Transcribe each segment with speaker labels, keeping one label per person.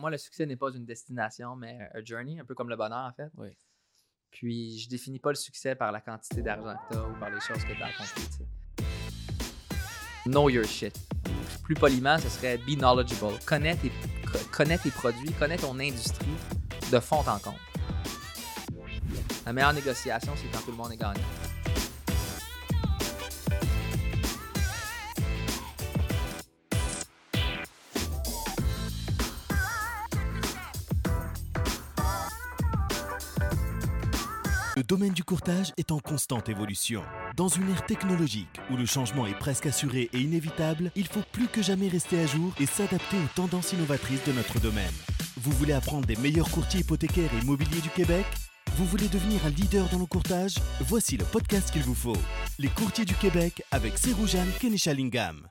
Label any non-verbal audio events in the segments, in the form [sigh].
Speaker 1: pour moi, le succès n'est pas une destination, mais un journey, un peu comme le bonheur, en fait.
Speaker 2: Oui.
Speaker 1: Puis, je définis pas le succès par la quantité d'argent que tu as ou par les choses que tu as accomplies. Know your shit. Plus poliment, ce serait be knowledgeable. Connais tes, co- connais tes produits, connais ton industrie de fond en comble. La meilleure négociation, c'est quand tout le monde est gagnant.
Speaker 3: Le domaine du courtage est en constante évolution. Dans une ère technologique où le changement est presque assuré et inévitable, il faut plus que jamais rester à jour et s'adapter aux tendances innovatrices de notre domaine. Vous voulez apprendre des meilleurs courtiers hypothécaires et immobiliers du Québec? Vous voulez devenir un leader dans le courtage? Voici le podcast qu'il vous faut. Les courtiers du Québec avec Seroujane Kenishalingam.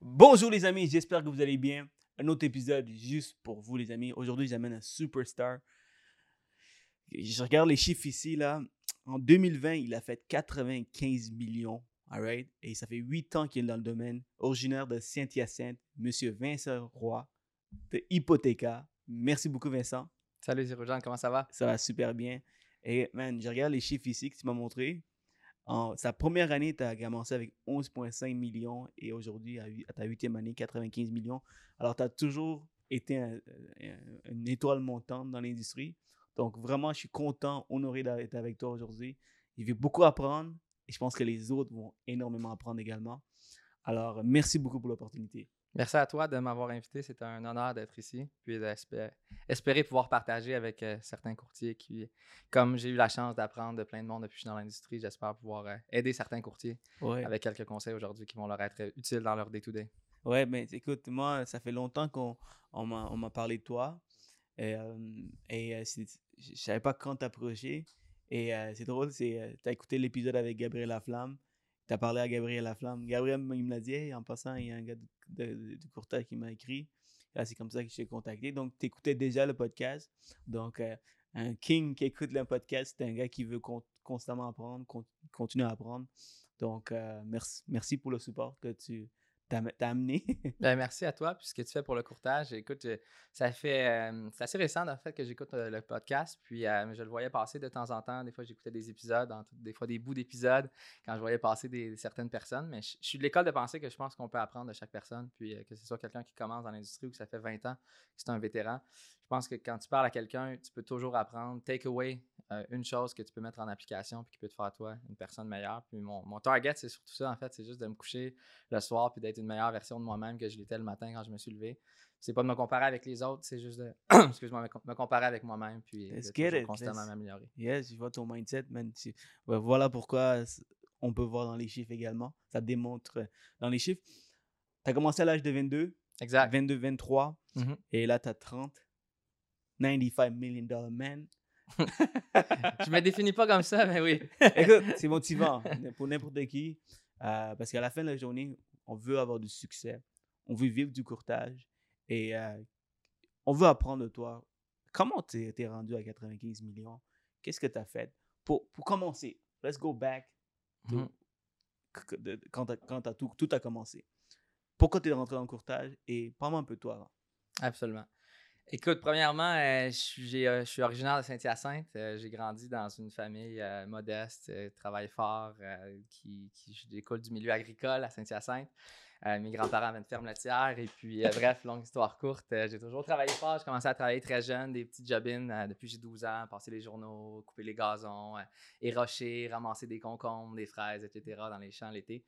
Speaker 2: Bonjour les amis, j'espère que vous allez bien. Un autre épisode juste pour vous les amis. Aujourd'hui, j'amène un superstar. Je regarde les chiffres ici là. En 2020, il a fait 95 millions, alright? Et ça fait 8 ans qu'il est dans le domaine. Originaire de Saint-Hyacinthe, Monsieur Vincent Roy de Hypothéca. Merci beaucoup Vincent.
Speaker 1: Salut, c'est comment ça va?
Speaker 2: Ça va super bien. Et man, je regarde les chiffres ici que tu m'as montré. En sa première année, tu as commencé avec 11,5 millions et aujourd'hui, à, à ta huitième année, 95 millions. Alors, tu as toujours été un- un- une étoile montante dans l'industrie. Donc, vraiment, je suis content, honoré d'être avec toi aujourd'hui. Il veut beaucoup apprendre et je pense que les autres vont énormément apprendre également. Alors, merci beaucoup pour l'opportunité.
Speaker 1: Merci à toi de m'avoir invité. C'est un honneur d'être ici. Puis d'espérer espérer pouvoir partager avec euh, certains courtiers qui, comme j'ai eu la chance d'apprendre de plein de monde depuis que je suis dans l'industrie, j'espère pouvoir euh, aider certains courtiers
Speaker 2: Ouais.
Speaker 1: avec quelques conseils aujourd'hui qui vont leur être euh, utiles dans leur day-to-day.
Speaker 2: Ouais, mais écoute, moi, ça fait longtemps qu'on on m'a on m'a parlé de toi. Et, euh, et euh, je savais pas quand t'approcher. Et euh, c'est drôle, c'est tu as écouté l'épisode avec Gabriel Laflamme. Tu as parlé à Gabriel Laflamme. Gabriel, il me l'a dit, en passant, il y a un gars de, de- du courtage qui m'a écrit. Là, c'est comme ça que je t'ai contacté. Donc, tu écoutais déjà le podcast. Donc, un king qui écoute le podcast, c'est un gars qui veut con- constamment apprendre, con- continuer à apprendre. Donc, merci, merci pour le support que tu t'as amené. [laughs]
Speaker 1: Ben, merci à toi. Puis ce que tu fais pour le courtage, écoute, euh, ça fait. euh, c'est assez récent, en fait, que j'écoute euh, le podcast. Puis je le voyais passer de temps en temps. Des fois, j'écoutais des épisodes, des fois des bouts d'épisodes, quand je voyais passer des, certaines personnes. Mais je, je suis de l'école de penser que je pense qu'on peut apprendre de chaque personne. Puis que ce soit quelqu'un qui commence dans l'industrie ou que ça fait 20 ans, que c'est un vétéran. Je pense que quand tu parles à quelqu'un, tu peux toujours apprendre. Take away euh, une chose que tu peux mettre en application puis qui peut te faire, toi, une personne meilleure. Puis mon, mon target, c'est surtout ça, en fait. C'est juste de me coucher le soir puis d'être une meilleure version de moi-même que je l'étais le matin quand je me suis levé. C'est pas de me comparer avec les autres, c'est juste de [clears throat] excuse-moi, me com- me comparer avec moi-même puis de constamment m'améliorer.
Speaker 2: Yes, je vois ton mindset, man. Tu- ouais, voilà pourquoi on peut voir dans les chiffres également. Ça démontre euh, dans les chiffres. Tu as commencé à l'âge de 22,
Speaker 1: Exact.
Speaker 2: 22, 23,
Speaker 1: Mhm.
Speaker 2: et là, tu as 30. 95 million dollar man. [laughs]
Speaker 1: je me définis pas comme ça, mais oui. [laughs]
Speaker 2: Écoute, c'est motivant pour n'importe qui. euh, parce qu'à la fin de la journée, on veut avoir du succès. On veut vivre du courtage. Et euh, on veut apprendre de toi. Comment tu es, rendu à 95 millions? Qu'est-ce que tu as fait? Pour, pour commencer, let's go back to- de- quand, quand t'as tout, tout a commencé. Pourquoi tu es rentré dans le courtage? Et parle-moi un peu de toi avant.
Speaker 1: Absolument. Écoute, premièrement, euh, je suis j'ai, euh, je suis originaire de Saint-Hyacinthe. Euh, j'ai grandi dans une famille modeste, travaille fort, qui, qui découle du milieu agricole à Saint-Hyacinthe. Euh, mes grands-parents avaient une ferme laitière. Et puis, euh, bref, longue histoire courte, euh, j'ai toujours travaillé fort. J'ai commencé à travailler très jeune, des petits job-ins euh, depuis j'ai 12 ans, passer les journaux, couper les gazons, érocher, ramasser des concombres, des fraises, etc. dans les champs l'été.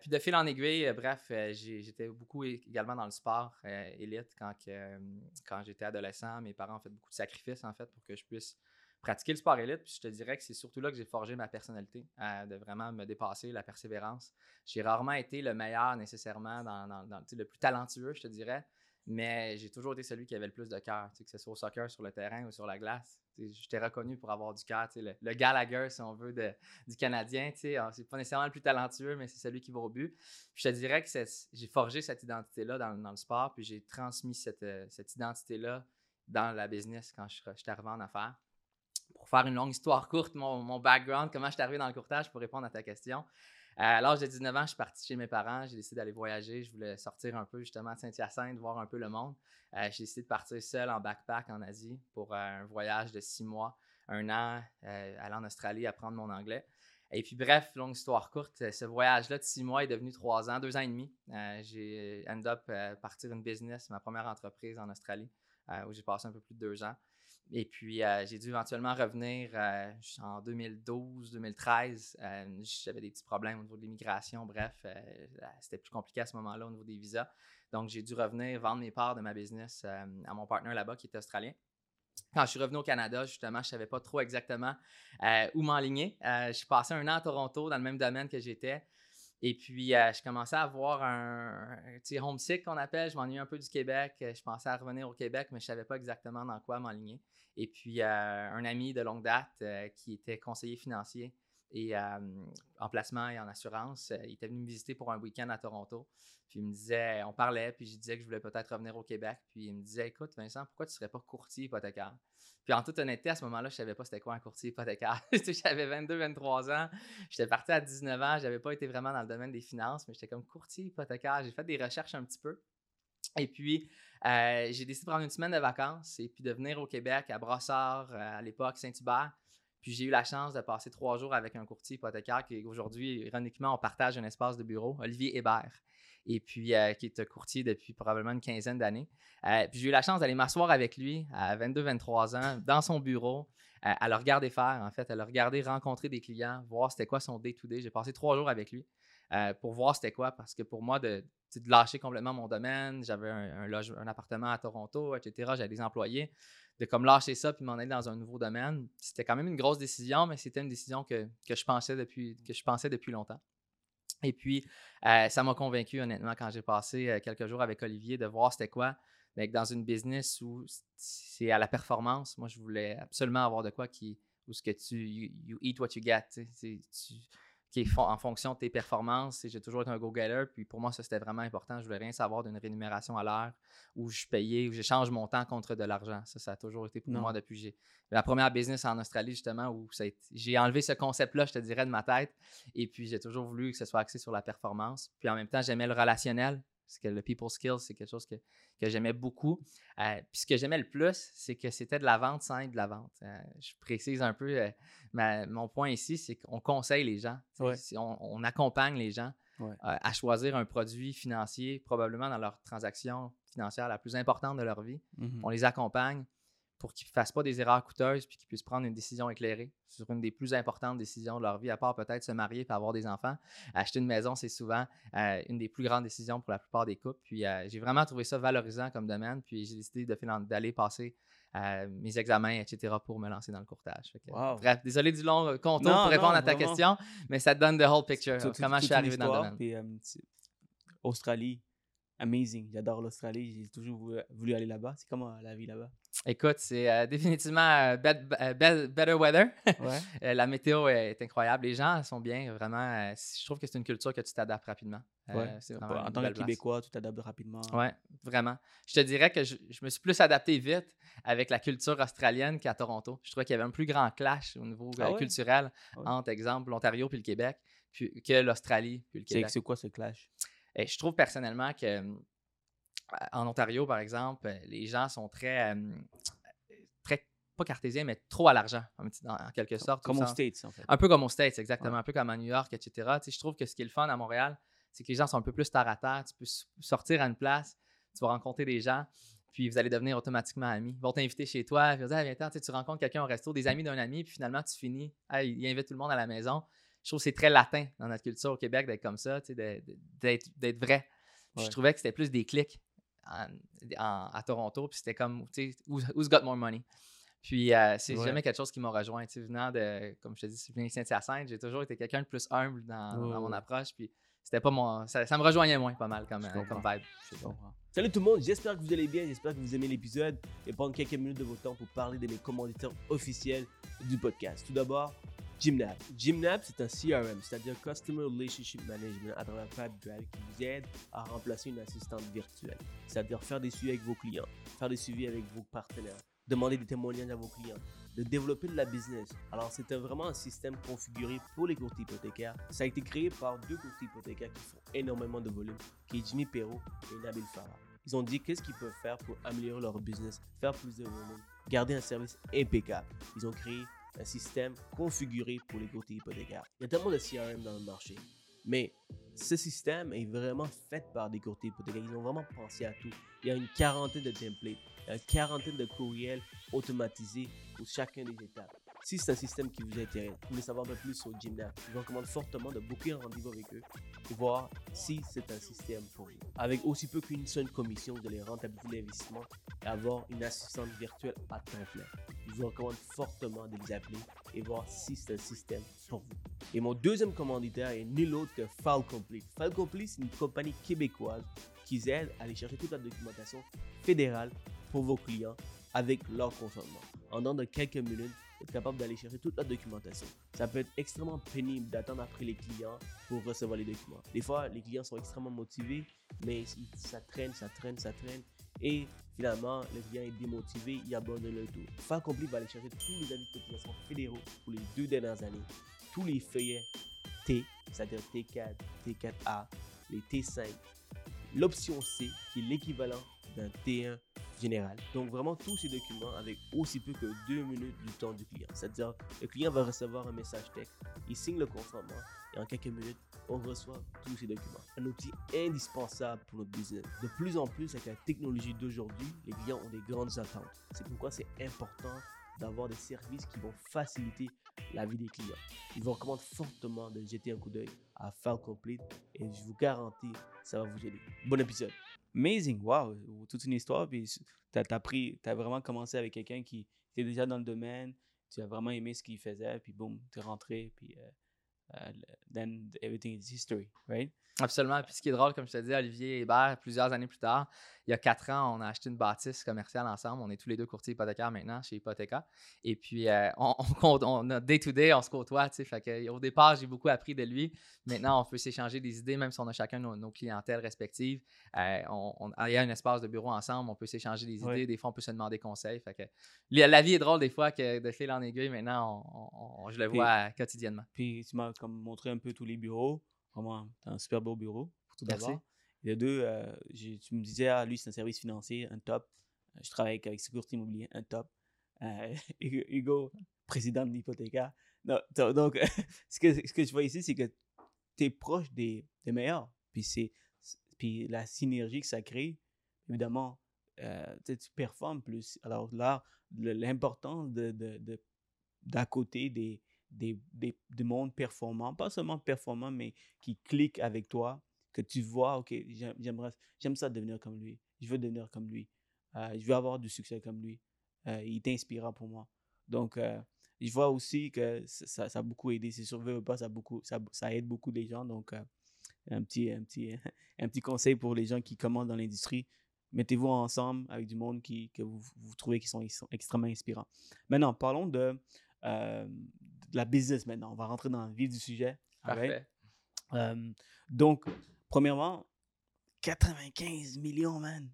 Speaker 1: Puis de fil en aiguille, bref, j'étais beaucoup également dans le sport élite quand, quand j'étais adolescent. Mes parents ont fait beaucoup de sacrifices en fait pour que je puisse pratiquer le sport élite. Puis je te dirais que c'est surtout là que j'ai forgé ma personnalité, euh, de vraiment me dépasser, la persévérance. J'ai rarement été le meilleur nécessairement, dans, le plus talentueux, je te dirais. Mais j'ai toujours été celui qui avait le plus de cœur, que ce soit au soccer, sur le terrain ou sur la glace. J'étais reconnu pour avoir du cœur, le, Gallagher, si on veut, de, du Canadien. C'est pas nécessairement le plus talentueux, mais c'est celui qui va au but. Puis je te dirais que j'ai forgé cette identité-là dans, dans le sport, puis j'ai transmis cette, euh, identité-là dans la business quand je suis j'étais arrivé en affaires. Faire une longue histoire courte, mon, background, comment je suis arrivé dans le courtage pour répondre à ta question. à l'âge de 19 ans, je suis parti chez mes parents. J'ai décidé d'aller voyager. Je voulais sortir un peu justement de Saint-Hyacinthe, voir un peu le monde. Euh, j'ai décidé de partir seul en backpack en Asie pour un voyage de six mois, un an, aller en Australie, apprendre mon anglais. Et puis, bref, longue histoire courte, ce voyage-là de six mois est devenu trois ans, deux ans et demi. j'ai end up partir une business, ma première entreprise en Australie, où j'ai passé un peu plus de deux ans. Et puis, euh, j'ai dû éventuellement revenir euh, en 2012, 2013. Euh, j'avais des petits problèmes au niveau de l'immigration. Bref, c'était plus compliqué à ce moment-là au niveau des visas. Donc, j'ai dû revenir vendre mes parts de ma business à mon partenaire là-bas qui était australien. Quand je suis revenu au Canada, justement, je ne savais pas trop exactement où m'enligner. je suis passé un an à Toronto dans le même domaine que j'étais. Et puis, je commençais à avoir un, homesick qu'on appelle. Je m'ennuyais un peu du Québec. Je pensais à revenir au Québec, mais je ne savais pas exactement dans quoi m'enligner. Et puis, euh, un ami de longue date euh, qui était conseiller financier et euh, en placement et en assurance, il était venu me visiter pour un week-end à Toronto. Puis il me disait, on parlait, puis je disais que je voulais peut-être revenir au Québec. Puis il me disait, écoute, Vincent, pourquoi tu ne serais pas courtier hypothécaire? Puis en toute honnêteté, à ce moment-là, je ne savais pas c'était quoi un courtier hypothécaire. [laughs] j'avais 22, 23 ans. J'étais parti à 19 ans. Je n'avais pas été vraiment dans le domaine des finances, mais j'étais comme courtier hypothécaire. J'ai fait des recherches un petit peu. Et puis, euh, j'ai décidé de prendre une semaine de vacances et puis de venir au Québec, à Brossard, euh, à l'époque, Saint-Hubert. Puis j'ai eu la chance de passer trois jours avec un courtier hypothécaire qui aujourd'hui, ironiquement, on partage un espace de bureau, Olivier Hébert, et puis euh, qui est courtier depuis probablement une quinzaine d'années. puis j'ai eu la chance d'aller m'asseoir avec lui à 22-23 ans dans son bureau, à le regarder faire, en fait, à le regarder rencontrer des clients, voir c'était quoi son day-to-day. J'ai passé trois jours avec lui. pour voir c'était quoi, parce que pour moi, de, de lâcher complètement mon domaine. J'avais un, un, appartement à Toronto, etc. J'avais des employés. De comme lâcher ça puis m'en aller dans un nouveau domaine. C'était quand même une grosse décision, mais c'était une décision que, je pensais depuis, que je pensais depuis longtemps. Et puis, euh, ça m'a convaincu, honnêtement, quand j'ai passé euh, quelques jours avec Olivier, de voir c'était quoi. Mais dans une business où c'est à la performance, moi, je voulais absolument avoir de quoi qui, où ce que tu, you, eat what you get. Qui est en fonction de tes performances. J'ai toujours été un go-getter. Puis pour moi, ça, c'était vraiment important. Je voulais rien savoir d'une rémunération à l'heure où je payais, où j'échange mon temps contre de l'argent. Ça, ça a toujours été pour moi depuis j'ai la première business en Australie, justement, où j'ai enlevé ce concept-là, je te dirais, de ma tête. Et puis, j'ai toujours voulu que ce soit axé sur la performance. Puis en même temps, j'aimais le relationnel. Parce que le people skills, c'est quelque chose que, que j'aimais beaucoup. Euh, puis ce que j'aimais le plus, c'est que c'était de la vente sans être de la vente. Euh, je précise un peu euh, mon point ici, c'est qu'on conseille les gens. On, accompagne les gens à choisir un produit financier, probablement dans leur transaction financière la plus importante de leur vie.
Speaker 2: Mmh
Speaker 1: on les accompagne pour qu'ils ne fassent pas des erreurs coûteuses puis qu'ils puissent prendre une décision éclairée sur une des plus importantes décisions de leur vie, à part peut-être se marier et avoir des enfants. Acheter une maison, c'est souvent euh, une des plus grandes décisions pour la plupart des couples. Puis euh, j'ai vraiment trouvé ça valorisant comme domaine, puis j'ai décidé d'aller passer euh, mes examens, etc., pour me lancer dans le courtage. Bref, désolé du long contour pour répondre à ta question, mais ça te donne the whole picture, comment je suis arrivé dans le domaine.
Speaker 2: Australie, amazing. J'adore l'Australie. J'ai toujours voulu, aller là-bas. C'est comment la vie là-bas?
Speaker 1: Écoute, c'est euh, définitivement euh, better weather. [laughs] Euh, la météo est incroyable. Les gens sont bien, vraiment. je trouve que c'est une culture que tu t'adaptes rapidement.
Speaker 2: en tant que Québécois, tu t'adaptes rapidement.
Speaker 1: Oui, vraiment. Je te dirais que je, me suis plus adapté vite avec la culture australienne qu'à Toronto. Je trouvais qu'il y avait un plus grand clash au niveau ah culturel ah entre, exemple, l'Ontario puis le Québec puis, que l'Australie puis le Québec.
Speaker 2: C'est quoi ce clash?
Speaker 1: Et je trouve personnellement que en Ontario, par exemple, les gens sont très, très pas cartésiens, mais trop à l'argent, en, quelque sorte.
Speaker 2: Comme aux States, en fait.
Speaker 1: Un peu comme aux States, exactement. Un peu comme à New York, etc. je trouve que ce qui est le fun à Montréal, c'est que les gens sont un peu plus terre à terre. Tu peux sortir à une place, tu vas rencontrer des gens, puis vous allez devenir automatiquement amis. Ils vont t'inviter chez toi, ils vont dire, viens tu rencontres quelqu'un au resto, des amis d'un ami, puis finalement, tu finis, il invite tout le monde à la maison. Je trouve que c'est très latin dans notre culture au Québec d'être comme ça, d'être vrai. Je trouvais que c'était plus des clics à Toronto, puis c'était comme, tu sais, who's got more money? Puis euh, c'est jamais quelque chose qui m'a rejoint. Tu sais, venant de, comme je te dis, venant de Saint-Hyacinthe, j'ai toujours été quelqu'un de plus humble dans, mon approche. Puis c'était pas mon. Ça, me rejoignait moins pas mal comme, euh, comme vibe.
Speaker 2: Salut tout le monde, j'espère que vous allez bien, j'espère que vous aimez l'épisode et prendre quelques minutes de votre temps pour parler de mes commanditaires officiels du podcast. Tout d'abord, Gymnab. Gymnab, c'est un CRM, c'est-à-dire Customer Relationship Management à travers qui vous aide à remplacer une assistante virtuelle. C'est-à-dire faire des suivis avec vos clients, faire des suivis avec vos partenaires, demander des témoignages à vos clients, de développer de la business. Alors, c'était vraiment un système configuré pour les courtiers hypothécaires. Ça a été créé par deux courtiers hypothécaires qui font énormément de volume, qui est Jimmy Perrault et Nabil Farah. Ils ont dit qu'est-ce qu'ils peuvent faire pour améliorer leur business, faire plus de volume, garder un service impeccable? Ils ont créé un système configuré pour les courtiers hypothécaires. Il y a tellement de CRM dans le marché, mais ce système est vraiment fait par des courtiers hypothécaires. Ils ont vraiment pensé à tout. Il y a une quarantaine de templates, une quarantaine de courriels automatisés pour chacun des étapes. Si c'est un système qui vous intéresse, vous voulez savoir un peu plus sur Gymnast, je vous recommande fortement de booker un rendez-vous avec eux pour voir si c'est un système pour vous. Avec aussi peu qu'une seule commission, vous allez rentabiliser l'investissement et avoir une assistante virtuelle à temps plein. Je vous recommande fortement de les appeler et voir si c'est un système pour vous. Et mon deuxième commanditaire est nul autre que Falcomplete. Falcomplete, c'est une compagnie québécoise qui aide à aller chercher toute la documentation fédérale pour vos clients avec leur consentement. En dans quelques minutes, capable d'aller chercher toute la documentation. Ça peut être extrêmement pénible d'attendre après les clients pour recevoir les documents. Des fois, les clients sont extrêmement motivés, mais ça traîne, ça traîne, ça traîne. Et finalement, le client est démotivé, il abandonne le tout. Falcompli va aller chercher tous les avis de cotisation fédéraux pour les deux dernières années. Tous les feuillets T, c'est-à-dire T4, T4A, les T5. L'option C, qui est l'équivalent d'un T1 général. Donc vraiment tous ces documents avec aussi peu que deux minutes du temps du client. C'est-à-dire le client va recevoir un message texte, il signe le consentement et en quelques minutes, on reçoit tous ces documents. Un outil indispensable pour notre business. De plus en plus avec la technologie d'aujourd'hui, les clients ont des grandes attentes. C'est pourquoi c'est important d'avoir des services qui vont faciliter la vie des clients. Je vous recommande fortement de jeter un coup d'œil à File Complete et je vous garantis, ça va vous aider. Bon épisode. Amazing, wow, toute une histoire. Puis tu as, as vraiment commencé avec quelqu'un qui était déjà dans le domaine, tu as vraiment aimé ce qu'il faisait, puis boum, tu es rentré, puis euh, euh, then everything is history, right?
Speaker 1: Absolument. Puis ce qui est drôle, comme je te dis, Olivier Hébert, plusieurs années plus tard, il y a quatre ans, on a acheté une bâtisse commerciale ensemble. On est tous les deux courtiers hypothécaires maintenant chez Hypothéca. Et puis, euh, on, [laughs] on, a day-to-day, on se côtoie. Fait que, au départ, j'ai beaucoup appris de lui. Maintenant, on peut s'échanger des idées, même si on a chacun nos, clientèles respectives. Euh, on, il y a un espace de bureau ensemble, on peut s'échanger des idées. Des fois, on peut se demander conseil. Fait que, la vie est drôle des fois que de fil en aiguille, maintenant, je le vois quotidiennement.
Speaker 2: Puis, tu m'as montré un peu tous les bureaux. Vraiment, tu un super beau bureau, tout d'abord. Il y a deux, euh, tu me disais, ah, lui, c'est un service financier, un top. Euh, je travaille avec Sécurité Immobilier, un top. Euh, [laughs] Hugo, président de l'hypothécaire. Donc, [laughs] ce, que, ce que je vois ici, c'est que tu es proche des, des meilleurs. Puis, c'est, puis la synergie que ça crée, évidemment, tu performes plus. Alors là, l'importance de, de, d'à côté des, des, des, mondes performants, pas seulement performants, mais qui cliquent avec toi, que tu vois, ok, j'aimerais, j'aime ça devenir comme lui, je veux devenir comme lui, euh, je veux avoir du succès comme lui, euh, il t'inspirera pour moi. Donc, euh, je vois aussi que ça, ça, a beaucoup aidé, c'est sûr, pas, ça, beaucoup, ça, ça, aide beaucoup les gens, donc un, petit, un, petit, [laughs] un petit conseil pour les gens qui commencent dans l'industrie, mettez-vous ensemble avec du monde qui, que vous, vous trouvez qui sont, extrêmement inspirants. Maintenant, parlons de la business maintenant. On va rentrer dans le vif du sujet.
Speaker 1: Parfait.
Speaker 2: donc, premièrement, 95 millions, man.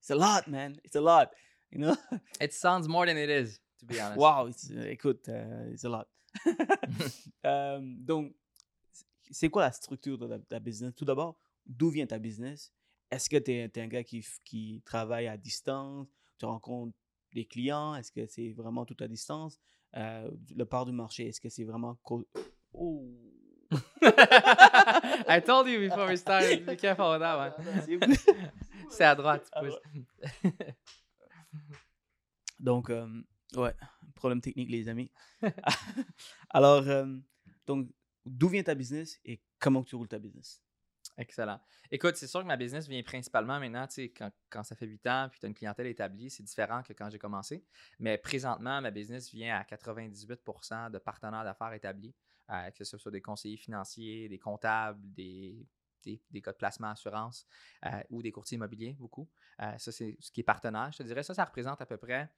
Speaker 2: It's a lot, man. It's a lot. You know? [laughs]
Speaker 1: It sounds more than it is, to be honest.
Speaker 2: Wow, uh, écoute, uh, it's a lot. [laughs] donc, c'est quoi la structure de ta, business? Tout d'abord, d'où vient ta business? Est-ce que tu es, un gars qui, qui travaille à distance? Tu rencontres des clients? Est-ce que c'est vraiment tout à distance? Euh, le part du marché, est-ce que c'est vraiment... Oh! [laughs]
Speaker 1: I told you before we started, be [laughs] careful with that one. [laughs] c'est à droite, tu
Speaker 2: Donc, euh, ouais, problème technique, les amis. Alors, euh, donc, d'où vient ta business et comment tu roules ta business?
Speaker 1: Excellent. Écoute, c'est sûr que ma business vient principalement maintenant, tu sais, quand, ça fait 8 ans puis tu as une clientèle établie, c'est différent que quand j'ai commencé. Mais présentement, ma business vient à 98% de partenaires d'affaires établis, euh, que ce soit des conseillers financiers, des comptables, des, des, de placement assurance euh, ou des courtiers immobiliers, beaucoup. Euh, ça, c'est ce qui est partenaire. Je te dirais, ça, ça représente à peu près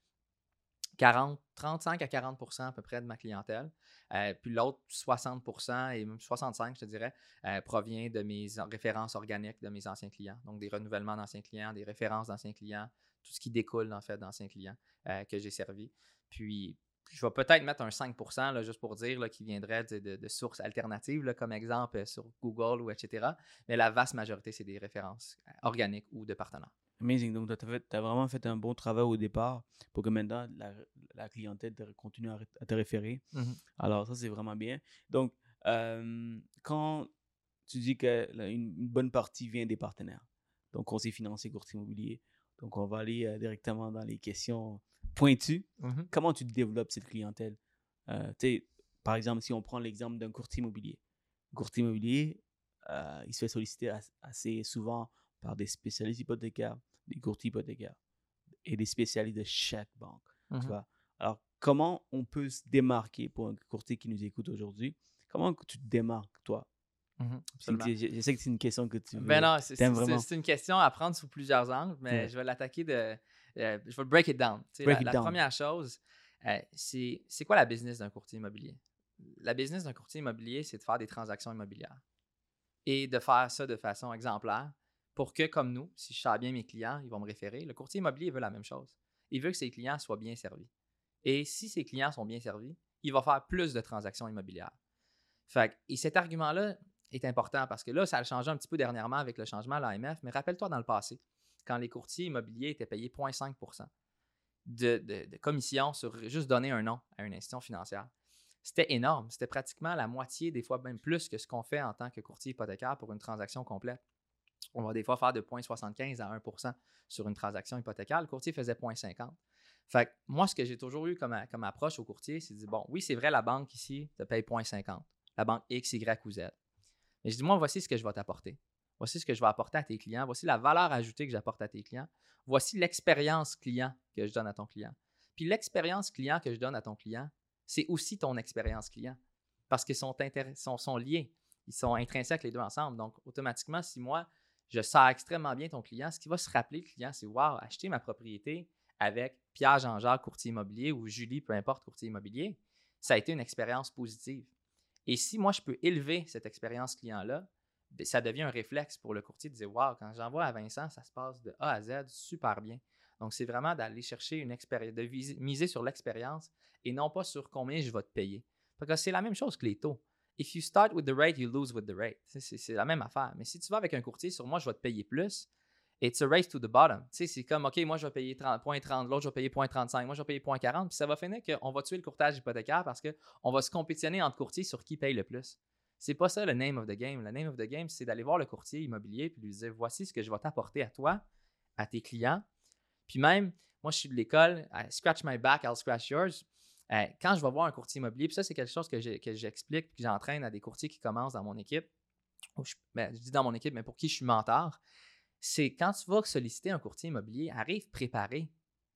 Speaker 1: 40, 35 à 40% à peu près de ma clientèle. Euh, puis l'autre 60% et même 65%, je te dirais, euh, provient de mes références organiques de mes anciens clients. Donc des renouvellements d'anciens clients, des références d'anciens clients, tout ce qui découle, en fait, d'anciens clients euh, que j'ai servis. Puis, je vais peut-être mettre un 5 là, juste pour dire, là, qui viendrait de, sources alternatives, comme exemple sur Google ou etc. Mais la vaste majorité, c'est des références organiques ou de partenaires.
Speaker 2: Amazing. Donc, tu as, vraiment fait un bon travail au départ pour que maintenant la, la clientèle te- continue à, te référer.
Speaker 1: Mhm.
Speaker 2: Alors, ça, c'est vraiment bien. Donc, euh, quand tu dis que la- une, une bonne partie vient des partenaires, donc conseil financier, courtier immobilier, donc on va aller euh, directement dans les questions pointues. Comment tu développes cette clientèle? Euh, Par exemple, si on prend l'exemple d'un courtier immobilier. Courtier immobilier, euh, il se fait solliciter as- assez souvent par des spécialistes hypothécaires, des courtiers hypothécaires et des spécialistes de chaque banque. tu
Speaker 1: Mhm.
Speaker 2: vois? Alors, comment on peut se démarquer pour un courtier qui nous écoute aujourd'hui? Comment tu te démarques, toi?
Speaker 1: Absolument.
Speaker 2: Je, je sais que c'est une question que tu veux.
Speaker 1: Ben non, c'est une question à prendre sous plusieurs angles, mais
Speaker 2: Ouais.
Speaker 1: je vais l'attaquer de. euh, je vais le break it down.
Speaker 2: Break
Speaker 1: la,
Speaker 2: it
Speaker 1: la
Speaker 2: down.
Speaker 1: première chose, euh, c'est quoi la business d'un courtier immobilier? La business d'un courtier immobilier, c'est de faire des transactions immobilières et de faire ça de façon exemplaire pour que, comme nous, si je sers bien mes clients, ils vont me référer. Le courtier immobilier veut la même chose. Il veut que ses clients soient bien servis. Et si ses clients sont bien servis, il va faire plus de transactions immobilières. Et cet argument-là est important parce que là, ça a changé un petit peu dernièrement avec le changement à l'AMF, mais rappelle-toi dans le passé, quand les courtiers immobiliers étaient payés 0,5 de, de, de commission sur juste donner un nom à une institution financière. C'était énorme. C'était pratiquement la moitié, des fois même plus que ce qu'on fait en tant que courtier hypothécaire pour une transaction complète. On va des fois faire de 0,75 à 1% sur une transaction hypothécaire. Le courtier faisait 0,50. Fait moi, ce que j'ai toujours eu comme, approche au courtier, c'est de dire, bon, oui, c'est vrai, la banque ici te paye 0,50. La banque X, Y ou Z. Mais je dis, moi, voici ce que je vais t'apporter. Voici ce que je vais apporter à tes clients. Voici la valeur ajoutée que j'apporte à tes clients. Voici l'expérience client que je donne à ton client. Puis l'expérience client que je donne à ton client, c'est aussi ton expérience client. Parce qu'ils sont, sont, sont liés. Ils sont intrinsèques les deux ensemble. Donc, automatiquement, si moi, je sers extrêmement bien ton client, ce qui va se rappeler, le client, c'est Wow, acheter ma propriété avec Pierre Jean-Jacques, courtier immobilier, ou Julie, peu importe, courtier immobilier, ça a été une expérience positive. Et si moi, je peux élever cette expérience client-là, ben, ça devient un réflexe pour le courtier de dire Wow, quand j'envoie à Vincent, ça se passe de A à Z super bien. Donc, c'est vraiment d'aller chercher une expérience, de miser sur l'expérience et non pas sur combien je vais te payer. Parce que c'est la même chose que les taux. If you start with the rate, you lose with the rate. C'est la même affaire. Mais si tu vas avec un courtier sur moi, je vais te payer plus. It's a race to the bottom. C'est comme, OK, moi, je vais payer 30, 0.30, l'autre, je vais payer 0.35, moi, je vais payer 0.40. Puis ça va finir qu'on va tuer le courtage hypothécaire parce qu'on va se compétitionner entre courtiers sur qui paye le plus. C'est pas ça le name of the game. Le name of the game, c'est d'aller voir le courtier immobilier puis lui dire voici ce que je vais t'apporter à toi, à tes clients. Puis même, moi, je suis de l'école, scratch my back, I'll scratch yours. Euh, quand je vais voir un courtier immobilier, puis ça, c'est quelque chose que j'explique que j'entraîne à des courtiers qui commencent dans mon équipe. ben, je dis dans mon équipe, mais pour qui je suis mentor, c'est quand tu vas solliciter un courtier immobilier, arrive préparé.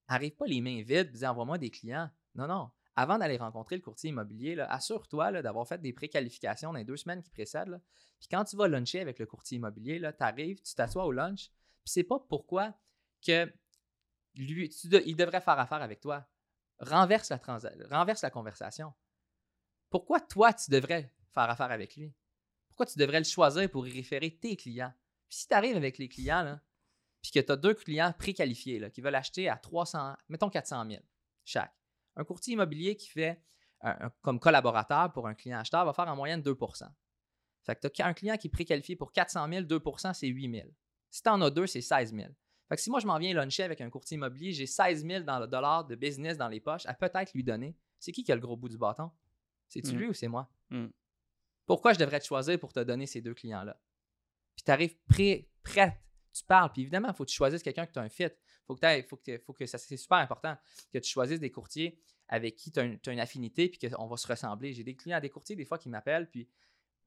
Speaker 1: Arrive pas les mains vides, dis envoie-moi des clients. Non, non. Avant d'aller rencontrer le courtier immobilier, assure-toi d'avoir fait des préqualifications dans les deux semaines qui précèdent. Puis quand tu vas luncher avec le courtier immobilier, tu arrives, tu t'assois au lunch, puis c'est pas pourquoi que lui, il devrait faire affaire avec toi. Renverse la, renverse la conversation. Pourquoi toi, tu devrais faire affaire avec lui? Pourquoi tu devrais le choisir pour y référer tes clients? Puis si tu arrives avec les clients, là, puis que tu as deux clients préqualifiés qui veulent acheter à 300, mettons 400 000 chaque. Un courtier immobilier qui fait un- comme collaborateur pour un client acheteur va faire en moyenne 2% Fait que tu as un client qui est préqualifié pour 400 000, 2% c'est 8 000. Si tu en as deux, c'est 16 000. Fait que si moi je m'en viens luncher avec un courtier immobilier, j'ai 16 000 dans le dollar de business dans les poches à peut-être lui donner. C'est qui qui a le gros bout du bâton? C'est-tu
Speaker 2: Mm.
Speaker 1: lui ou c'est moi?
Speaker 2: Mm.
Speaker 1: Pourquoi je devrais te choisir pour te donner ces deux clients-là? Puis tu arrives prêt, prête, tu parles. Puis évidemment, il faut que tu choisisses quelqu'un que tu as un fit. faut que, faut que, faut que ça, c'est super important que tu choisisses des courtiers avec qui tu as, une affinité puis qu'on va se ressembler. J'ai des clients, des courtiers des fois qui m'appellent puis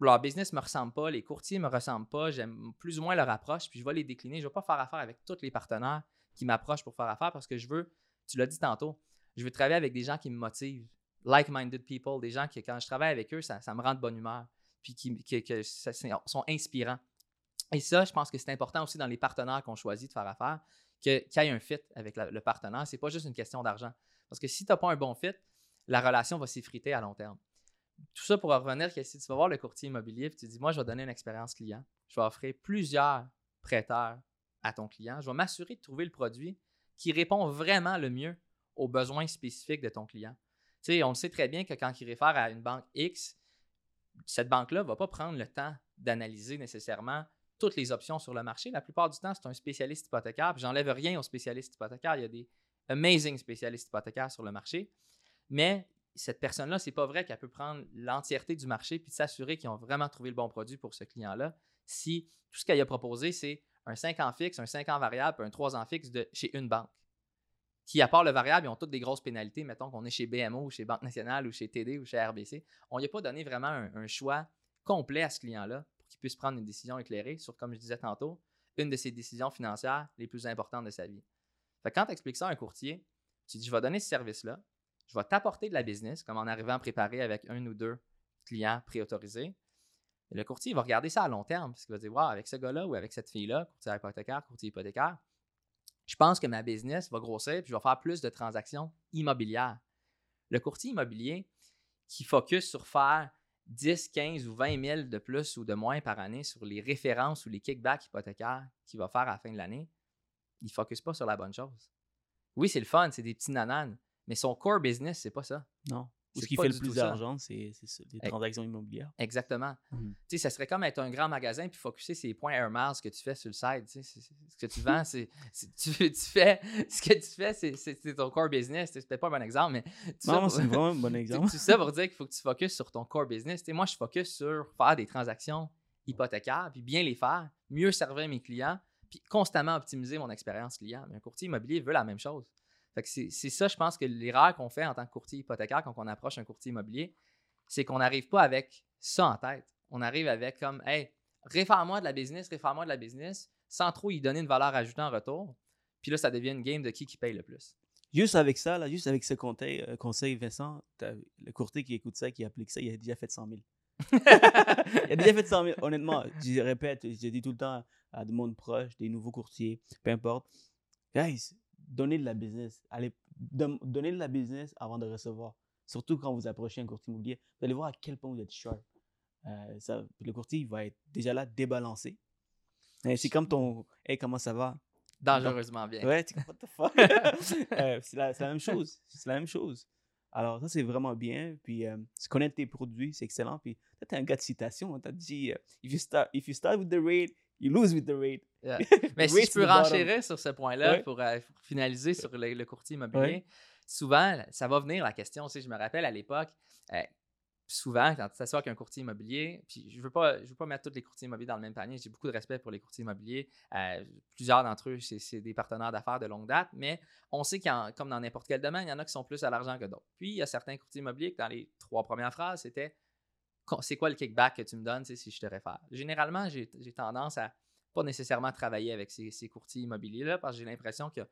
Speaker 1: leur business ne me ressemble pas, les courtiers ne me ressemblent pas, j'aime plus ou moins leur approche, puis je vais les décliner. Je ne vais pas faire affaire avec tous les partenaires qui m'approchent pour faire affaire parce que je veux, tu l'as dit tantôt, je veux travailler avec des gens qui me motivent, like-minded people, des gens qui, quand je travaille avec eux, ça, me rend de bonne humeur, puis qui, sont inspirants. Et ça, je pense que c'est important aussi dans les partenaires qu'on choisit de faire affaire, qu'il y ait un fit avec le partenaire. C'est pas juste une question d'argent. Parce que si tu n'as pas un bon fit, la relation va s'effriter à long terme. Tout ça pour revenir que si tu vas voir le courtier immobilier et tu dis, moi, je vais donner une expérience client, je vais offrir plusieurs prêteurs à ton client, je vais m'assurer de trouver le produit qui répond vraiment le mieux aux besoins spécifiques de ton client. Tu on le sait très bien que quand il réfère à une banque X, cette banque-là ne va pas prendre le temps d'analyser nécessairement toutes les options sur le marché. La plupart du temps, c'est un spécialiste hypothécaire. J'enlève rien aux spécialistes hypothécaires. Il y a des amazing spécialistes hypothécaires sur le marché. Mais cette personne-là, c'est pas vrai qu'elle peut prendre l'entièreté du marché puis s'assurer qu'ils ont vraiment trouvé le bon produit pour ce client-là si tout ce qu'elle a proposé, c'est un 5 ans fixe, un 5 ans variable, un 3 ans fixe de chez une banque. Qui, à part le variable, ils ont toutes des grosses pénalités. Mettons qu'on est chez BMO ou chez Banque Nationale ou chez TD ou chez RBC. On n'y a pas donné vraiment un, choix complet à ce client-là pour qu'il puisse prendre une décision éclairée sur, comme je disais tantôt, une de ses décisions financières les plus importantes de sa vie. Fait quand tu expliques ça à un courtier, tu dis Je vais donner ce service-là, je vais t'apporter de la business, comme en arrivant préparé avec un ou deux clients préautorisés. Le courtier va regarder ça à long terme, parce qu'il va dire Wow, avec ce gars-là ou avec cette fille-là, courtier hypothécaire, courtier hypothécaire, je pense que ma business va grossir puis je vais faire plus de transactions immobilières. Le courtier immobilier qui focus sur faire 10, 15 ou 20 000 de plus ou de moins par année sur les références ou les kickbacks hypothécaires qu'il va faire à la fin de l'année, il ne focus pas sur la bonne chose. Oui, c'est le fun, c'est des petits nananes, mais son core business, c'est pas ça.
Speaker 2: Non. Ce qui fait le plus d'argent, c'est les transactions immobilières.
Speaker 1: Exactement. Mmh. Tu sais, ça serait comme être un grand magasin puis focuser ces points Air Miles que tu fais sur le site. Tu sais, ce que tu vends, c'est. Tu, fais. Ce que tu fais, c'est ton core business. C'est peut-être pas un bon exemple, mais.
Speaker 2: Non, c'est vraiment un bon [laughs] exemple.
Speaker 1: C'est ça pour dire qu'il faut que tu focuses sur ton core business. Tu sais, moi, je focus sur faire des transactions hypothécaires puis bien les faire, mieux servir mes clients puis constamment optimiser mon expérience client. Mais un courtier immobilier veut la même chose c'est ça, je pense que l'erreur qu'on fait en tant que courtier hypothécaire quand on approche un courtier immobilier, c'est qu'on n'arrive pas avec ça en tête. On arrive avec comme, hey, réfère-moi de la business, réfère-moi de la business, sans trop y donner une valeur ajoutée en retour. Puis là, ça devient une game de qui qui paye le plus.
Speaker 2: Juste avec ça, là, juste avec ce conseil, euh, conseil Vincent, le courtier qui écoute ça, qui applique ça, il a déjà fait 100 000. [laughs] il a déjà fait 100 000. Honnêtement, je répète, je dis tout le temps à des monde proches, des nouveaux courtiers, peu importe. Guys, donnez de la business. Allez, donnez de la business avant de recevoir. Surtout quand vous approchez un courtier immobilier. Vous allez voir à quel point vous êtes sharp. Euh, ça, le courtier, il va être déjà là débalancé. C'est comme ton Hey, comment ça va?
Speaker 1: Dangereusement bien.
Speaker 2: Ouais, tu what the fuck? [laughs] Euh, C'est la, la, même chose. C'est la même chose. Alors, ça, c'est vraiment bien. Puis, euh, connaître tes produits, c'est excellent. Puis, tu es un gars de citation. Tu as dit euh, if, you start, if you start with the rate, you lose with the rate. [laughs]
Speaker 1: Mais si je peux renchérir sur ce point-là euh, pour, finaliser sur le, courtier immobilier, souvent, ça va venir la question. Tu je me rappelle à l'époque, euh, souvent, quand tu t'assois avec un courtier immobilier, puis je ne veux, pas, je veux pas mettre tous les courtiers immobiliers dans le même panier, j'ai beaucoup de respect pour les courtiers immobiliers. Euh, plusieurs d'entre eux, c'est des partenaires d'affaires de longue date, mais on sait qu'il comme dans n'importe quel domaine, il y en a qui sont plus à l'argent que d'autres. Puis, il y a certains courtiers immobiliers que dans les trois premières phrases, c'était c'est quoi le kickback que tu me donnes si je te réfère? Généralement, j'ai tendance à pas nécessairement travailler avec ces, courtiers immobiliers-là parce que j'ai l'impression qu'ils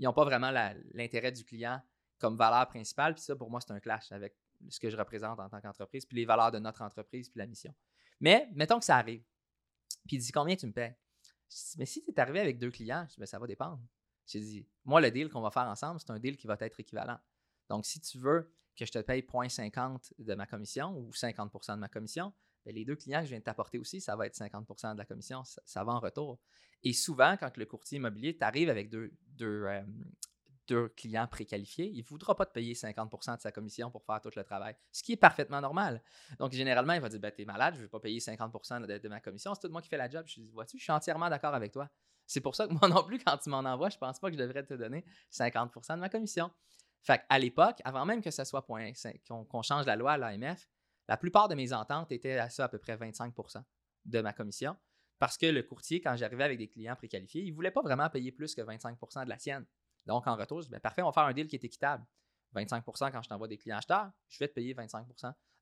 Speaker 1: n'ont pas vraiment l'intérêt du client comme valeur principale. Puis ça, pour moi, c'est un clash avec ce que je représente en tant qu'entreprise, puis les valeurs de notre entreprise, puis la mission. Mais mettons que ça arrive. Puis il dit combien tu me payes? mais si tu es arrivé avec deux clients, je dis, ben, ça va dépendre. J'ai dit, moi, le deal qu'on va faire ensemble, c'est un deal qui va être équivalent. Donc, si tu veux que je te paye 0.50 de ma commission ou 50% de ma commission, ben, les deux clients que je viens de t'apporter aussi, ça va être 50% de la commission, ça, va en retour. Et souvent, quand le courtier immobilier t'arrive avec deux, euh, deux, clients préqualifiés, il ne voudra pas te payer 50% de sa commission pour faire tout le travail, ce qui est parfaitement normal. Donc, généralement, il va dire ben, Tu es malade, je ne vais pas payer 50% de, ma commission, c'est tout moi qui fais la job. Je dis Vois-tu, je suis entièrement d'accord avec toi. C'est pour ça que moi [laughs] non plus, quand tu m'en envoies, je ne pense pas que je devrais te donner 50% de ma commission. Fait à l'époque, avant même que ça soit point, qu'on change la loi à l'AMF, la plupart de mes ententes étaient à ça à peu près 25% de ma commission parce que le courtier, quand j'arrivais avec des clients préqualifiés, il ne voulait pas vraiment payer plus que 25% de la sienne. Donc, en retour, je dis ben, parfait, on va faire un deal qui est équitable. 25% quand je t'envoie des clients acheteurs, je vais te payer 25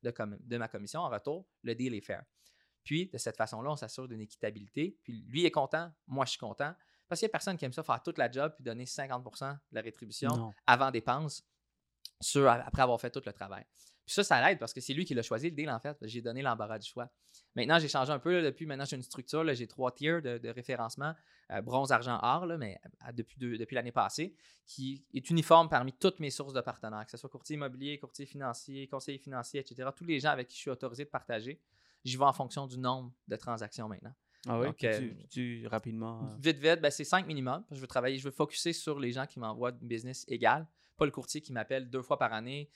Speaker 1: de, de ma commission. En retour, le deal est fair. Puis, de cette façon-là, on s'assure d'une équitabilité. Puis, lui est content, moi, je suis content. Parce qu'il n'y a personne qui aime ça faire toute la job puis donner 50% de la rétribution avant dépense sur, après avoir fait tout le travail. Puis ça, ça l'aide parce que c'est lui qui l'a choisi le deal en fait. J'ai donné l'embarras du choix. Maintenant, j'ai changé un peu depuis. Maintenant, j'ai une structure. J'ai trois tiers de, référencement euh, bronze, argent, or, mais depuis, depuis l'année passée, qui est uniforme parmi toutes mes sources de partenaires, que ce soit courtier immobilier, courtier financier, conseiller financier, etc. Tous les gens avec qui je suis autorisé de partager, j'y vais en fonction du nombre de transactions maintenant.
Speaker 2: Ah oui?
Speaker 1: Donc, euh,
Speaker 2: peux-tu rapidement. euh,
Speaker 1: Vite, vite, ben, c'est 5 minimum. Je veux travailler, je veux focuser sur les gens qui m'envoient du business égal. Pas le courtier qui m'appelle deux fois par année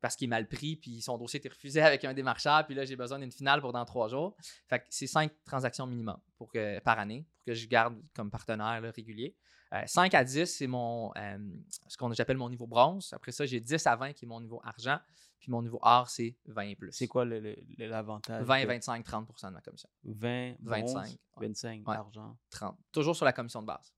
Speaker 1: parce qu'il est mal pris, puis son dossier était refusé [laughs] avec un démarcheur, puis là, j'ai besoin d'une finale pour dans trois jours. Fait que c'est 5 transactions minimum pour que, par année pour que je garde comme partenaire là, régulier. 5 à 10, c'est mon euh, ce qu'on j'appelle mon niveau bronze. Après ça, j'ai 10 à 20 qui est mon niveau argent. Puis mon niveau or, c'est 20 et plus.
Speaker 2: C'est quoi l'avantage?
Speaker 1: 20,
Speaker 2: de
Speaker 1: 25, 30% de ma commission.
Speaker 2: 20,
Speaker 1: 25,
Speaker 2: 25,
Speaker 1: ouais.
Speaker 2: 25
Speaker 1: Ouais.
Speaker 2: argent.
Speaker 1: 30. Toujours sur la commission de base.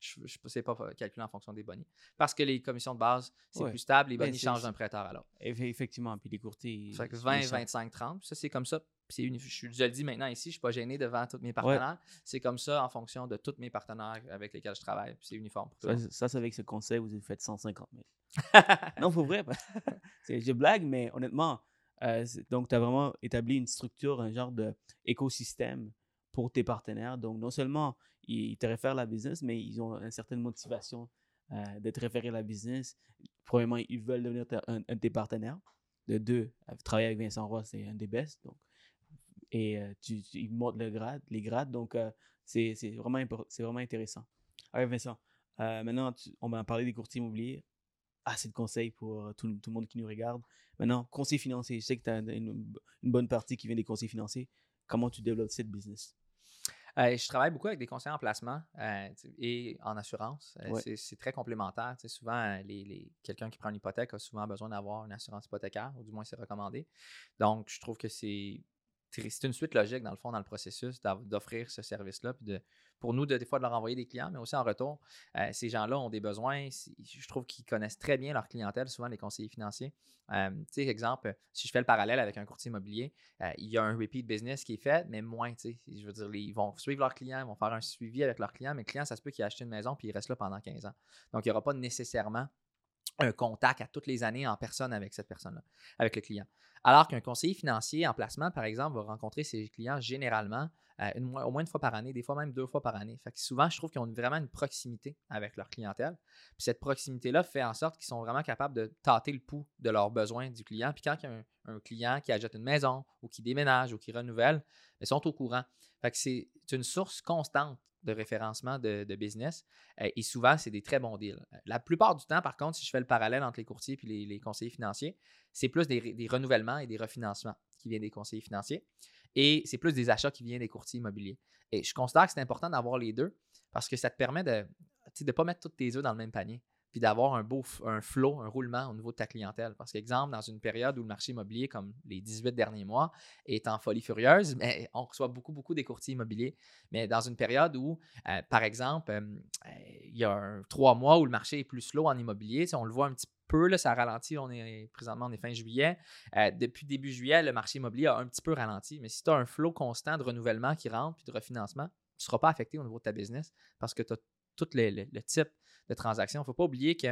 Speaker 1: Je ne sais pas calculer en fonction des bonnies. Parce que les commissions de base, c'est
Speaker 2: Ouais.
Speaker 1: plus stable, les
Speaker 2: Ben,
Speaker 1: bonnies changent d'un prêteur à l'autre.
Speaker 2: Eff- Effectivement, puis les courtiers.
Speaker 1: Ça fait que
Speaker 2: ils-
Speaker 1: 20,
Speaker 2: ils sont-
Speaker 1: 25, 30. Puis ça, c'est comme ça. Puis je, je le dis maintenant ici, je ne suis pas gêné devant tous mes partenaires. C'est comme ça en fonction de tous mes partenaires avec lesquels je travaille. C'est uniforme pour tout
Speaker 2: Ça, c'est- ça, c'est avec ce conseil, vous avez fait 150 000. [laughs] non, faut vrai. [laughs] je blague, mais honnêtement, euh, donc tu as vraiment établi une structure, un genre d'écosystème pour tes partenaires. Donc, non seulement ils te réfèrent la business, mais ils ont une certaine motivation euh, de te référer la business. Premièrement, ils veulent devenir un, un de tes partenaires. De deux, euh, travailler avec Vincent Roy, c'est un des best. Donc, et euh, ils montent le grade, les grades. Donc, euh, c'est vraiment, vraiment intéressant. Alors, Vincent, euh, maintenant, on va parler des courtiers immobiliers. Assez de conseils pour tout le monde qui nous regarde. Maintenant, conseil financier. Je sais que tu as une, une bonne partie qui vient des conseils financiers. Comment tu développes cette business?
Speaker 1: Euh, je travaille beaucoup avec des conseillers en placement euh, et en assurance. Euh,
Speaker 2: Ouais.
Speaker 1: c'est- très complémentaire. Souvent, les, les- quelqu'un qui prend une hypothèque a souvent besoin d'avoir une assurance hypothécaire, ou du moins c'est recommandé. Donc, je trouve que c'est c'est une suite logique, dans le fond, dans le processus d'offrir ce service-là. Pour nous, de, des fois, de leur envoyer des clients, mais aussi en retour, euh, ces gens-là ont des besoins. Je trouve qu'ils connaissent très bien leur clientèle, souvent les conseillers financiers. Euh, tu exemple, si je fais le parallèle avec un courtier immobilier, euh, il y a un repeat business qui est fait, mais moins. Je veux dire, ils vont suivre leurs clients, ils vont faire un suivi avec leurs clients, mais le client, ça se peut qu'il ait acheté une maison puis il reste là pendant 15 ans. Donc, il n'y aura pas nécessairement un contact à toutes les années en personne avec cette personne-là, avec le client. Alors qu'un conseiller financier en placement, par exemple, va rencontrer ses clients généralement euh, au moins une fois par année, des fois même deux fois par année. Fait que souvent, je trouve qu'ils ont vraiment une proximité avec leur clientèle. Puis cette proximité-là fait en sorte qu'ils sont vraiment capables de tâter le pouls de leurs besoins du client. Puis quand il y a un, client qui achète une maison ou qui déménage ou qui renouvelle, ils sont au courant. C'est une source constante de référencement de, business. Euh, et souvent, c'est des très bons deals. Euh, La plupart du temps, par contre, si je fais le parallèle entre les courtiers et les conseillers financiers, c'est plus des, renouvellements et des refinancements qui viennent des conseillers financiers. Et c'est plus des achats qui viennent des courtiers immobiliers. Et je considère que c'est important d'avoir les deux parce que ça te permet de ne pas mettre tous tes œufs dans le même panier puis d'avoir un beau un flow, un roulement au niveau de ta clientèle. Parce qu'exemple, dans une période où le marché immobilier, comme les 18 derniers mois, est en folie furieuse, [laughs] mais on reçoit beaucoup, beaucoup des courtiers immobiliers. Mais dans une période où, euh, par exemple, il y a un, trois mois où le marché est plus slow en immobilier, sais, on le voit un petit peu, là, ça ralentit, on est présentement, on est fin juillet. Euh, depuis début juillet, le marché immobilier a un petit peu ralenti. Mais si tu as un flow constant de renouvellement qui rentre puis de refinancement, tu ne seras pas affecté au niveau de ta business parce que tu as tout le type de transactions. Il ne faut pas oublier que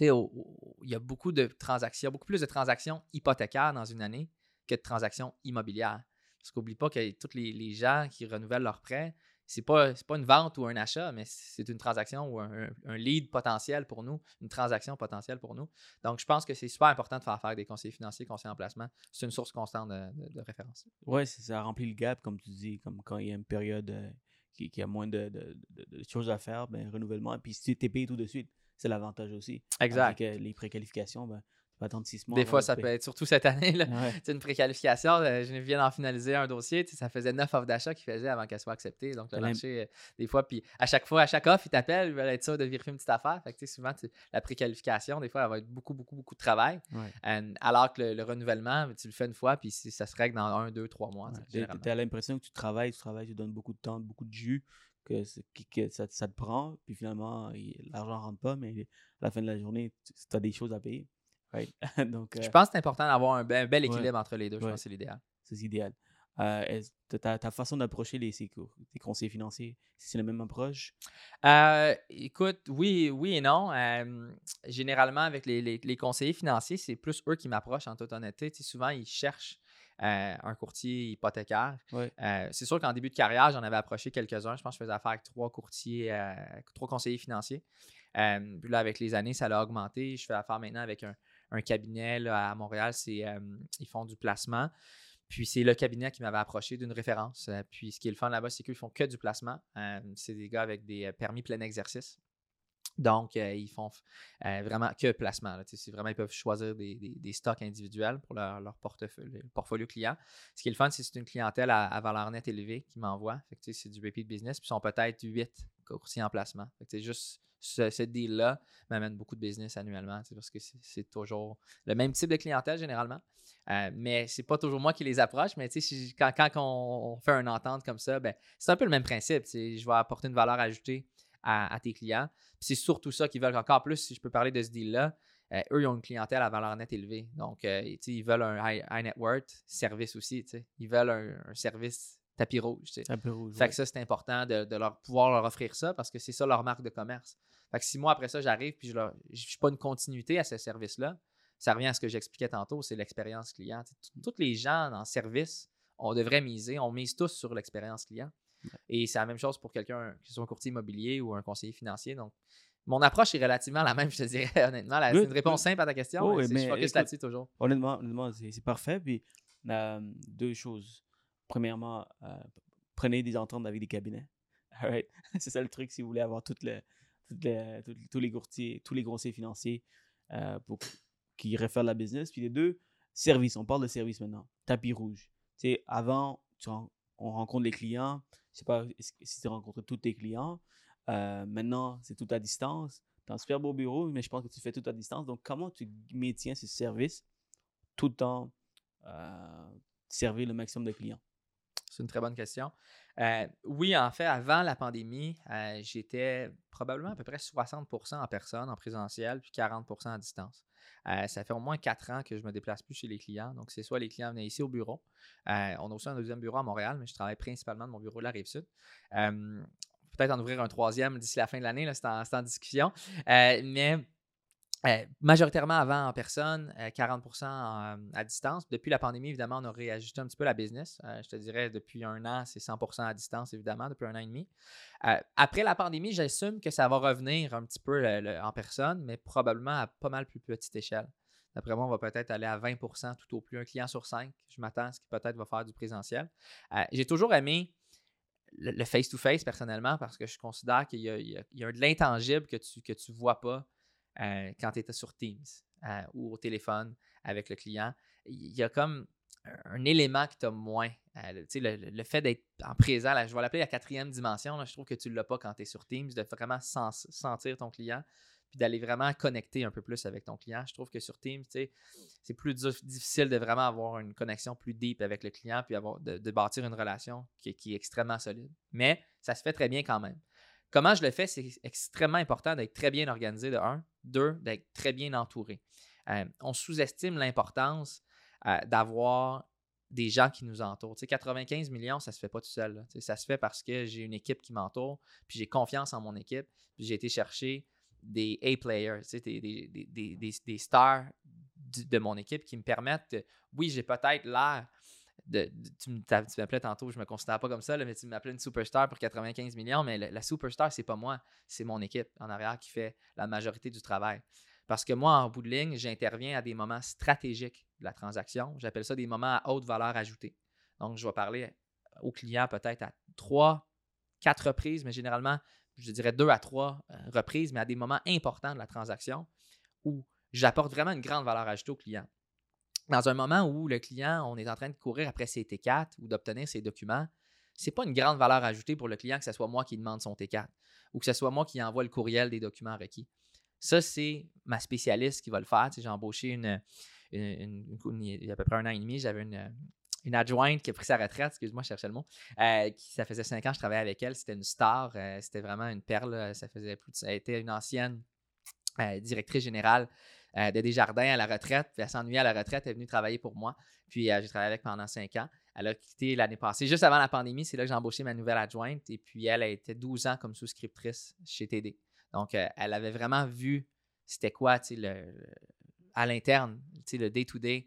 Speaker 1: il y a beaucoup de transactions, beaucoup plus de transactions hypothécaires dans une année que de transactions immobilières. Parce qu'oublie pas que tous les, les gens qui renouvellent leurs prêts, c'est pas, c'est pas une vente ou un achat, mais c'est une transaction ou un, lead potentiel pour nous, une transaction potentielle pour nous. Donc, je pense que c'est super important de faire affaire des conseillers financiers, conseillers en placement. C'est une source constante de, de- référence.
Speaker 2: C'est- ça remplit le gap, comme tu dis, comme quand il y a une période euh, qui, qui a moins de, de- de- de choses à faire, ben, renouvellement. Puis si tu es payé tout de suite, c'est l'avantage aussi. Avec euh, les préqualifications, ben, attendre six mois.
Speaker 1: Des fois, ça peut être, surtout cette année, là,
Speaker 2: Ouais.
Speaker 1: C'est une préqualification. euh, Je viens d'en finaliser un dossier. Ça faisait neuf offres d'achat qu'il faisait avant qu'elle soit acceptée. Donc, le marché, euh, des fois, puis à chaque fois, à chaque offre, ils t'appellent, ils veulent être sûrs de vérifier une petite affaire. Fait que, souvent, la préqualification, des fois, elle va être beaucoup, beaucoup, beaucoup de travail.
Speaker 2: Ouais.
Speaker 1: Euh, alors que le, le renouvellement, tu le fais une fois, puis ça se règle dans un, deux, trois mois. tu
Speaker 2: Ouais. T'as l'impression que tu travailles, tu travailles, tu donnes beaucoup de temps, beaucoup de jus, que, ça, ça te prend, puis finalement, l'argent rentre pas, mais à la fin de la journée, tu as des choses à payer. Right? [laughs] Donc,
Speaker 1: Je
Speaker 2: euh,
Speaker 1: pense que c'est important d'avoir un, be- un bel
Speaker 2: Ouais.
Speaker 1: équilibre entre les deux. Je
Speaker 2: Ouais.
Speaker 1: pense que c'est l'idéal.
Speaker 2: c'est idéal. Euh, ta, façon d'approcher les, tes conseillers financiers, c'est la même approche?
Speaker 1: Euh, écoute, oui, oui et non. Euh, généralement, avec les, les- les conseillers financiers, c'est plus eux qui m'approchent en toute honnêteté. Tu sais, souvent, ils cherchent euh, un courtier hypothécaire. Euh, c'est sûr qu'en début de carrière, j'en avais approché quelques-uns. Je pense que je faisais affaire avec trois courtiers, trois conseillers financiers. Puis là, avec les années, ça l'a augmenté. Je fais affaire maintenant avec un, un cabinet là, à Montréal. C'est, euh, ils font du placement. puis c'est le cabinet qui m'avait approché d'une référence. Euh, puis ce qui est le fun là-bas, c'est qu'ils font que du placement. Euh, c'est des gars avec des permis plein exercice. Donc, ils font vraiment que placement. C'est vraiment, ils peuvent choisir des, stocks individuels pour leur, portefeuille, portfolio client. Ce qui est le fun, c'est que c'est une clientèle à, valeur nette élevée qui m'envoie. C'est du repeat business. Puis ils sont peut-être 8 coursiers en placement. C'est juste ce, deal-là m'amène beaucoup de business annuellement parce que c'est toujours le même type de clientèle généralement. Euh, mais c'est pas toujours moi qui les approche, mais quand, quand on, fait une entente comme ça, ben, c'est un peu le même principe. Je vais apporter une valeur ajoutée à, tes clients. C'est surtout ça qu'ils veulent encore plus, si je peux parler de ce deal-là. Euh, eux, ils ont une clientèle à valeur nette élevée. Donc, euh, ils veulent un high, net worth service aussi. Ils veulent un, service tapis rouge.
Speaker 2: Tapis rouge.
Speaker 1: Fait que ça, c'est important de, leur pouvoir leur offrir ça parce que c'est ça leur marque de commerce. Fait que six mois après ça, j'arrive puis je ne suis pas une continuité à ce service-là. Ça revient à ce que j'expliquais tantôt, c'est l'expérience client. Tous les gens en service, on devrait miser, on mise tous sur l'expérience client. Et c'est la même chose pour quelqu'un, que ce soit un courtier immobilier ou un conseiller financier. Donc, mon approche est relativement la même, je te dirais, [laughs] honnêtement. C'est une réponse simple à ta question. Oh, mais je focus là-dessus toujours.
Speaker 2: Honnêtement, honnêtement c'est parfait. Puis, euh, deux choses. Premièrement, euh, prenez des ententes avec des cabinets. [laughs] c'est ça le truc si vous voulez avoir toutes les, tous les courtiers, tous les conseillers financiers euh, pour qui réfèrent la business. Puis les deux, service. On parle de service maintenant. Tapis rouge. Tu avant, on rencontre les clients. Je sais pas si tu rencontres tous tes clients. Euh, maintenant, c'est tout à distance. Tu as un super beau bureau, mais je pense que tu fais tout à distance. Donc, comment tu maintiens ce service tout en euh, servir le maximum de clients?
Speaker 1: C'est une très bonne question. Euh, oui, en fait, avant la pandémie, euh, j'étais probablement à peu près 60% en personne, en présentiel, puis 40% à distance. Euh, ça fait au moins quatre ans que je me déplace plus chez les clients. Donc, c'est soit les clients venaient ici au bureau. on a aussi un deuxième bureau à Montréal, mais je travaille principalement de mon bureau de la Rive-Sud. Peut-être en ouvrir un troisième d'ici la fin de l'année, c'est en, discussion. mais euh, majoritairement avant en personne, 40% euh, à distance. Depuis la pandémie, évidemment, on a réajusté un petit peu la business. Euh, je te dirais, depuis un an, c'est 100% à distance, évidemment, depuis un an et demi. après la pandémie, j'assume que ça va revenir un petit peu en personne, mais probablement à pas mal plus petite échelle. D'après moi, on va peut-être aller à 20% tout au plus, un client sur cinq. Je m'attends à ce qu'il peut-être va faire du présentiel. J'ai toujours aimé le face-to-face personnellement parce que je considère qu'il y, a de l'intangible que tu ne que vois pas euh, quand tu étais sur Teams euh, ou au téléphone avec le client. Il y a comme un élément que tu as moins. Euh, le, le, fait d'être en présent, je vais l'appeler la quatrième dimension, je trouve que tu ne l'as pas quand tu es sur Teams, de vraiment sentir ton client, puis d'aller vraiment connecter un peu plus avec ton client. Je trouve que sur Teams, c'est plus difficile de vraiment avoir une connexion plus deep avec le client, puis de, bâtir une relation qui, est extrêmement solide. Mais ça se fait très bien quand même. Comment je le fais, c'est extrêmement important d'être très bien organisé de un, deux, d'être très bien entouré. Euh, on sous-estime l'importance euh, d'avoir des gens qui nous entourent. Tu sais, 95 millions, ça ne se fait pas tout seul. ça se fait parce que j'ai une équipe qui m'entoure, puis j'ai confiance en mon équipe, puis j'ai été chercher des A-players, des, stars de mon équipe qui me permettent, oui, j'ai peut-être l'air tu m'appelais tantôt, je me considère pas comme ça, mais tu m'appelais une superstar pour 95 millions, mais la, superstar, c'est pas moi, c'est mon équipe en arrière qui fait la majorité du travail. Parce que moi, en bout de ligne, j'interviens à des moments stratégiques de la transaction. J'appelle ça des moments à haute valeur ajoutée. Donc, je vais parler au client peut-être à trois, quatre reprises, mais généralement, je dirais deux à trois euh, reprises, mais à des moments importants de la transaction où j'apporte vraiment une grande valeur ajoutée au client dans un moment où le client, on est en train de courir après ses T4 ou d'obtenir ses documents, ce n'est pas une grande valeur ajoutée pour le client que ce soit moi qui demande son T4 ou que ce soit moi qui envoie le courriel des documents requis. Ça, c'est ma spécialiste qui va le faire. j'ai embauché une, il y a à peu près un an et demi, j'avais une, adjointe qui a pris sa retraite, excuse-moi, je cherchais le mot. Euh, qui, ça faisait cinq ans que je travaillais avec elle. C'était une star. Euh, c'était vraiment une perle. Ça faisait a été une ancienne euh, directrice générale euh, de Desjardins à la retraite. Puis elle s'ennuyait à la retraite, elle est venue travailler pour moi. Puis euh, j'ai travaillé avec pendant cinq ans. Elle a quitté l'année passée, juste avant la pandémie. C'est là que j'ai embauché ma nouvelle adjointe. Et puis elle a été 12 ans comme souscriptrice chez TD. Donc, euh, elle avait vraiment vu c'était quoi, le, à l'interne, le day-to-day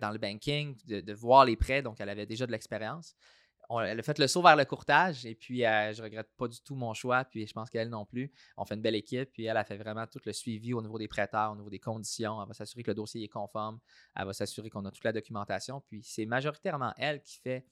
Speaker 1: dans le banking, de, voir les prêts. Donc, elle avait déjà de l'expérience. Elle a fait le saut vers le courtage et puis euh, je regrette pas du tout mon choix. Puis je pense qu'elle non plus. On fait une belle équipe. Puis elle a fait vraiment tout le suivi au niveau des prêteurs, au niveau des conditions. Elle va s'assurer que le dossier est conforme. Elle va s'assurer qu'on a toute la documentation. Puis c'est majoritairement elle qui fait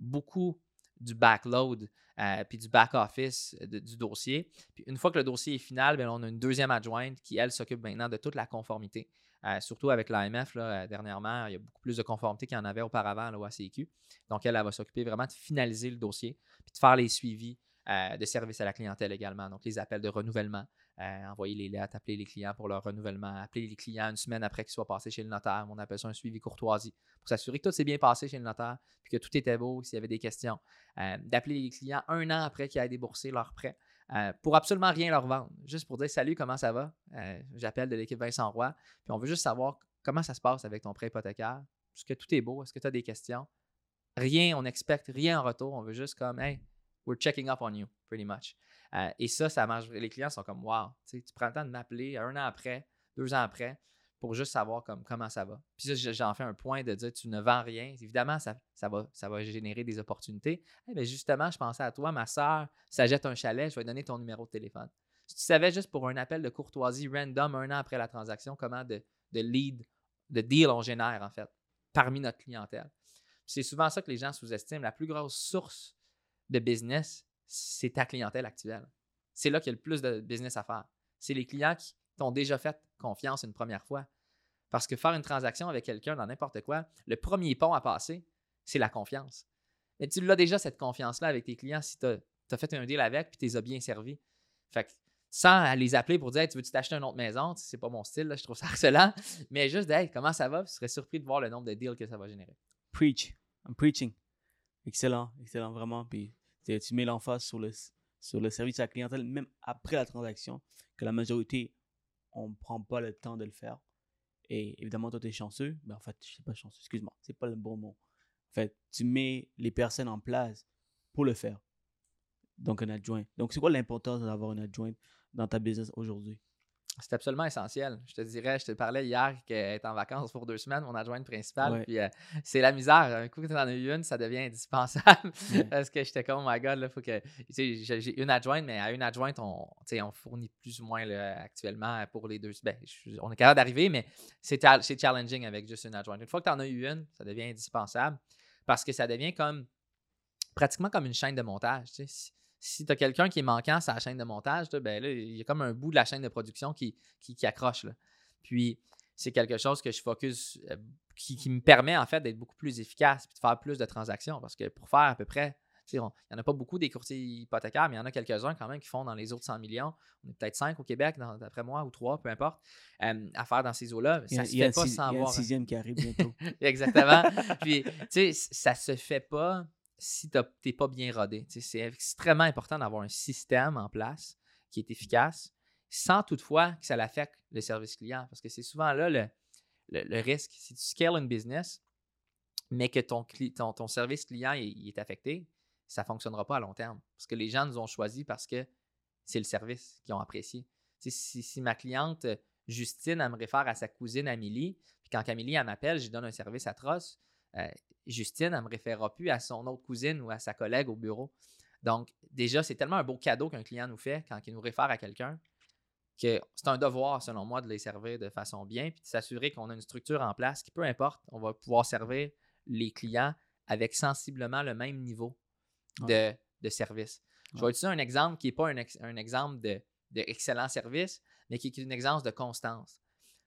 Speaker 1: beaucoup du backload euh, puis du back-office du dossier. Puis une fois que le dossier est final, bien, on a une deuxième adjointe qui, elle, s'occupe maintenant de toute la conformité. Euh, surtout avec l'AMF, euh, dernièrement, il y a beaucoup plus de conformité qu'il y en avait auparavant là, au. Donc, elle, elle va s'occuper vraiment de finaliser le dossier, puis de faire les suivis euh, de service à la clientèle également. Donc, les appels de renouvellement, envoyer les lettres, appeler les clients pour leur renouvellement, appeler les clients une semaine après qu'ils soient passés chez le notaire. On appelle ça un suivi courtoisie pour s'assurer que tout s'est bien passé chez le notaire, puis que tout était beau, s'il y avait des questions. D'appeler les clients un an après qu'ils aient déboursé leur prêt. Euh, pour absolument rien leur vendre. Juste pour dire salut, comment ça va? Euh, J'appelle de l'équipe Vincent Roy. Puis on veut juste savoir comment ça se passe avec ton prêt hypothécaire. Est-ce que tout est beau? Est-ce que tu as des questions? Rien, on expecte rien en retour. On veut juste comme, hey, we're checking up on you, pretty much. Euh, et ça, ça marche. Les clients sont comme, wow, tu prends le temps de m'appeler un an après, deux ans après, pour juste savoir comme, comment ça va. Puis ça, j'en fais un point de dire, tu ne vends rien. Évidemment, ça, va, générer des opportunités. Eh bien, justement, je pensais à toi, ma soeur, ça jette un chalet, je vais donner ton numéro de téléphone. Si tu savais juste pour un appel de courtoisie random un an après la transaction, comment de, de lead, de deal on génère, en fait, parmi notre clientèle. C'est souvent ça que les gens sous-estiment. La plus grosse source de business, c'est ta clientèle actuelle. C'est là qu'il y a le plus de business à faire. C'est les clients qui t'ont déjà fait confiance une première fois. Parce que faire une transaction avec quelqu'un dans n'importe quoi, le premier pont à passer, c'est la confiance. Mais tu l'as déjà, cette confiance-là, avec tes clients si tu as, fait un deal avec puis tu les as bien servis. Fait que sans les appeler pour dire Tu veux-tu t'acheter une autre maison? C'est pas mon style, là, je trouve ça harcelant. Mais juste de hey, comment ça va? Puis Tu serais surpris de voir le nombre de deals que ça va générer.
Speaker 2: Preach. I'm preaching. Excellent, excellent, vraiment. Puis tu mets l'emphase sur le, sur le service à la clientèle, même après la transaction, que la majorité, on ne prend pas le temps de le faire. Et évidemment, toi, tu es chanceux. Mais en fait, je ne suis pas chanceux, excuse-moi, c'est pas le bon mot. En fait, tu mets les personnes en place pour le faire. Donc, un adjoint. Donc, c'est quoi l'importance d'avoir un adjoint dans ta business aujourd'hui?
Speaker 1: C'est absolument essentiel. Je te dirais, je te parlais hier qu'elle est en vacances pour deux semaines, mon adjointe principale.
Speaker 2: Ouais.
Speaker 1: Puis euh, c'est la misère. Un coup que tu en as eu une, ça devient indispensable.
Speaker 2: Ouais. [laughs]
Speaker 1: Parce que j'étais comme, oh my god, là, faut que. Tu sais, j'ai une adjointe, mais à une adjointe, on, on fournit plus ou moins là, actuellement pour les deux. Ben, je- on est capable d'arriver, mais c'est cha- c'est challenging avec juste une adjointe. Une fois que tu en as eu une, ça devient indispensable parce que ça devient comme pratiquement comme une chaîne de montage. tu sais. Si, tu as quelqu'un qui est manquant sur la chaîne de montage, là, ben là, il y a comme un bout de la chaîne de production qui, qui, qui accroche. là. Puis, c'est quelque chose que je focus, euh, qui, qui me permet en fait d'être beaucoup plus efficace et de faire plus de transactions. Parce que pour faire à peu près, il n'y en a pas beaucoup des courtiers hypothécaires, mais il y en a quelques-uns quand même qui font dans les autres 100 millions. On est peut-être 5 au Québec, d'après moi, ou 3, peu importe, euh, à faire dans ces eaux-là. Ça se
Speaker 2: y a
Speaker 1: fait pas sans
Speaker 2: il y a un sixième qui arrive bientôt. [laughs]
Speaker 1: Exactement. Puis, tu sais, ça se fait pas si tu n'es pas bien rodé. C'est extrêmement important d'avoir un système en place qui est efficace, sans toutefois que ça l'affecte le service client. Parce que c'est souvent là le, risque. Si tu scales une business, mais que ton, ton, ton service client est affecté, ça ne fonctionnera pas à long terme. Parce que les gens nous ont choisis parce que c'est le service qu'ils ont apprécié. Si, si ma cliente Justine, elle me réfère à sa cousine Amélie, puis quand Amélie, elle m'appelle, je lui donne un service atroce, euh, Justine, elle ne me référera plus à son autre cousine ou à sa collègue au bureau. Donc, déjà, c'est tellement un beau cadeau qu'un client nous fait quand il nous réfère à quelqu'un que c'est un devoir, selon moi, de les servir de façon bien, puis de s'assurer qu'on a une structure en place qui, peu importe, on va pouvoir servir les clients avec sensiblement le même niveau de, de service. Je vais utiliser un exemple qui n'est pas un, ex- un exemple de, de excellent service, mais qui est un exemple de constance.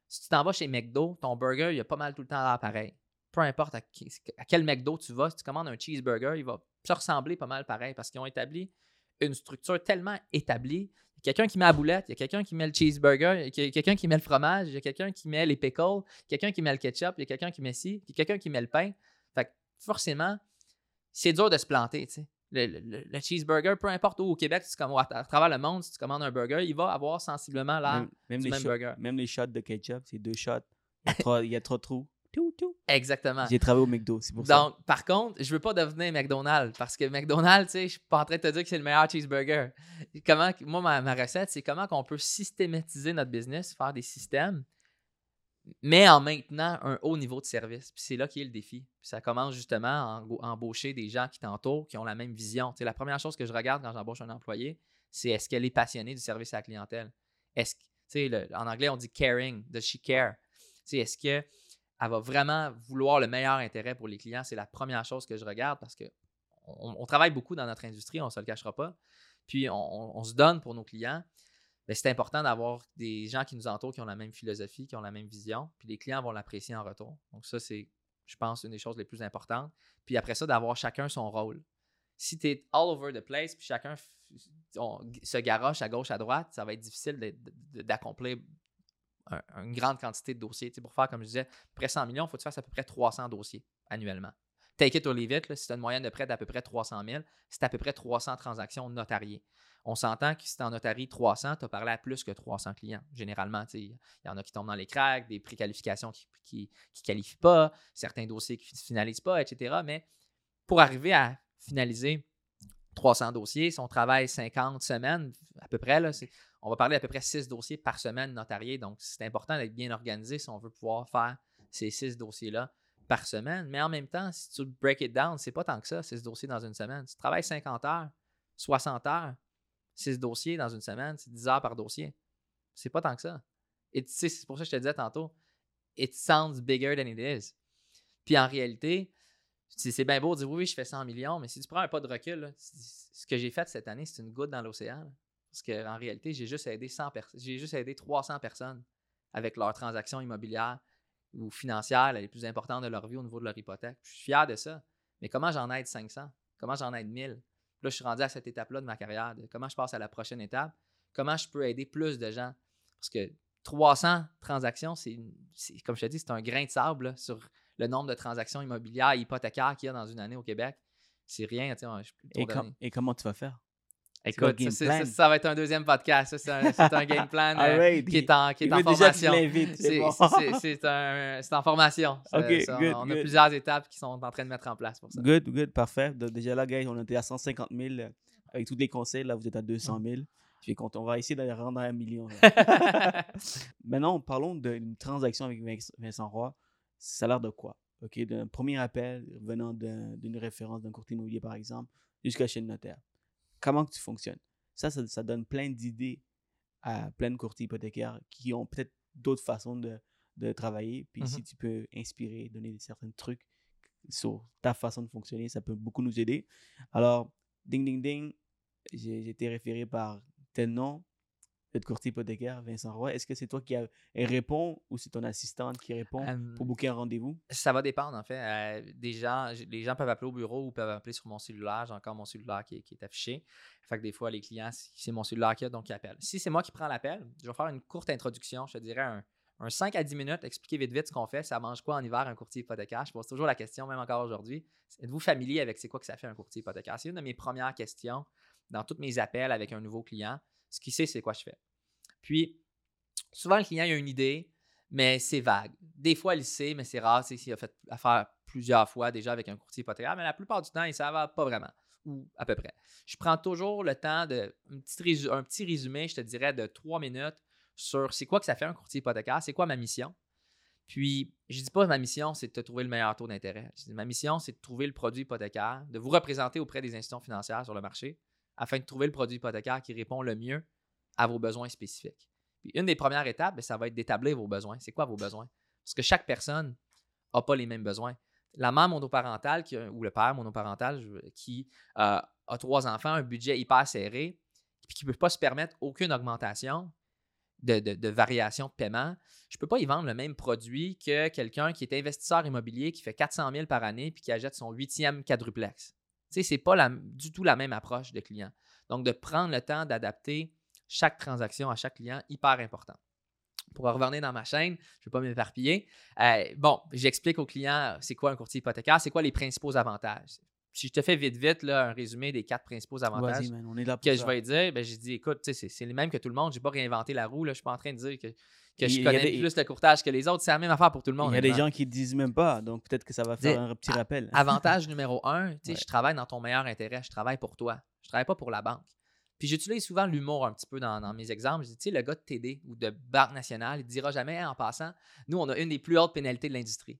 Speaker 1: Si tu t'en vas chez McDo, ton burger, il a pas mal tout le temps l'air pareil. Peu importe à, qui- à quel McDo tu vas, si tu commandes un cheeseburger, il va se ressembler pas mal pareil parce qu'ils ont établi une structure tellement établie. Il y a quelqu'un qui met la boulette, il y a quelqu'un qui met le cheeseburger, il y a quelqu'un qui met le fromage, il y a quelqu'un qui met les pickles, quelqu'un qui met le ketchup, il y a quelqu'un qui met ci, il y a quelqu'un qui met le pain. Fait que forcément, c'est dur de se planter, tu sais. Le, le- le cheeseburger, peu importe où au Québec, si tu à, à travers le monde, si tu commandes un burger, il va avoir sensiblement l'air
Speaker 2: même, même
Speaker 1: du
Speaker 2: les
Speaker 1: même burger.
Speaker 2: même les shots de ketchup, c'est deux shots. Il y a [laughs] trois, il y a trois trous. Tout, tout.
Speaker 1: Exactement.
Speaker 2: J'ai travaillé au McDo, c'est pour ça.
Speaker 1: Donc, par contre, je veux pas devenir McDonald's parce que McDonald's, tu sais, je suis pas en train de te dire que c'est le meilleur cheeseburger. Comment, moi, ma, ma recette, c'est comment qu'on peut systématiser notre business, faire des systèmes, mais en maintenant un haut niveau de service. Puis c'est là qui est le défi. Puis ça commence justement à en- embaucher des gens qui t'entourent, qui ont la même vision. Tu sais, la première chose que je regarde quand j'embauche un employé, c'est est-ce qu'elle est passionnée du service à la clientèle? Est-ce que, tu sais, le- en anglais, on dit caring, does she care? Tu sais, est-ce qu'elle va vraiment vouloir le meilleur intérêt pour les clients? C'est la première chose que je regarde parce que on, travaille beaucoup dans notre industrie, on ne se le cachera pas. Puis on, se donne pour nos clients. Mais c'est important d'avoir des gens qui nous entourent qui ont la même philosophie, qui ont la même vision. Puis les clients vont l'apprécier en retour. Donc ça, c'est, je pense, une des choses les plus importantes. Puis après ça, d'avoir chacun son rôle. Si tu es all over the place, puis chacun se garoche à gauche, à droite, ça va être difficile d'accomplir un- une grande quantité de dossiers. Pour faire, comme je disais, près 100 millions, il faut que tu fasses à peu près 300 dossiers annuellement. Take it or leave it, là, si tu as une moyenne de prêt d'à peu près 300 000, c'est à peu près 300 transactions notariées. On s'entend que si tu en notarie 300, tu as parlé à plus que 300 clients. Généralement, il y en a qui tombent dans les cracks, des préqualifications qui ne qualifient pas, certains dossiers qui ne finalisent pas, etc. Mais pour arriver à finaliser 300 dossiers, si on travaille 50 semaines, à peu près, là, c'est- on va parler à peu près 6 dossiers par semaine notariés. Donc, c'est important d'être bien organisé si on veut pouvoir faire ces 6 dossiers-là par semaine. Mais en même temps, si tu break it down, c'est pas tant que ça, 6 dossiers dans une semaine. Tu travailles 50 heures, 60 heures, 6 dossiers dans une semaine, c'est 10 heures par dossier. C'est pas tant que ça. Et tu sais, c'est pour ça que je te disais tantôt, it sounds bigger than it is. Puis en réalité, c'est bien beau de dire oui, oui, je fais 100 millions, mais si tu prends un pas de recul, ce que j'ai fait cette année, c'est une goutte dans l'océan. Parce qu'en réalité, j'ai juste aidé 100 personnes, j'ai juste aidé 300 personnes avec leurs transactions immobilières ou financières les plus importantes de leur vie au niveau de leur hypothèque. Je suis fier de ça. Mais comment j'en aide 500? Comment j'en aide 1000? Là, je suis rendu à cette étape-là de ma carrière. de comment je passe à la prochaine étape? Comment je peux aider plus de gens? Parce que 300 transactions, c'est, comme je te dis, c'est un grain de sable là, sur le nombre de transactions immobilières et hypothécaires qu'il y a dans une année au Québec. C'est rien, je
Speaker 2: com- et comment tu vas faire?
Speaker 1: Écoute, ça, va être un deuxième podcast. C'est, un, game plan [laughs] euh, qui est en, qui est en formation.
Speaker 2: c'est bon.
Speaker 1: en formation. Ça,
Speaker 2: good,
Speaker 1: on a plusieurs étapes qui sont en train de mettre en place pour ça.
Speaker 2: Good, good, parfait. Donc, déjà là, guys, on était à 150 000 euh, avec tous les conseils. Là, vous êtes à 200 000. Je suis. On va essayer d'aller rendre à un million. [laughs] [laughs] Maintenant, parlons d'une transaction avec Vinc- Vincent Roy. Ça a l'air de quoi? OK, d'un premier appel venant d'un- d'une référence d'un courtier immobilier, par exemple, jusqu'à chez le notaire. Comment que tu fonctionnes? Ça, ça, ça donne plein d'idées à plein de courtiers hypothécaires qui ont peut-être d'autres façons de, de travailler. Puis
Speaker 1: Mhm.
Speaker 2: si tu peux inspirer, donner certains trucs sur ta façon de fonctionner, ça peut beaucoup nous aider. Alors, ding, ding, ding, j'ai j'ai été référé par tel nom, tel courtier hypothécaire, Vincent Roy. Est-ce que c'est toi qui a- répond ou c'est ton assistante qui répond pour booker un rendez-vous?
Speaker 1: Ça va dépendre, en fait. Euh, des gens, j- les gens peuvent appeler au bureau ou peuvent appeler sur mon cellulaire. J'ai encore mon cellulaire qui est, qui est affiché. Fait que des fois, les clients, c'est mon cellulaire qui a, donc ils appellent. Si c'est moi qui prends l'appel, je vais faire une courte introduction. Je te dirais un, un 5 à 10 minutes, expliquer vite vite ce qu'on fait. Ça mange quoi en hiver un courtier hypothécaire? Je pose toujours la question, même encore aujourd'hui. Êtes-vous familier avec c'est quoi que ça fait un courtier hypothécaire? C'est une de mes premières questions dans tous mes appels avec un nouveau client. Ce qu'il sait, c'est quoi je fais. Puis, souvent, le client a une idée, mais c'est vague. Des fois, il sait, mais c'est rare. sais, S'il a fait affaire plusieurs fois déjà avec un courtier hypothécaire, mais la plupart du temps, il ne savent pas vraiment, ou à peu près. Je prends toujours le temps de un petit, résumé, je te dirais, de trois minutes sur c'est quoi que ça fait un courtier hypothécaire, c'est quoi ma mission. Puis, je dis pas ma mission, c'est de te trouver le meilleur taux d'intérêt. Ma mission, c'est de trouver le produit hypothécaire, de vous représenter auprès des institutions financières sur le marché afin de trouver le produit hypothécaire qui répond le mieux à vos besoins spécifiques. Puis une des premières étapes, ben, ça va être d'établir vos besoins. C'est quoi vos besoins? Parce que chaque personne n'a pas les mêmes besoins. La mère monoparentale ou le père monoparental qui euh, a trois enfants, un budget hyper serré, puis qui ne peut pas se permettre aucune augmentation de variation de paiement, je ne peux pas y vendre le même produit que quelqu'un qui est investisseur immobilier qui fait 400 000 par année puis qui achète son huitième quadruplex. Tu sais, ce n'est pas la- du tout la même approche de client. Donc, de prendre le temps d'adapter chaque transaction à chaque client, hyper important. Pour revenir dans ma chaîne, je ne vais pas m'éparpiller. Euh, bon, j'explique au client euh, c'est quoi un courtier hypothécaire, c'est quoi les principaux avantages. Si je te fais vite, vite là, un résumé des quatre principaux avantages
Speaker 2: man, on est là pour
Speaker 1: que
Speaker 2: ça.
Speaker 1: je vais dire, ben, j'ai dit, écoute, c'est c'est les mêmes que tout le monde. Je n'ai pas réinventé la roue. Là. Je ne suis pas en train de dire que, que je connais
Speaker 2: des-
Speaker 1: plus le courtage que les autres. C'est la même affaire pour tout le monde.
Speaker 2: Il y a des gens qui ne disent même pas, donc peut-être que ça va faire un petit rappel. [laughs]
Speaker 1: Avantage numéro un, tu sais,
Speaker 2: Ouais.
Speaker 1: je travaille dans ton meilleur intérêt. Je travaille pour toi. Je travaille pas pour la banque. Puis j'utilise souvent l'humour un petit peu dans, dans mes exemples. Je dis, tu sais, le gars de TD ou de Banque Nationale, il ne dira jamais en passant, nous, on a une des plus hautes pénalités de l'industrie.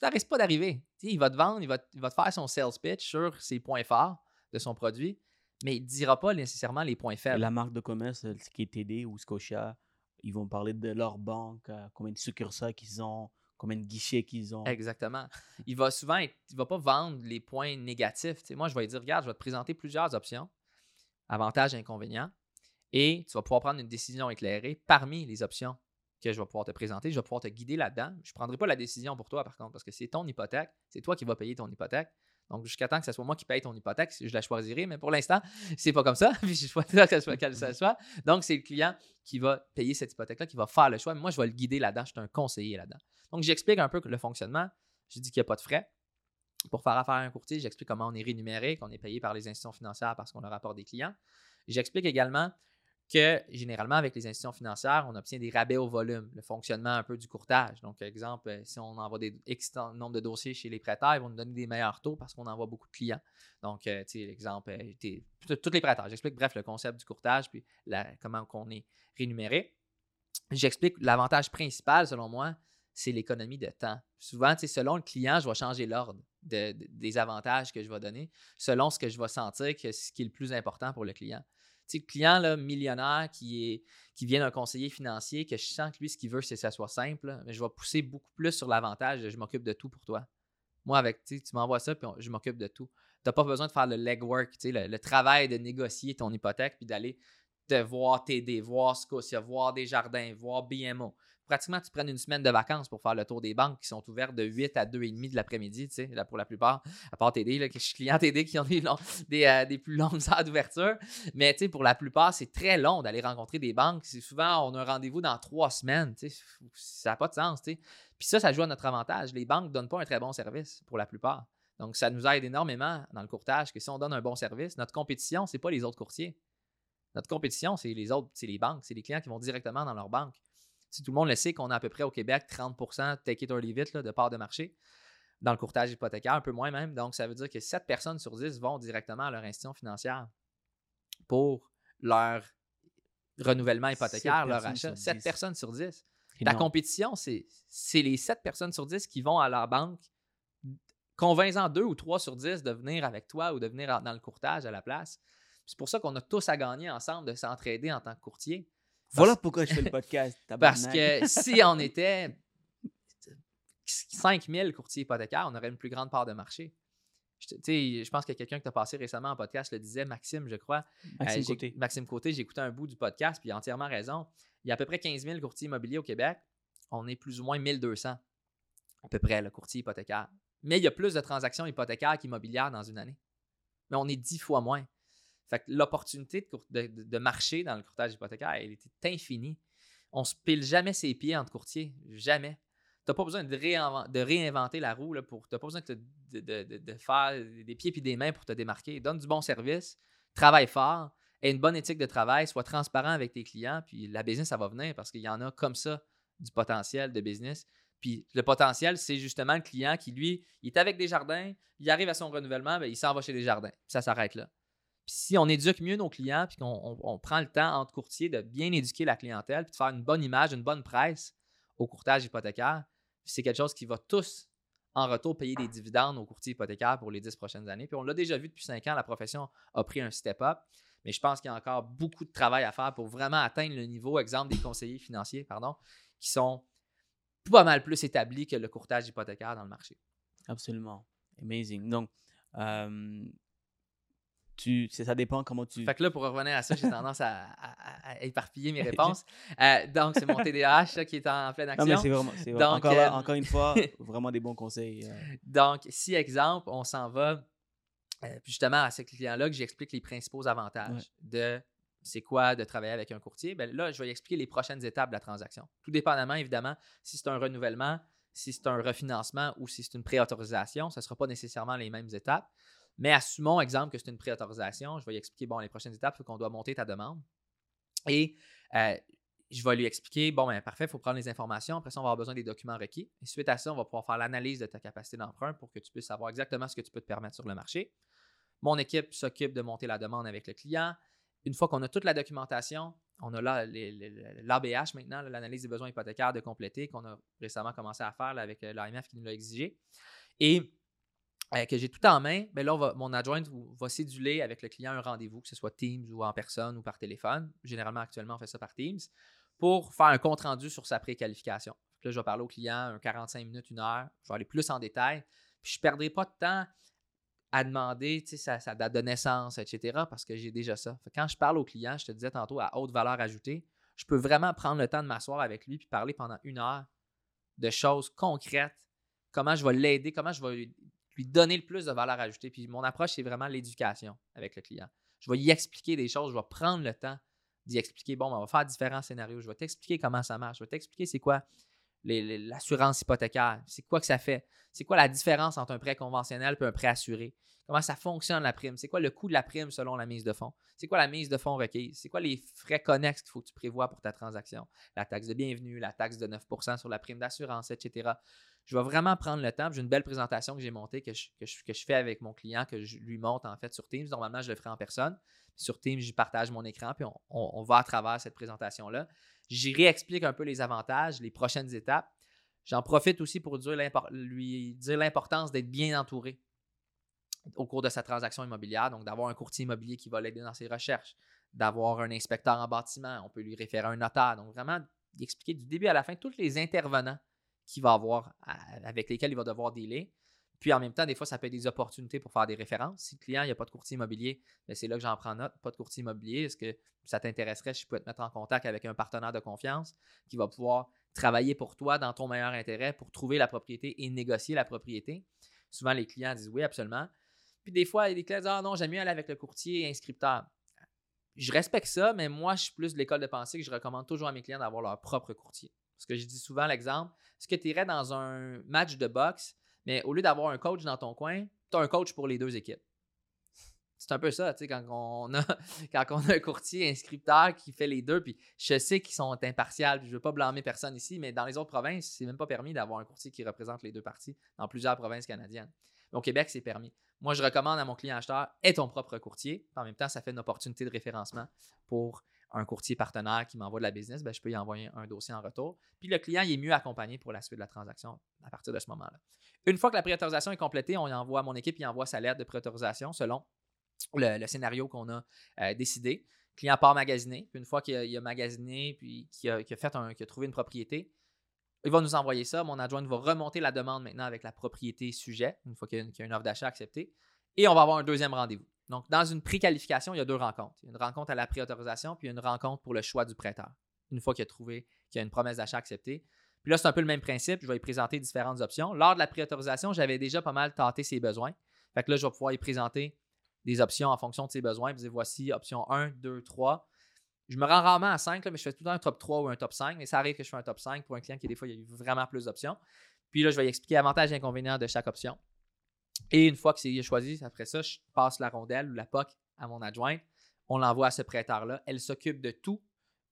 Speaker 1: Ça risque pas d'arriver. Il va te vendre, il va, te- il va te faire son sales pitch sur ses points forts de son produit, mais il ne dira pas nécessairement les points
Speaker 2: Et
Speaker 1: faibles.
Speaker 2: la marque de commerce, euh, ce qui est TD ou Scotia, ils vont parler de leur banque, euh, combien de succursales qu'ils ont, combien de guichets qu'ils ont.
Speaker 1: Exactement. Il va souvent il va pas vendre les points négatifs. Moi, je vais lui dire, regarde, je vais te présenter plusieurs options, avantages et inconvénients, et tu vas pouvoir prendre une décision éclairée parmi les options que je vais pouvoir te présenter. Je vais pouvoir te guider là-dedans. Je ne prendrai pas la décision pour toi, par contre, parce que c'est ton hypothèque. C'est toi qui vas payer ton hypothèque. Donc, jusqu'à temps que ce soit moi qui paye ton hypothèque, je la choisirai. Mais pour l'instant, [laughs] c'est pas comme ça. [laughs] Je choisis que ce soit quelle que ce soit. Donc, c'est le client qui va payer cette hypothèque-là, qui va faire le choix. Mais moi, je vais le guider là-dedans. Je suis un conseiller là-dedans. Donc, j'explique un peu le fonctionnement. Je dis qu'il n'y a pas de frais. Pour faire affaire à un courtier, j'explique comment on est rémunéré, qu'on est payé par les institutions financières parce qu'on leur apporte des clients. J'explique également que généralement, avec les institutions financières, on obtient des rabais au volume, le fonctionnement un peu du courtage. Donc, exemple, euh, si on envoie des nombre de dossiers chez les prêteurs, ils vont nous donner des meilleurs taux parce qu'on envoie beaucoup de clients. Donc, euh, tu sais, l'exemple, euh, tous les prêteurs. J'explique, bref, le concept du courtage, puis la- comment on est rémunéré. J'explique l'avantage principal, selon moi, c'est l'économie de temps. Souvent, tu sais, selon le client, je vais changer l'ordre de- de- des avantages que je vais donner, selon ce que je vais sentir que ce qui est le plus important pour le client. Sais, le client millionnaire qui, vient d'un conseiller financier, que je sens que lui, ce qu'il veut, c'est que ça soit simple, mais je vais pousser beaucoup plus sur l'avantage je m'occupe de tout pour toi. Moi, avec, tu m'envoies ça, puis je m'occupe de tout. Tu n'as pas besoin de faire le legwork, le, le travail de négocier ton hypothèque, puis d'aller te voir TD, voir Scotia, voir des jardins, voir BMO. Pratiquement, tu prennes une semaine de vacances pour faire le tour des banques qui sont ouvertes de 8 à 2,5 de l'après-midi, tu sais, pour la plupart, à part TD, là, que je TD qui ont euh, des plus longues heures d'ouverture. Mais tu sais, pour la plupart, c'est très long d'aller rencontrer des banques. C'est souvent, on a un rendez-vous dans trois semaines. tu sais. Ça n'a pas de sens. tu sais. Puis ça, ça joue à notre avantage. Les banques ne donnent pas un très bon service pour la plupart. Donc, ça nous aide énormément dans le courtage que si on donne un bon service, notre compétition, ce n'est pas les autres courtiers. Notre compétition, c'est les autres, c'est les banques, c'est les clients qui vont directement dans leur banque. Si tout le monde le sait qu'on a à peu près au Québec 30% take it or leave it là, de part de marché dans le courtage hypothécaire, un peu moins même. Donc, ça veut dire que 7 personnes sur 10 vont directement à leur institution financière pour leur renouvellement hypothécaire, leur achat.
Speaker 2: sur
Speaker 1: 7
Speaker 2: 10.
Speaker 1: personnes sur 10.
Speaker 2: C'est
Speaker 1: La compétition, c'est les 7 personnes sur 10 qui vont à leur banque. Convainc-en 2 ou 3 sur 10 de venir avec toi ou de venir en- dans le courtage à la place. C'est pour ça qu'on a tous à gagner ensemble de s'entraider en tant que courtier.
Speaker 2: Voilà pourquoi je fais le [laughs] podcast.
Speaker 1: Parce que si on était 5000 courtiers hypothécaires, on aurait une plus grande part de marché. Je, tu je pense que quelqu'un qui t'a passé récemment en podcast le disait, Maxime, je crois.
Speaker 2: Maxime
Speaker 1: Euh,
Speaker 2: Côté.
Speaker 1: Maxime Côté, j'ai écouté un bout du podcast, puis il a entièrement raison. Il y a à peu près 15 000 courtiers immobiliers au Québec. On est plus ou moins 1200, à peu près, le courtier hypothécaire. Mais il y a plus de transactions hypothécaires qu'immobilières dans une année. Mais on est 10 fois moins. Fait que l'opportunité de, marcher dans le courtage hypothécaire, elle était infinie. On se pile jamais ses pieds entre courtiers. Jamais. Tu n'as pas besoin de, réinven- de réinventer la roue. Tu n'as pas besoin de, faire des pieds et des mains pour te démarquer. Donne du bon service, travaille fort, aie une bonne éthique de travail, sois transparent avec tes clients, puis la business, ça va venir parce qu'il y en a comme ça du potentiel de business. Puis le potentiel, c'est justement le client qui, lui, il est avec des jardins, il arrive à son renouvellement, ben, il s'en va chez des jardins. Ça s'arrête là. Si on éduque mieux nos clients, puis qu'on on- on prend le temps entre courtiers de bien éduquer la clientèle, puis de faire une bonne image, une bonne presse au courtage hypothécaire, c'est quelque chose qui va tous, en retour, payer des dividendes aux courtiers hypothécaires pour les 10 prochaines années. Puis on l'a déjà vu depuis 5 ans, la profession a pris un step-up. Mais je pense qu'il y a encore beaucoup de travail à faire pour vraiment atteindre le niveau, exemple, des conseillers financiers, pardon, qui sont pas mal plus établis que le courtage hypothécaire dans le marché.
Speaker 2: Absolument. Amazing. Donc, euh, tu, ça dépend comment tu.
Speaker 1: Fait que là, pour revenir à ça, j'ai tendance à, à- à éparpiller mes [laughs] réponses. Euh, donc, c'est mon TDAH qui est en pleine
Speaker 2: non,
Speaker 1: action.
Speaker 2: mais c'est vraiment. c'est
Speaker 1: Donc,
Speaker 2: encore, là,
Speaker 1: euh,
Speaker 2: encore une fois, [laughs] vraiment des bons conseils. euh.
Speaker 1: Donc, si, exemple, on s'en va justement à ce client-là que j'explique les principaux avantages
Speaker 2: Ouais.
Speaker 1: de c'est quoi de travailler avec un courtier, ben là, je vais expliquer les prochaines étapes de la transaction. Tout dépendamment, évidemment, si c'est un renouvellement, si c'est un refinancement ou si c'est une préautorisation, ce ne sera pas nécessairement les mêmes étapes. Mais assumons, exemple, que c'est une préautorisation. Je vais lui expliquer, bon, les prochaines étapes, c'est qu'on doit monter ta demande. Et euh, je vais lui expliquer, bon, ben parfait, il faut prendre les informations. Après ça, on va avoir besoin des documents requis. Et suite à ça, on va pouvoir faire l'analyse de ta capacité d'emprunt pour que tu puisses savoir exactement ce que tu peux te permettre sur le marché. Mon équipe s'occupe de monter la demande avec le client. Une fois qu'on a toute la documentation, on a là l'ABH maintenant, l'analyse des besoins hypothécaires de compléter, qu'on a récemment commencé à faire avec euh, l'AMF qui nous l'a exigé. Et euh, que j'ai tout en main, ben là, mon adjointe va céduler avec le client un rendez-vous, que ce soit Teams ou en personne ou par téléphone. Généralement, actuellement, on fait ça par Teams pour faire un compte rendu sur sa préqualification. Là, je vais parler au client un 45 minutes, une heure. Je vais aller plus en détail. Puis je ne perdrai pas de temps à demander sa, sa, date de naissance, etc., parce que j'ai déjà ça. quand je parle au client, je te disais tantôt à haute valeur ajoutée, je peux vraiment prendre le temps de m'asseoir avec lui puis parler pendant une heure de choses concrètes, comment je vais l'aider, comment je vais lui donner le plus de valeur ajoutée. Puis mon approche, c'est vraiment l'éducation avec le client. Je vais y expliquer des choses, je vais prendre le temps d'y expliquer, bon, on va faire différents scénarios, je vais t'expliquer comment ça marche, je vais t'expliquer c'est quoi l'assurance hypothécaire, c'est quoi que ça fait, c'est quoi la différence entre un prêt conventionnel et un prêt assuré, comment ça fonctionne la prime, c'est quoi le coût de la prime selon la mise de fonds, c'est quoi la mise de fonds requise, c'est quoi les frais connexes qu'il faut que tu prévois pour ta transaction, la taxe de bienvenue, la taxe de 9% sur la prime d'assurance, etc je vais vraiment prendre le temps. J'ai une belle présentation que j'ai montée, que je, fais avec mon client, que je lui monte en fait sur Teams. Normalement, je le ferai en personne. sur Teams, je partage mon écran, puis on, va à travers cette présentation-là. J'y réexplique un peu les avantages, les prochaines étapes. J'en profite aussi pour lui dire l'importance d'être bien entouré au cours de sa transaction immobilière, donc d'avoir un courtier immobilier qui va l'aider dans ses recherches, d'avoir un inspecteur en bâtiment, on peut lui référer un notaire, donc vraiment d'expliquer du début à la fin tous les intervenants qu'il va avoir, avec lesquels il va devoir dealer. Puis en même temps, des fois, ça peut être des opportunités pour faire des références. Si le client, il n'y a pas de courtier immobilier, ben, c'est là que j'en prends note. Pas de courtier immobilier. Est-ce que ça t'intéresserait si je peux te mettre en contact avec un partenaire de confiance qui va pouvoir travailler pour toi dans ton meilleur intérêt pour trouver la propriété et négocier la propriété? Souvent, les clients disent oui, absolument. Puis des fois, les clients disent Ah non, j'aime mieux aller avec le courtier inscripteur. Je respecte ça, mais moi, je suis plus de l'école de pensée que je recommande toujours à mes clients d'avoir leur propre courtier. Parce que je dis souvent l'exemple, est-ce que tu irais dans un match de boxe, mais au lieu d'avoir un coach dans ton coin, tu as un coach pour les deux équipes? C'est un peu ça, tu sais, quand on a, [laughs] quand on a un courtier inscripteur qui fait les deux, puis je sais qu'ils sont impartials, je ne veux pas blâmer personne ici, mais dans les autres provinces, c'est même pas permis d'avoir un courtier qui représente les deux parties dans plusieurs provinces canadiennes. Mais au Québec, c'est permis. Moi, je recommande à mon client acheteur, aie ton propre courtier. En même temps, ça fait une opportunité de référencement pour un courtier partenaire qui m'envoie de la business, ben, je peux y envoyer un dossier en retour. Puis le client est mieux accompagné pour la suite de la transaction à partir de ce moment-là. Une fois que la préautorisation est complétée, on y envoie, mon équipe il envoie sa lettre de préautorisation selon le, scénario qu'on a euh, décidé. Client part magasiner. Puis une fois qu'il a, magasiné, puis qu'il a, a trouvé une propriété, il va nous envoyer ça. Mon adjoint va remonter la demande maintenant avec la propriété sujet, une fois qu'il y a une offre d'achat acceptée. Et on va avoir un deuxième rendez-vous. Donc, dans une préqualification, il y a deux rencontres. Il y a une rencontre à la préautorisation, puis une rencontre pour le choix du prêteur. Une fois qu'il a trouvé qu'il y a une promesse d'achat acceptée. Puis là, c'est un peu le même principe. Je vais lui présenter différentes options. Lors de la préautorisation, j'avais déjà pas mal tâté ses besoins. Fait que là, je vais pouvoir lui présenter des options en fonction de ses besoins. Puis voici option 1, 2, 3. Je me rends rarement à 5, mais je fais tout le temps un top 3 ou un top 5. Mais ça arrive que je fais un top 5 pour un client qui, des fois, il y a vraiment plus d'options. Puis là, je vais expliquer avantages et inconvénients de chaque option. Et une fois que c'est choisi, après ça, je passe la rondelle ou la POC à mon adjointe. On l'envoie à ce prêteur-là. Elle s'occupe de tout,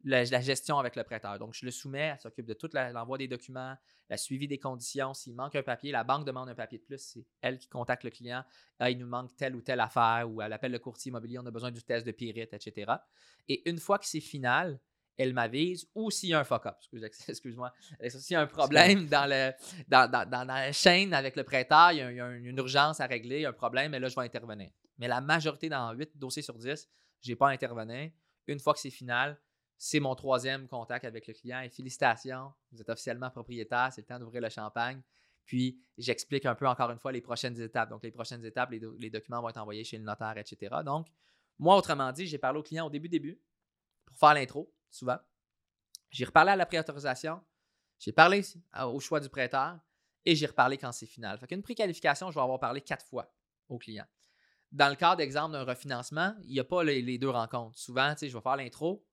Speaker 1: la, gestion avec le prêteur. Donc, je le soumets, elle s'occupe de tout l'envoi des documents, la suivi des conditions. S'il manque un papier, la banque demande un papier de plus, c'est elle qui contacte le client. Il nous manque telle ou telle affaire, ou elle appelle le courtier immobilier, on a besoin du test de Pirite, etc. Et une fois que c'est final, elle m'avise, ou s'il y a un fuck-up, excuse-moi, [laughs] s'il y a un problème dans, le, dans, la chaîne avec le prêteur, il y a, une urgence à régler, un problème, et là, je vais intervenir. Mais la majorité, dans 8 dossiers sur 10, je n'ai pas intervenu. Une fois que c'est final, c'est mon troisième contact avec le client. Et félicitations, vous êtes officiellement propriétaire, c'est le temps d'ouvrir le champagne. Puis, j'explique un peu encore une fois les prochaines étapes. Donc, les prochaines étapes, les, les documents vont être envoyés chez le notaire, etc. Donc, moi, autrement dit, j'ai parlé au client au début, début, pour faire l'intro souvent. J'ai reparlé à la préautorisation, j'ai parlé au choix du prêteur et j'ai reparlé quand c'est final. Fait qu'une préqualification, je vais avoir parlé quatre fois au client. Dans le cas d'exemple d'un refinancement, il n'y a pas les, deux rencontres. Souvent, je vais faire l'intro,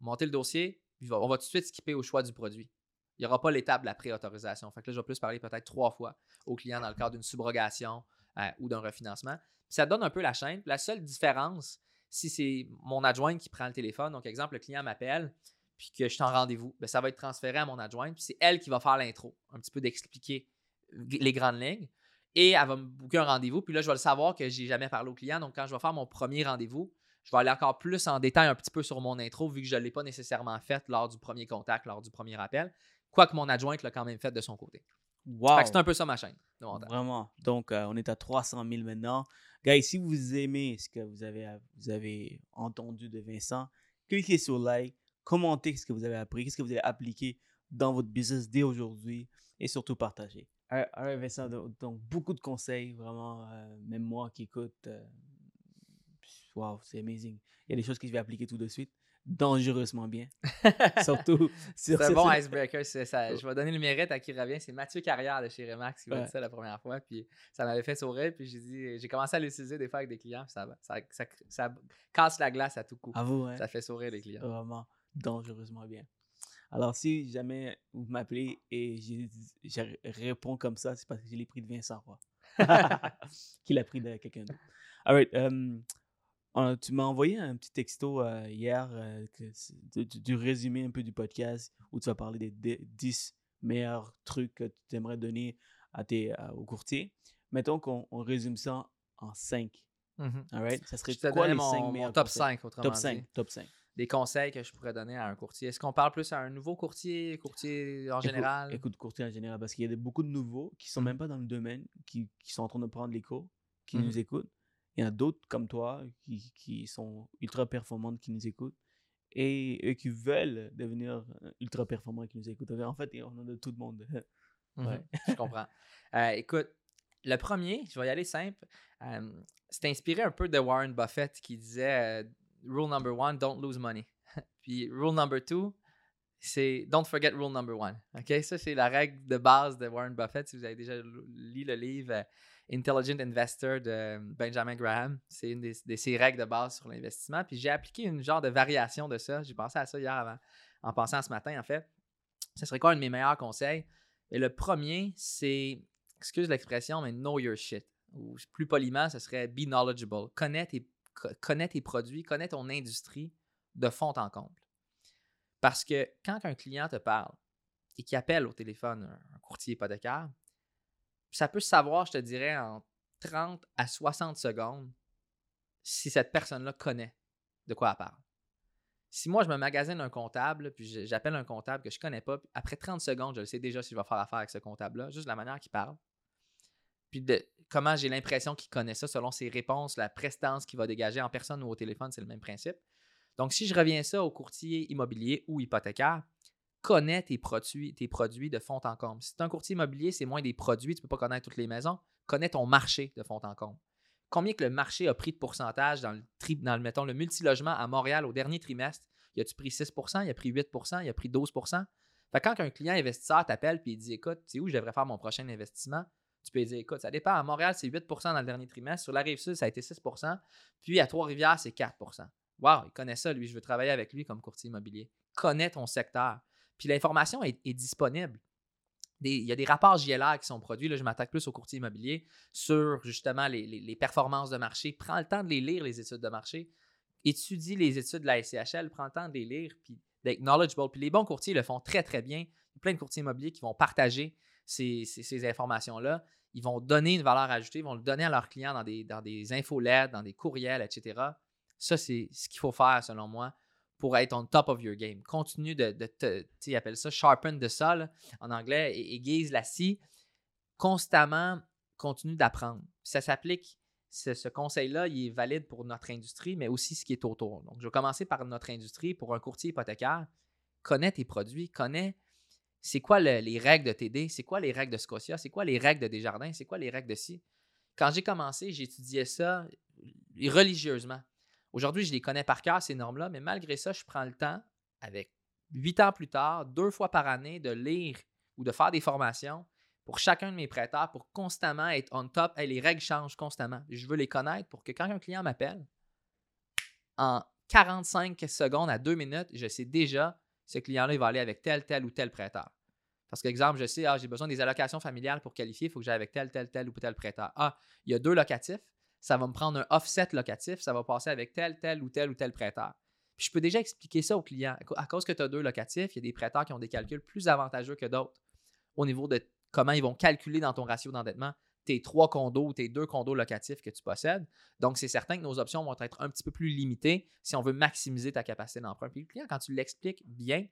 Speaker 1: monter le dossier, puis on va tout de suite skipper au choix du produit. Il n'y aura pas l'étape de la préautorisation. Fait là, je vais plus parler peut-être trois fois au client dans le cadre d'une subrogation euh, ou d'un refinancement. ça donne un peu la chaîne. la seule différence, si c'est mon adjointe qui prend le téléphone, donc exemple, le client m'appelle, puis que je suis en rendez-vous, ben, ça va être transféré à mon adjointe, puis c'est elle qui va faire l'intro, un petit peu d'expliquer les grandes lignes. Et elle va me booker un rendez-vous, puis là, je vais le savoir que j'ai jamais parlé au client. Donc, quand je vais faire mon premier rendez-vous, je vais aller encore plus en détail un petit peu sur mon intro, vu que je ne l'ai pas nécessairement faite lors du premier contact, lors du premier appel. Quoique mon adjointe l'a quand même fait de son côté.
Speaker 2: Wow.
Speaker 1: C'est un peu ça ma chaîne.
Speaker 2: Vraiment. Donc, euh, on est à 300 000 maintenant. Guys, si vous aimez ce que vous avez, entendu de Vincent, cliquez sur like, commentez ce que vous avez appris, qu'est-ce que vous avez appliqué dans votre business dès aujourd'hui et surtout partagez. Right, Vincent, donc, beaucoup de conseils, vraiment, euh, même moi qui écoute, euh, wow, c'est amazing. Il y a des choses que je vais appliquer tout de suite, dangereusement bien. [laughs] surtout sur
Speaker 1: C'est un bon [laughs] icebreaker. c'est ça. Je vais donner le mérite à qui revient. C'est Mathieu Carrière de chez Remax qui m'a
Speaker 2: Ouais.
Speaker 1: dit ça la première fois. Puis ça m'avait fait sourire. Puis j'ai dit, j'ai commencé à l'utiliser des fois avec des clients. Puis ça, va- ça, ça, ça casse la glace à tout coup.
Speaker 2: À vous, hein?
Speaker 1: Ça fait sourire les clients.
Speaker 2: Vraiment dangereusement bien. Alors, si jamais vous m'appelez et je réponds comme ça, c'est parce que je l'ai pris de Vincent Roy. [laughs] Qu'il a pris de quelqu'un d'autre. All right, euh, euh, tu m'as envoyé un petit texto euh, hier euh, que du, résumé un peu du podcast où tu vas parler des dé- 10 meilleurs trucs que tu aimerais donner à tes, à- aux courtiers. Mettons qu'on on résume ça en 5.
Speaker 1: Mhm.
Speaker 2: All right? Ça serait quoi les 5
Speaker 1: mon,
Speaker 2: meilleurs
Speaker 1: top
Speaker 2: conseils?
Speaker 1: 5, autrement
Speaker 2: Top
Speaker 1: dit.
Speaker 2: 5, top 5.
Speaker 1: Des conseils que je pourrais donner à un courtier. Est-ce qu'on parle plus à un nouveau courtier, courtier en
Speaker 2: Écoute-
Speaker 1: général?
Speaker 2: Écoute, courtier en général, parce qu'il y a de- beaucoup de nouveaux qui sont
Speaker 1: Mhm.
Speaker 2: même pas dans le domaine, qui, qui sont en train de prendre les cours, qui
Speaker 1: Mhm.
Speaker 2: nous écoutent. Il y en a d'autres comme toi qui, qui sont ultra performantes qui nous écoutent et eux qui veulent devenir euh, ultra performants qui nous écoutent. En fait, on en a tout le monde. [laughs]
Speaker 1: Mhm,
Speaker 2: Ouais.
Speaker 1: je comprends. Euh, écoute, le premier, je vais y aller simple. euh, c'est inspiré un peu de Warren Buffett qui disait euh, Rule number one, don't lose money. [laughs] Puis rule number two, c'est don't forget rule number one. OK? Ça, c'est la règle de base de Warren Buffett. Si vous avez déjà lu le livre Intelligent Investor de Benjamin Graham, c'est une de ses règles de base sur l'investissement. Puis j'ai appliqué une genre de variation de ça. J'ai pensé à ça hier avant, en pensant ce matin, en fait. Ce serait quoi un de mes meilleurs conseils? Et le premier, c'est, excuse l'expression, mais know your shit. Ou plus poliment, ce serait be knowledgeable. Connais tes, tes produits, connais ton industrie de fond en comble. Parce que quand un client te parle et qui appelle au téléphone un courtier hypothécaire, ça peut savoir, je te dirais, en 30 à 60 secondes si cette personne-là connaît de quoi elle parle. Si moi, je me magasine un comptable, puis j'appelle un comptable que je connais pas, puis après 30 secondes, je le sais déjà si je vais faire affaire avec ce comptable-là, juste la manière qu'il parle. Puis de comment j'ai l'impression qu'il connaît ça selon ses réponses, la prestance qu'il va dégager en personne ou au téléphone, c'est le même principe. Donc, si je reviens ça au courtier immobilier ou hypothécaire, connais tes produits, tes produits de fond en comble. Si c'est un courtier immobilier, c'est moins des produits, tu ne peux pas connaître toutes les maisons. Connais ton marché de fond en comble. Combien que le marché a pris de pourcentage dans le, tri, dans le mettons, le multilogement à Montréal au dernier trimestre? Il a-tu pris 6% il a pris 8% il a pris 12% Fait quand un client investisseur t'appelle et il dit Écoute, tu sais où je devrais faire mon prochain investissement? Tu peux lui dire Écoute, ça dépend. À Montréal, c'est 8% dans le dernier trimestre. Sur la rive sud, ça a été 6% Puis à Trois-Rivières, c'est 4% Wow, il connaît ça, lui. Je veux travailler avec lui comme courtier immobilier. Connais ton secteur. Puis l'information est, disponible. Il y a des rapports JLR qui sont produits. Là, je m'attaque plus au courtier immobilier sur justement les, performances de marché. Prends le temps de les lire, les études de marché. Étudie les études de la SCHL. Prends le temps de les lire puis d'être knowledgeable. Puis les bons courtiers le font très, très bien. Il y a plein de courtiers immobiliers qui vont partager ces, informations-là. Ils vont donner une valeur ajoutée, ils vont le donner à leurs clients dans des, dans des dans des courriels, etc. Ça, c'est ce qu'il faut faire, selon moi, pour être on top of your game. Continue de, de te, ça sharpen the saw en anglais, aiguise la scie. Constamment, continue d'apprendre. Ça s'applique, ce, conseil-là, il est valide pour notre industrie, mais aussi ce qui est autour. Donc, je vais commencer par notre industrie. Pour un courtier hypothécaire, connais tes produits, connais c'est quoi le- les règles de TD, c'est quoi les règles de Scotia, c'est quoi les règles de Desjardins, c'est quoi les règles de ci. Quand j'ai commencé, j'étudiais ça religieusement. Aujourd'hui, je les connais par cœur, ces normes-là, mais malgré ça, je prends le temps, avec huit ans plus tard, deux fois par année, de lire ou de faire des formations pour chacun de mes prêteurs pour constamment être on top. Hey, les règles changent constamment. Je veux les connaître pour que quand un client m'appelle, en 45 secondes à 2 minutes, je sais déjà ce client-là, va aller avec tel, tel ou tel prêteur. Parce qu'exemple, je sais, ah, j'ai besoin des allocations familiales pour qualifier, il faut que j'aille avec tel, tel, tel ou tel prêteur. Ah, il y a deux locatifs, ça va me prendre un offset locatif, ça va passer avec tel, tel ou tel ou tel prêteur. Puis je peux déjà expliquer ça au client. À cause que tu as deux locatifs, il y a des prêteurs qui ont des calculs plus avantageux que d'autres au niveau de comment ils vont calculer dans ton ratio d'endettement tes trois condos ou tes deux condos locatifs que tu possèdes. Donc, c'est certain que nos options vont être un petit peu plus limitées si on veut maximiser ta capacité d'emprunt. Puis le client, quand tu l'expliques bien,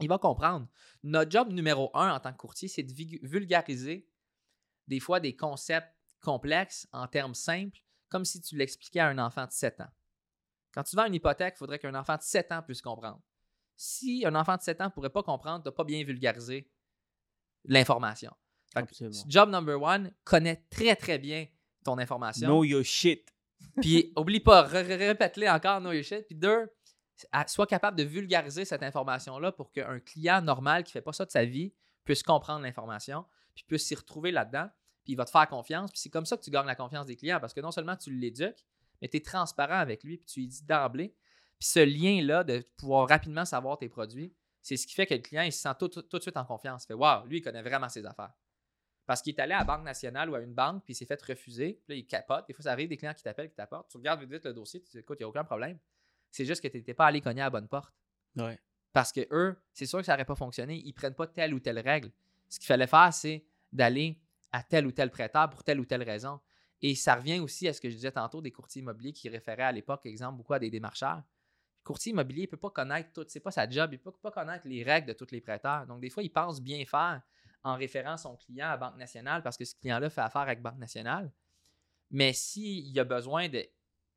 Speaker 1: il va comprendre. Notre job numéro un en tant que courtier, c'est de vulgariser des fois des concepts complexes en termes simples, comme si tu l'expliquais à un enfant de 7 ans. Quand tu vends une hypothèque, il faudrait qu'un enfant de 7 ans puisse comprendre. Si un enfant de 7 ans ne pourrait pas comprendre, tu n'as pas bien vulgarisé l'information. Job number one, connais très très bien ton information.
Speaker 2: Know your shit. [laughs]
Speaker 1: Puis oublie pas, répète-le encore, know your shit. Puis deux, sois capable de vulgariser cette information-là pour qu'un client normal qui ne fait pas ça de sa vie puisse comprendre l'information, puis puisse s'y retrouver là-dedans, puis il va te faire confiance. Puis c'est comme ça que tu gagnes la confiance des clients parce que non seulement tu l'éduques, mais tu es transparent avec lui, puis tu lui dis d'emblée. Puis ce lien-là de pouvoir rapidement savoir tes produits, c'est ce qui fait que le client il se sent tout, de suite en confiance. Il fait Waouh, lui, il connaît vraiment ses affaires. Parce qu'il est allé à la Banque nationale ou à une banque, puis il s'est fait refuser. Puis là, il capote. Des fois, ça arrive des clients qui t'appellent, qui t'apportent. Tu regardes vite, le dossier, tu dis Écoute, il n'y a aucun problème. C'est juste que tu n'étais pas allé cogner à la bonne porte.
Speaker 2: Ouais.
Speaker 1: Parce que eux, c'est sûr que ça n'aurait pas fonctionné. Ils ne prennent pas telle ou telle règle. Ce qu'il fallait faire, c'est d'aller à tel ou tel prêteur pour telle ou telle raison. Et ça revient aussi à ce que je disais tantôt des courtiers immobiliers qui référaient à l'époque, exemple, beaucoup à des démarcheurs. Le courtier immobilier ne peut pas connaître tout, c'est pas sa job, il ne peut pas connaître les règles de tous les prêteurs. Donc, des fois, il pense bien faire en référant son client à Banque nationale parce que ce client-là fait affaire avec Banque nationale. Mais s'il y a besoin de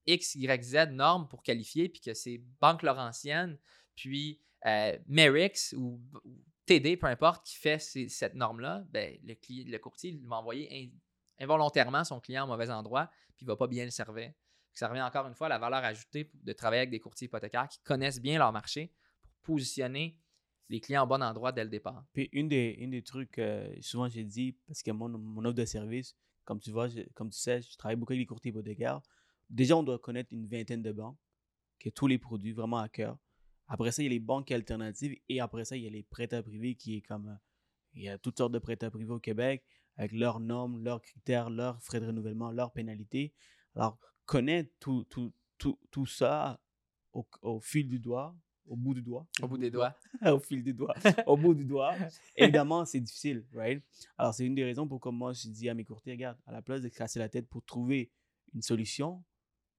Speaker 1: X, Y, Z normes pour qualifier, puis que c'est Banque Laurentienne, puis euh, Merix ou, TD, peu importe, qui fait cette norme-là, ben, le, le courtier va envoyer involontairement son client au mauvais endroit, puis il ne va pas bien le servir. Ça revient encore une fois à la valeur ajoutée de travailler avec des courtiers hypothécaires qui connaissent bien leur marché pour positionner les clients au bon endroit dès le départ.
Speaker 2: Puis une des, une des trucs, euh, souvent j'ai dit, parce que mon, mon offre de service, comme tu vois, comme tu sais, je travaille beaucoup avec les courtiers hypothécaires. Déjà, on doit connaître une vingtaine de banques, qui tous les produits vraiment à cœur. Après ça, il y a les banques alternatives et après ça, il y a les prêteurs privés qui est comme. Euh, il y a toutes sortes de prêteurs privés au Québec avec leurs normes, leurs critères, leurs frais de renouvellement, leurs pénalités. Alors, connaître tout, tout, tout, tout ça au, au, fil du doigt, au bout du doigt.
Speaker 1: Au bout des doigts. [laughs]
Speaker 2: au fil du doigt. [laughs] au bout du doigt. Évidemment, c'est difficile, right? Alors, c'est une des raisons pour moi, je dis à mes courtiers, regarde, à la place de casser la tête pour trouver une solution,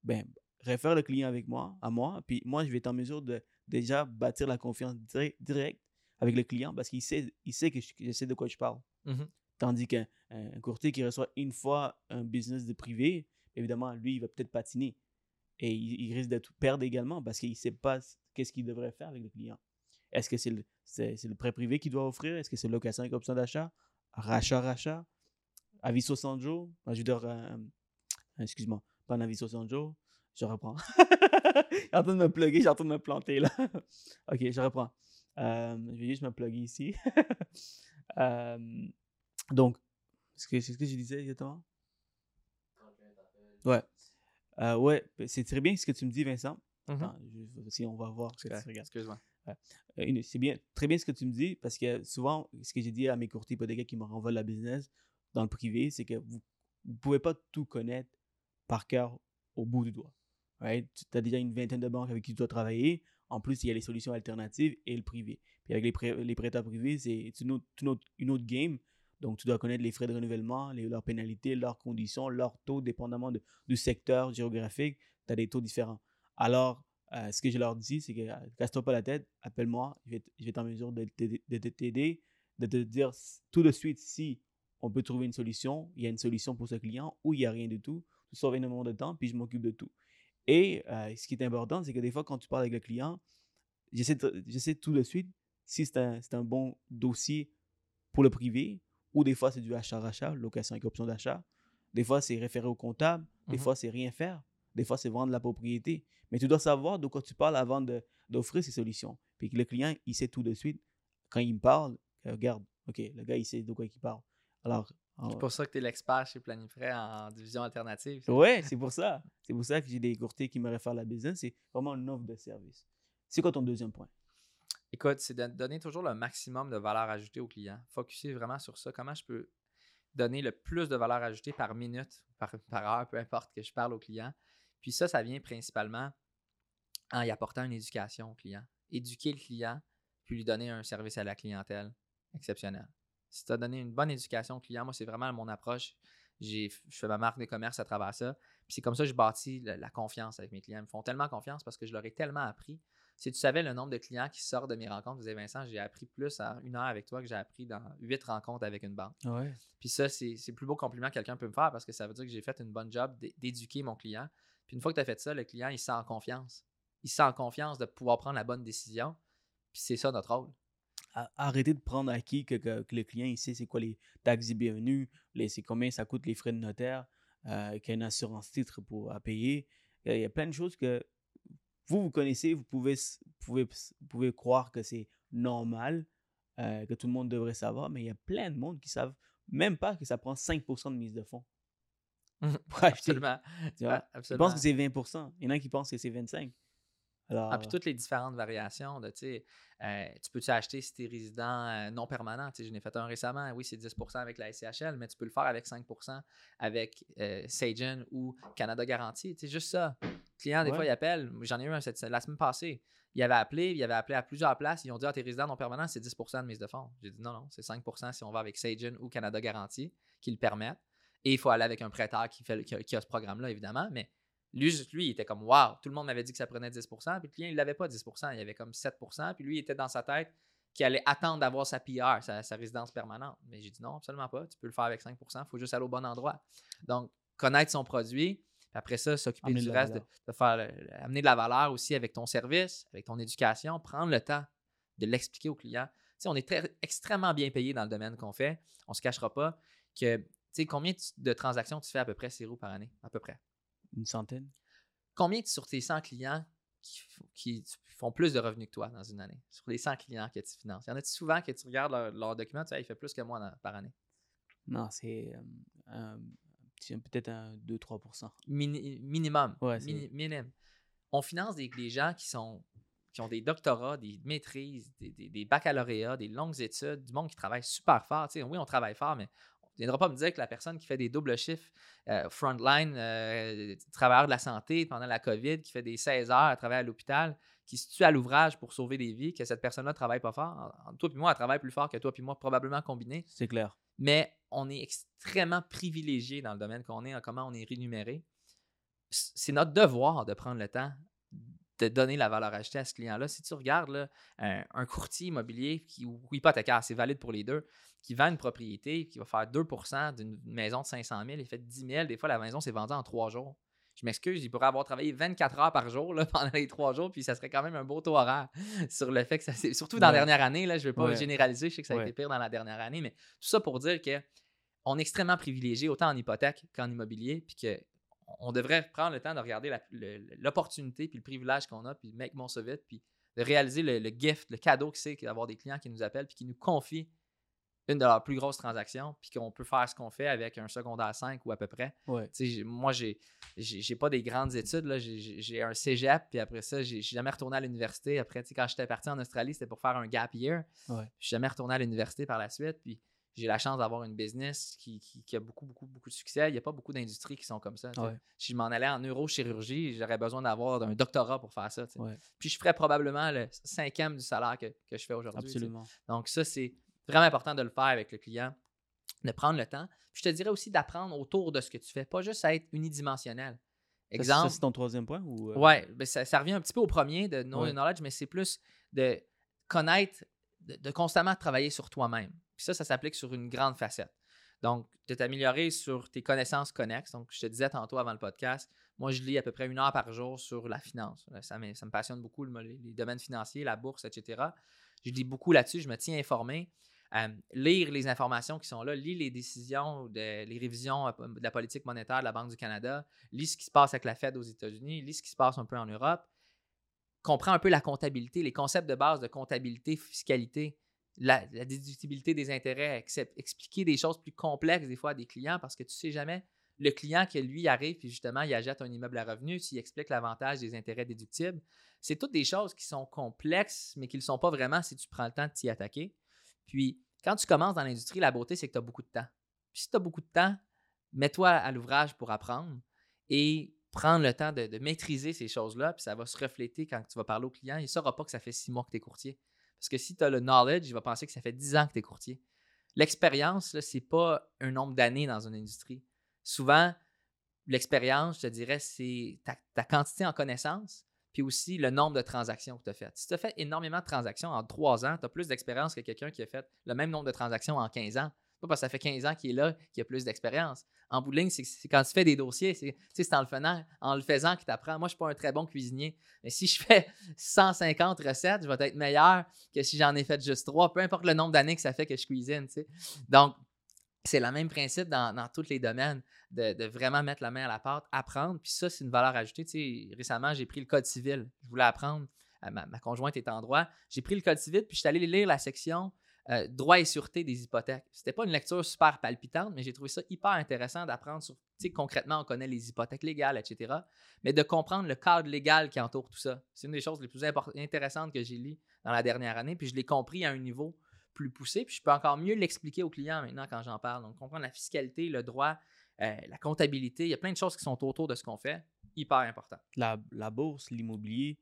Speaker 2: ben, réfère le client avec moi, à moi, puis moi, je vais être en mesure de déjà bâtir la confiance directe avec le client parce qu'il sait, il sait que je, sais de quoi je parle.
Speaker 1: Mmh
Speaker 2: Tandis qu'un courtier qui reçoit une fois un business de privé, évidemment, lui, il va peut-être patiner. Et il, risque de tout perdre également parce qu'il ne sait pas qu'est-ce qu'il devrait faire avec le client. Est-ce que c'est le, c'est, le prêt privé qu'il doit offrir? Est-ce que c'est location avec option d'achat? Rachat, rachat? Avis 60 jours? Je veux dire, euh, excuse-moi, pas un avis 60 jours. Je reprends. [laughs] j'ai en train de me plugger, j'ai en train de me planter là. [laughs] ok, je reprends. Euh, je vais juste me plugger ici. [laughs] euh, donc, c'est ce que, ce que je disais exactement? Ouais. Euh, ouais, c'est très bien ce que tu me dis, Vincent.
Speaker 1: Mm-hmm.
Speaker 2: Attends, si on va voir ce que tu
Speaker 1: Excuse-moi.
Speaker 2: Euh, c'est bien, très bien ce que tu me dis parce que souvent, ce que j'ai dit à mes courtiers hypothécaires qui me renvoient la business dans le privé, c'est que vous ne pouvez pas tout connaître par cœur au bout du doigt. Right? Tu as déjà une vingtaine de banques avec qui tu dois travailler. En plus, il y a les solutions alternatives et le privé. Puis avec les, les prêteurs privés, c'est une autre, une, autre, game. Donc, tu dois connaître les frais de renouvellement, leurs pénalités, leurs conditions, leurs taux, dépendamment du secteur géographique. Tu as des taux différents. Alors, euh, ce que je leur dis, c'est que euh, casse-toi pas la tête, appelle-moi, je vais, je vais être en mesure de t'aider, de te dire tout de suite si on peut trouver une solution, il y a une solution pour ce client ou il n'y a rien du tout. Tu sauves énormément de temps, puis je m'occupe de tout. Et euh, ce qui est important, c'est que des fois, quand tu parles avec le client, j'essaie, j'essaie tout de suite si c'est un, un bon dossier pour le privé, ou des fois c'est du achat-rachat, location avec option d'achat. Des fois c'est référé au comptable, des mmh fois c'est rien faire, des fois c'est vendre la propriété. Mais tu dois savoir de quoi tu parles avant d'offrir ces solutions. Puis que le client, il sait tout de suite, quand il me parle, regarde, ok, le gars il sait de quoi il parle. Alors,
Speaker 1: c'est pour ça que tu es l'expert chez Planifray en division alternative.
Speaker 2: Oui, c'est pour [laughs] ça. C'est pour ça que j'ai des courtiers qui me réfèrent la business. C'est vraiment une offre de service. C'est quoi ton deuxième point?
Speaker 1: Écoute, c'est de donner toujours le maximum de valeur ajoutée au client. Focuser vraiment sur ça. Comment je peux donner le plus de valeur ajoutée par minute, par, par heure, peu importe que je parle au client. Puis ça, ça vient principalement en y apportant une éducation au client. Éduquer le client, puis lui donner un service à la clientèle exceptionnel si tu as donné une bonne éducation au client, moi, c'est vraiment mon approche. j'ai, je fais ma marque de commerce à travers ça. Puis c'est comme ça que je bâtis la, la confiance avec mes clients. Ils me font tellement confiance parce que je leur ai tellement appris. Si tu savais le nombre de clients qui sortent de mes rencontres, vous disais Vincent, j'ai appris plus à une heure avec toi que j'ai appris dans huit rencontres avec une banque.
Speaker 2: Ouais.
Speaker 1: Puis ça, c'est c'est le plus beau compliment que quelqu'un peut me faire parce que ça veut dire que j'ai fait une bonne job d'é- d'éduquer mon client. Puis une fois que tu as fait ça, le client, il se sent en confiance. Il se sent en confiance de pouvoir prendre la bonne décision. Puis c'est ça notre rôle.
Speaker 2: A- Arrêtez de prendre acquis que, que, que le client il sait c'est quoi les taxes et bienvenus, les, c'est combien ça coûte les frais de notaire, euh, qu'il y a une assurance titre pour, à payer. Il y a- plein de choses que vous, vous connaissez, vous pouvez, pouvez, pouvez croire que c'est normal, euh, que tout le monde devrait savoir, mais il y a plein de monde qui savent même pas que ça prend 5% de mise de fonds pour acheter.
Speaker 1: Absolument.
Speaker 2: Tu vois?
Speaker 1: Absolument.
Speaker 2: pensent que c'est 20%. Il y en a qui pensent que c'est 25%. Alors,
Speaker 1: Ah, puis toutes les différentes variations de, tu euh, tu peux-tu acheter si tu es résident euh, non permanent? Tu sais, je n'ai fait un récemment, oui, c'est 10% avec la SCHL, mais tu peux le faire avec 5% avec euh, Sagen ou Canada Garantie. Sais, juste ça. Le client, des
Speaker 2: Ouais.
Speaker 1: fois, il appelle. J'en ai eu un cette- la semaine passée. Il avait appelé, il avait appelé à plusieurs places. Ils ont dit, ah, t'es résident non permanent, c'est 10% de mise de fonds. J'ai dit, non, non, c'est 5% si on va avec Sagen ou Canada Garantie qui le permettent. Et il faut aller avec un prêteur qui, fait, qui, a, qui a ce programme-là, évidemment. Mais lui, juste lui, il était comme Wow, tout le monde m'avait dit que ça prenait 10% Puis le client, il n'avait pas 10% il avait comme 7% Puis lui, il était dans sa tête qu'il allait attendre d'avoir sa PR, sa, sa résidence permanente. Mais j'ai dit non, absolument pas. Tu peux le faire avec 5% Il faut juste aller au bon endroit. Donc, connaître son produit. Puis après ça, s'occuper du reste, de, faire le- amener de la valeur aussi avec ton service, avec ton éducation, prendre le temps de l'expliquer au client. Tu sais, on est très, extrêmement bien payé dans le domaine qu'on fait. On ne se cachera pas que, tu sais, combien de transactions tu fais à peu près, Ciro, par année? À peu près
Speaker 2: une centaine?
Speaker 1: combien sur tes 100 clients qui, font plus de revenus que toi dans une année? Sur les 100 clients que tu finances? Il y en a souvent que tu regardes leur, leur document, tu sais, il fait plus que moi dans- par année?
Speaker 2: Non, c'est euh, petit- peut-être un 2-3%.
Speaker 1: Mini- minimum.
Speaker 2: Ouais, c'est-
Speaker 1: Mini- minimum. On finance des, des gens qui sont qui ont des doctorats, des maîtrises, des, des- des baccalauréats, des longues études, du monde qui travaille super fort. Tu sais, oui, on travaille fort, mais on ne viendra pas me dire que la personne qui fait des doubles chiffres euh, frontline, euh, travailleur de la santé pendant la COVID, qui fait des 16 heures à travailler à l'hôpital, qui se tue à l'ouvrage pour sauver des vies, que cette personne-là ne travaille pas fort. Toi puis moi, elle travaille plus fort que toi puis moi, probablement combiné.
Speaker 2: C'est clair.
Speaker 1: Mais on est extrêmement privilégié dans le domaine qu'on est, en comment on est rémunéré. C'est notre devoir de prendre le temps de donner la valeur ajoutée à ce client-là. Si tu regardes là, un, un courtier immobilier qui, ou hypothécaire, c'est valide pour les deux, qui vend une propriété, qui va faire 2% d'une maison de 500 000, il fait 10 000, des fois la maison s'est vendue en trois jours. Je m'excuse, il pourrait avoir travaillé 24 heures par jour là, [laughs] pendant les trois jours, puis ça serait quand même un beau taux horaire [laughs] sur le fait que ça s'est. Surtout dans la dernière année, là, je ne vais pas
Speaker 2: Ouais.
Speaker 1: généraliser, je sais que ça a
Speaker 2: Ouais.
Speaker 1: été pire dans la dernière année, mais tout ça pour dire que on est extrêmement privilégié autant en hypothèque qu'en immobilier, puis que on devrait prendre le temps de regarder l'opportunité puis le privilège qu'on a, puis make mon vite, puis de réaliser le, le gift, le cadeau que c'est d'avoir des clients qui nous appellent puis qui nous confient une de leurs plus grosses transactions, puis qu'on peut faire ce qu'on fait avec un secondaire 5 ou à peu près.
Speaker 2: Ouais.
Speaker 1: Moi, j'ai j'ai pas des grandes études. J'ai- un cégep, puis après ça, j'ai jamais retourné à l'université. Après, quand j'étais parti en Australie, c'était pour faire un gap year.
Speaker 2: Ouais.
Speaker 1: Je suis jamais retourné à l'université par la suite. Puis j'ai la chance d'avoir une business qui, qui- qui a beaucoup, beaucoup, beaucoup de succès. Il n'y a pas beaucoup d'industries qui sont comme ça.
Speaker 2: Ouais.
Speaker 1: Si je m'en allais en neurochirurgie, j'aurais besoin d'avoir un doctorat pour faire ça.
Speaker 2: Ouais.
Speaker 1: Puis je ferais probablement le cinquième du salaire que, que je fais aujourd'hui.
Speaker 2: Absolument.
Speaker 1: Donc, ça, c'est vraiment important de le faire avec le client, de prendre le temps. Puis je te dirais aussi d'apprendre autour de ce que tu fais, pas juste à être unidimensionnel. Exemple.
Speaker 2: Ça, c'est ton troisième point ou euh,
Speaker 1: Ouais, ben ça, ça revient un petit peu au premier de
Speaker 2: Ouais.
Speaker 1: your knowledge, mais c'est plus de connaître, de, de constamment travailler sur toi-même. Puis ça, ça s'applique sur une grande facette. Donc, de t'améliorer sur tes connaissances connexes. Donc, je te disais tantôt avant le podcast, moi, je lis à peu près une heure par jour sur la finance. Euh, Ça me, passionne beaucoup, le- les, domaines financiers, la bourse, etc. Je lis beaucoup là-dessus, je me tiens informé. Euh, lire les informations qui sont là, lire les décisions, les révisions euh, de la politique monétaire de la Banque du Canada, lis ce qui se passe avec la Fed aux États-Unis, lis ce qui se passe un peu en Europe, comprends un peu la comptabilité, les concepts de base de comptabilité, fiscalité, la, déductibilité des intérêts, expliquer des choses plus complexes des fois à des clients parce que tu sais jamais le client que lui arrive puis justement il achète un immeuble à revenu, s'il explique l'avantage des intérêts déductibles. C'est toutes des choses qui sont complexes mais qui ne le sont pas vraiment si tu prends le temps de t'y attaquer. Puis quand tu commences dans l'industrie, la beauté c'est que tu as beaucoup de temps. Puis si tu as beaucoup de temps, mets-toi à l'ouvrage pour apprendre et prendre le temps de, de maîtriser ces choses-là, puis ça va se refléter quand tu vas parler au client. Il ne saura pas que ça fait six mois que tu es courtier. Parce que si tu as le knowledge, il va penser que ça fait dix ans que tu es courtier. L'expérience, ce n'est pas un nombre d'années dans une industrie. souvent, l'expérience, je dirais, c'est ta, quantité en connaissance, puis aussi le nombre de transactions que tu as faites. Si tu as fait énormément de transactions en trois ans, tu as plus d'expérience que quelqu'un qui a fait le même nombre de transactions en 15 ans. Parce que ça fait 15 ans qu'il est là qu'il a plus d'expérience. En bout de ligne, c'est quand tu fais des dossiers, c'est en le faisant, en le faisant que tu apprends. Moi, je ne suis pas un très bon cuisinier, mais si je [laughs] fais 150 recettes, je vais être meilleur que si j'en ai fait juste trois, peu importe le nombre d'années que ça fait que je cuisine. Donc, c'est le même principe dans, tous les domaines, de, vraiment mettre la main à la pâte, apprendre. Puis ça, c'est une valeur ajoutée. récemment, j'ai pris le code civil. Je voulais apprendre. Euh, ma, ma conjointe est en droit. J'ai pris le code civil, puis je suis allé lire la section euh, droit et sûreté des hypothèques. C'était pas une lecture super palpitante, mais j'ai trouvé ça hyper intéressant d'apprendre sur, concrètement, on connaît les hypothèques légales, etc., mais de comprendre le cadre légal qui entoure tout ça. C'est une des choses les plus intéressantes que j'ai lues dans la dernière année, puis je l'ai compris à un niveau plus poussé, puis je peux encore mieux l'expliquer aux clients maintenant quand j'en parle. Donc, comprendre la fiscalité, le droit, euh, la comptabilité, il y a plein de choses qui sont autour de ce qu'on fait, hyper important.
Speaker 2: La bourse, l'immobilier,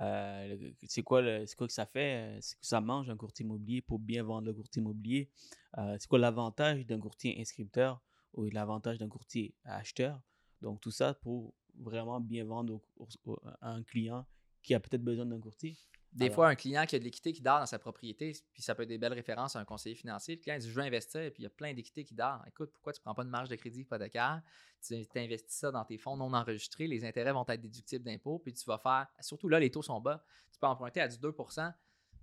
Speaker 2: euh, c'est quoi, quoi que ça fait? Euh, c'est que ça mange un courtier immobilier pour bien vendre le courtier immobilier. Euh, c'est quoi l'avantage d'un courtier inscripteur ou l'avantage d'un courtier acheteur? Donc, tout ça pour vraiment bien vendre à un client qui a peut-être besoin d'un courtier.
Speaker 1: Des fois, un client qui a de l'équité qui dort dans sa propriété, puis ça peut être des belles références à un conseiller financier. Le client dit Je veux investir, puis il y a plein d'équité qui dort. Écoute, pourquoi tu ne prends pas de marge de crédit hypothécaire? Tu investis ça dans tes fonds non enregistrés, les intérêts vont être déductibles d'impôts, puis tu vas faire. Surtout là, les taux sont bas. Tu peux emprunter à du 2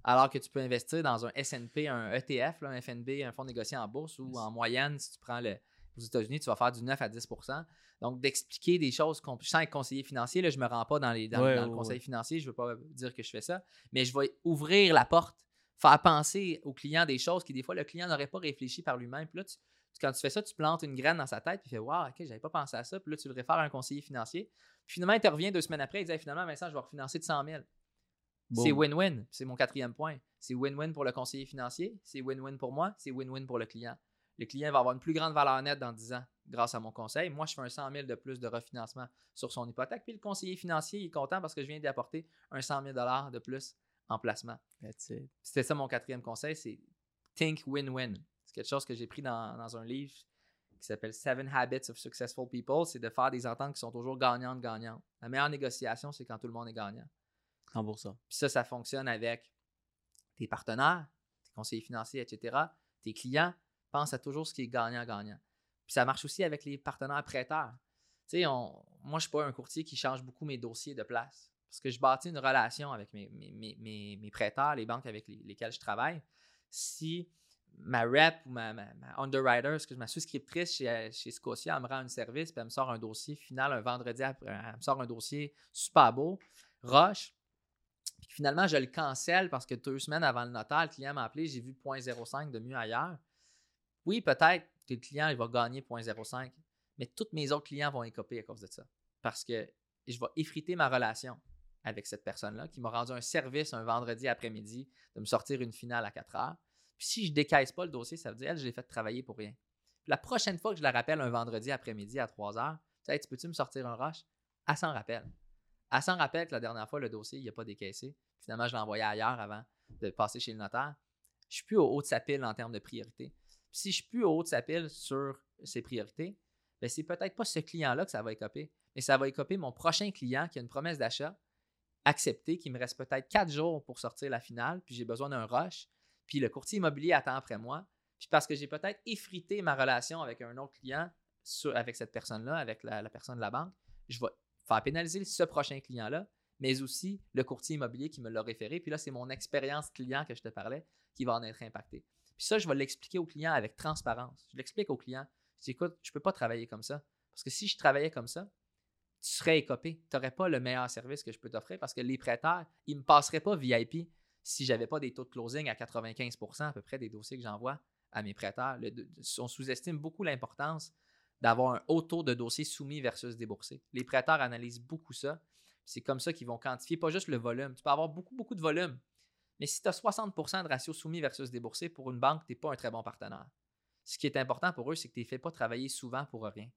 Speaker 1: alors que tu peux investir dans un SP, un ETF, un FNB, un fonds négocié en bourse, ou en moyenne, si tu prends le, aux États-Unis, tu vas faire du 9 à 10% Donc, d'expliquer des choses, sans être conseiller financier, là, je ne me rends pas dans, les, dans, le conseil financier, je ne veux pas dire que je fais ça, mais je vais ouvrir la porte, faire penser au client des choses qui, des fois, le client n'aurait pas réfléchi par lui-même. Puis là, quand tu fais ça, tu plantes une graine dans sa tête, puis il fait Waouh, ok, j'avais pas pensé à ça. Puis là, tu le réfères à un conseiller financier. Puis finalement, il te revient deux semaines après, il dit Finalement, Vincent, je vais refinancer de 100 000. C'est win-win. C'est mon quatrième point. C'est win-win pour le conseiller financier, c'est win-win pour moi, c'est win-win pour le client le client va avoir une plus grande valeur nette dans 10 ans grâce à mon conseil. Moi, je fais un 100 000 de plus de refinancement sur son hypothèque. Puis le conseiller financier est content parce que je viens d'y apporter un 100 000 de plus en placement. C'était ça mon quatrième conseil, c'est think win-win. C'est quelque chose que j'ai pris dans, un livre qui s'appelle Seven Habits of Successful People. C'est de faire des ententes qui sont toujours gagnantes-gagnantes. La meilleure négociation, c'est quand tout le monde est gagnant.
Speaker 2: 100%.
Speaker 1: Puis ça, ça fonctionne avec tes partenaires, tes conseillers financiers, etc., tes clients, pense à toujours ce qui est gagnant-gagnant. Puis ça marche aussi avec les partenaires prêteurs. Tu sais, moi, je ne suis pas un courtier qui change beaucoup mes dossiers de place. Parce que je bâtis une relation avec mes, mes, prêteurs, les banques avec lesquelles je travaille. Si ma rep ou ma, underwriter, ma souscriptrice chez, chez Scotia, elle me rend un service, puis elle me sort un dossier final un vendredi après, elle me sort un dossier super beau, roche, puis finalement, je le cancelle parce que deux semaines avant le notaire, le client m'a appelé, j'ai vu 0.05 de mieux ailleurs. Oui, peut-être que le client il va gagner 0.05, mais tous mes autres clients vont écoper à cause de ça. Parce que je vais effriter ma relation avec cette personne-là qui m'a rendu un service un vendredi après-midi de me sortir une finale à 4 heures. Puis si je décaisse pas le dossier, ça veut dire, elle, je l'ai fait travailler pour rien. la prochaine fois que je la rappelle un vendredi après-midi à 3 heures, tu sais, tu peux-tu me sortir un rush? Elle s'en rappelle. Elle s'en rappelle que la dernière fois, le dossier, il n'a pas décaissé. Finalement, je l'ai envoyé ailleurs avant de passer chez le notaire. Je suis plus au haut de sa pile en termes de priorité si je suis plus au haut de sa sur ses priorités, ben c'est peut-être pas ce client-là que ça va écoper, mais ça va écoper mon prochain client qui a une promesse d'achat acceptée, qui me reste peut-être quatre jours pour sortir la finale, puis j'ai besoin d'un rush, puis le courtier immobilier attend après moi, puis parce que j'ai peut-être effrité ma relation avec un autre client, avec cette personne-là, avec la, personne de la banque, je vais faire pénaliser ce prochain client-là, mais aussi le courtier immobilier qui me l'a référé. Puis là, c'est mon expérience client que je te parlais qui va en être impactée. Puis ça, je vais l'expliquer au client avec transparence. Je l'explique au client. Je dis, écoute, je ne peux pas travailler comme ça. Parce que si je travaillais comme ça, tu serais écopé. Tu n'aurais pas le meilleur service que je peux t'offrir parce que les prêteurs, ils ne me passeraient pas VIP si je n'avais pas des taux de closing à 95 à peu près des dossiers que j'envoie à mes prêteurs. on sous-estime beaucoup l'importance d'avoir un haut taux de dossiers soumis versus déboursés. Les prêteurs analysent beaucoup ça. C'est comme ça qu'ils vont quantifier pas juste le volume. Tu peux avoir beaucoup, beaucoup de volume, mais si tu as 60% de ratio soumis versus déboursé, pour une banque, tu n'es pas un très bon partenaire. Ce qui est important pour eux, c'est que tu ne fais pas travailler souvent pour rien.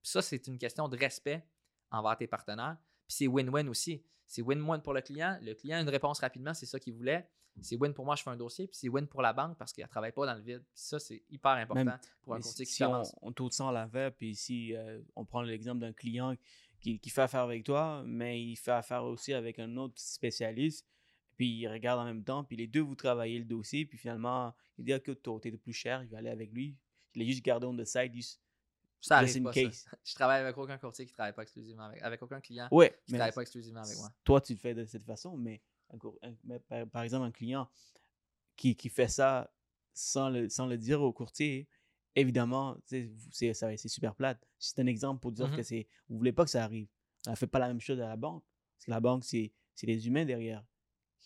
Speaker 1: Puis ça, c'est une question de respect envers tes partenaires. Puis c'est win-win aussi. C'est win-win pour le client. Le client a une réponse rapidement, c'est ça qu'il voulait. C'est win pour moi, je fais un dossier, puis c'est win pour la banque parce qu'elle ne travaille pas dans le vide. Puis ça, c'est hyper important
Speaker 2: Même-
Speaker 1: pour un courtier
Speaker 2: si,
Speaker 1: qui
Speaker 2: si on,
Speaker 1: commence.
Speaker 2: on tourne ça en l'envers, puis si euh, on prend l'exemple d'un client qui, qui fait affaire avec toi, mais il fait affaire aussi avec un autre spécialiste, puis il regarde en même temps, puis les deux, vous travaillez le dossier, puis finalement, il dit que toi, t'es le plus cher, il va aller avec lui. Il est juste gardé on the side. juste-
Speaker 1: Ça arrive ça. Je travaille avec aucun courtier qui ne travaille pas exclusivement avec, avec aucun client
Speaker 2: Ouais,
Speaker 1: qui ne
Speaker 2: mais
Speaker 1: travaille pas exclusivement avec moi.
Speaker 2: toi, tu le fais de cette façon, mais, un mais par, par exemple, un client qui, qui fait ça sans le, sans le dire au courtier, évidemment, c'est ça- c'est super plate. C'est un exemple pour dire
Speaker 1: Mhm.
Speaker 2: que c'est vous voulez pas que ça arrive. On ne fait pas la même chose à la banque. Parce que la banque, c'est c'est des humains derrière.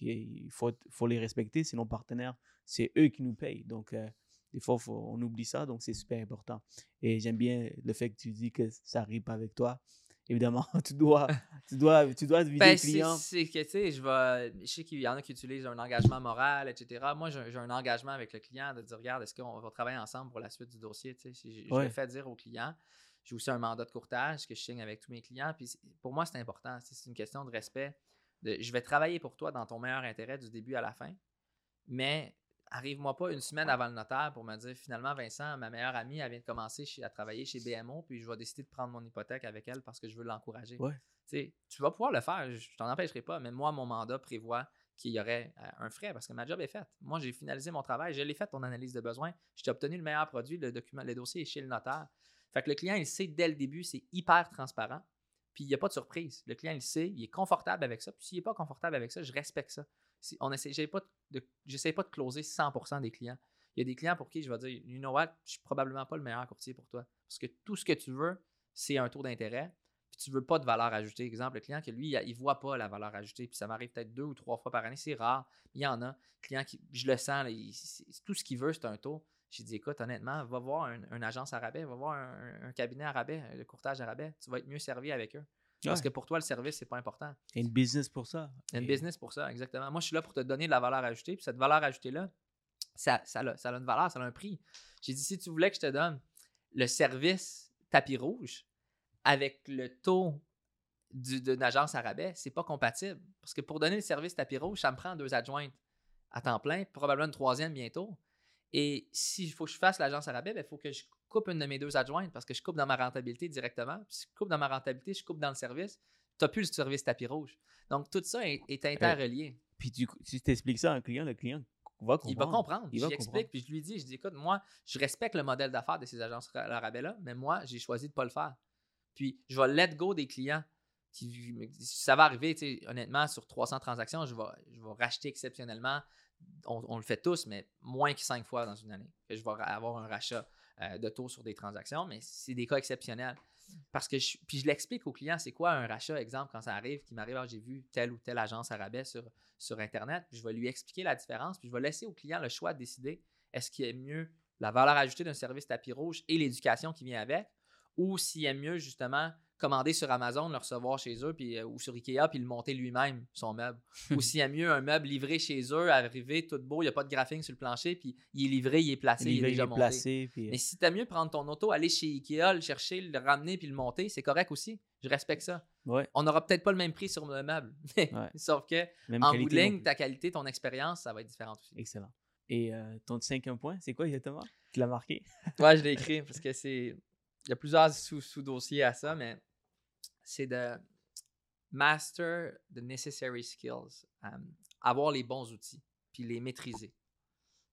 Speaker 2: Il faut, faut les respecter, c'est nos partenaires. C'est eux qui nous payent. Donc, euh, des fois, faut- on oublie ça, donc c'est super important. Et j'aime bien le fait que tu dis que ça arrive pas avec toi. Évidemment, [laughs] tu dois, tu dois, tu dois viser
Speaker 1: Ben,
Speaker 2: le client.
Speaker 1: c'est que, tu sais, je vais. Je sais qu'il y en a qui utilisent un engagement moral, etc. Moi, j'ai un engagement avec le client de dire, regarde, est-ce qu'on va travailler ensemble pour la suite du dossier, tu sais? Je, je
Speaker 2: Ouais.
Speaker 1: le fais dire au client. J'ai aussi un mandat de courtage que je signe avec tous mes clients. Puis pour moi, c'est important. C'est une question de respect. De, je vais travailler pour toi dans ton meilleur intérêt du début à la fin. Mais arrive-moi pas une semaine avant le notaire pour me dire finalement, Vincent, ma meilleure amie, elle vient de commencer chez- à travailler chez BMO, puis je vais décider de prendre mon hypothèque avec elle parce que je veux l'encourager.
Speaker 2: Ouais.
Speaker 1: Tu vas pouvoir le faire, je t'en empêcherai pas, mais moi, mon mandat prévoit qu'il y aurait euh, un frais parce que ma job est faite. Moi, j'ai finalisé mon travail, je l'ai fait, ton analyse de besoin, je t'ai obtenu le meilleur produit, le document, le dossier est chez le notaire. Fait que le client, il sait dès le début, c'est hyper transparent, puis il n'y a pas de surprise. Le client, il sait, il est confortable avec ça, puis s'il n'est pas confortable avec ça, je respecte ça. Si on pas de, pas de closer 100% des clients. Il y a des clients pour qui je vais dire, you know what, je suis probablement pas le meilleur courtier pour toi. Parce que tout ce que tu veux, c'est un taux d'intérêt, puis tu veux pas de valeur ajoutée. Exemple, le client que lui, il voit pas la valeur ajoutée, puis ça m'arrive peut-être deux ou trois fois par année, c'est rare. Il y en a. Client qui, je le sens, tout ce qu'il veut, c'est un taux. J'ai dit, écoute, honnêtement, va voir un- une agence à rabais, va voir un, un cabinet à rabais, le courtage à rabais. Tu vas être mieux servi avec eux. Parce que pour toi, le service, c'est pas important.
Speaker 2: Il y a une business pour ça.
Speaker 1: Il y a une
Speaker 2: Et-
Speaker 1: business pour ça, exactement. Moi, je suis là pour te donner de la valeur ajoutée. Puis cette valeur ajoutée-là, ça, ça, a, ça a une valeur, ça a un prix. J'ai dit, si tu voulais que je te donne le service tapis rouge avec le taux du- d'une agence à rabais, c'est pas compatible. Parce que pour donner le service tapis rouge, ça me prend deux adjointes à temps plein, probablement une troisième bientôt. Et s'il faut que je fasse l'agence à rabais, il faut que je coupe une de mes deux adjointes parce que je coupe dans ma rentabilité directement. Puis si je coupe dans ma rentabilité, je coupe dans le service. Tu n'as plus le service tapis rouge. Donc, tout ça est, est interrelié.
Speaker 2: Puis tu, si tu expliques ça à un client, le client va comprendre.
Speaker 1: Il va comprendre.
Speaker 2: Il va
Speaker 1: lui explique, puis je lui dis, je dis, écoute, moi, je respecte le modèle d'affaires de ces agences à la rabais-là, mais moi, j'ai choisi de ne pas le faire. Puis, je vais let go des clients. Qui, ça va arriver, honnêtement, sur 300 transactions, je vais, je vais racheter exceptionnellement. On, le fait tous, mais moins que 5 fois dans une année. Je vais avoir un rachat euh, de taux sur des transactions, mais c'est des cas exceptionnels. Parce que puis je l'explique aux clients, c'est quoi un rachat, exemple, quand ça arrive, qui m'arrive, ah, j'ai vu telle ou telle agence à rabais sur, sur Internet, puis je vais lui expliquer la différence, puis je vais laisser au client le choix de décider est-ce qu'il aime mieux la valeur ajoutée d'un service tapis rouge et l'éducation qui vient avec, ou s'il aime mieux justement commander sur Amazon, le recevoir chez eux, puis, euh, ou sur Ikea, puis le monter lui-même, son meuble. [laughs] ou s'il aime mieux un meuble livré chez eux, arrivé tout beau, il n'y a pas de graphing sur le plancher, puis il est livré, il est placé, il,
Speaker 2: Il
Speaker 1: est
Speaker 2: il
Speaker 1: déjà
Speaker 2: est
Speaker 1: monté.
Speaker 2: placé. Puis,
Speaker 1: Mais si t'aimes mieux prendre ton auto, aller chez Ikea, le chercher, le ramener puis le monter, c'est correct aussi. Je respecte ça.
Speaker 2: ouais,
Speaker 1: On n'aura peut-être pas le même prix sur le meuble. [laughs]
Speaker 2: Ouais.
Speaker 1: Sauf que
Speaker 2: même
Speaker 1: en bout de ligne, ta qualité, ton expérience, ça va être différent aussi.
Speaker 2: Excellent. Et euh, ton cinquième point, c'est quoi exactement? Tu l'as marqué?
Speaker 1: Ouais, je l'ai [laughs] écrit parce que c'est. Il y a plusieurs sous- sous-dossiers à ça, mais c'est de master the necessary skills. avoir les bons outils, puis les maîtriser.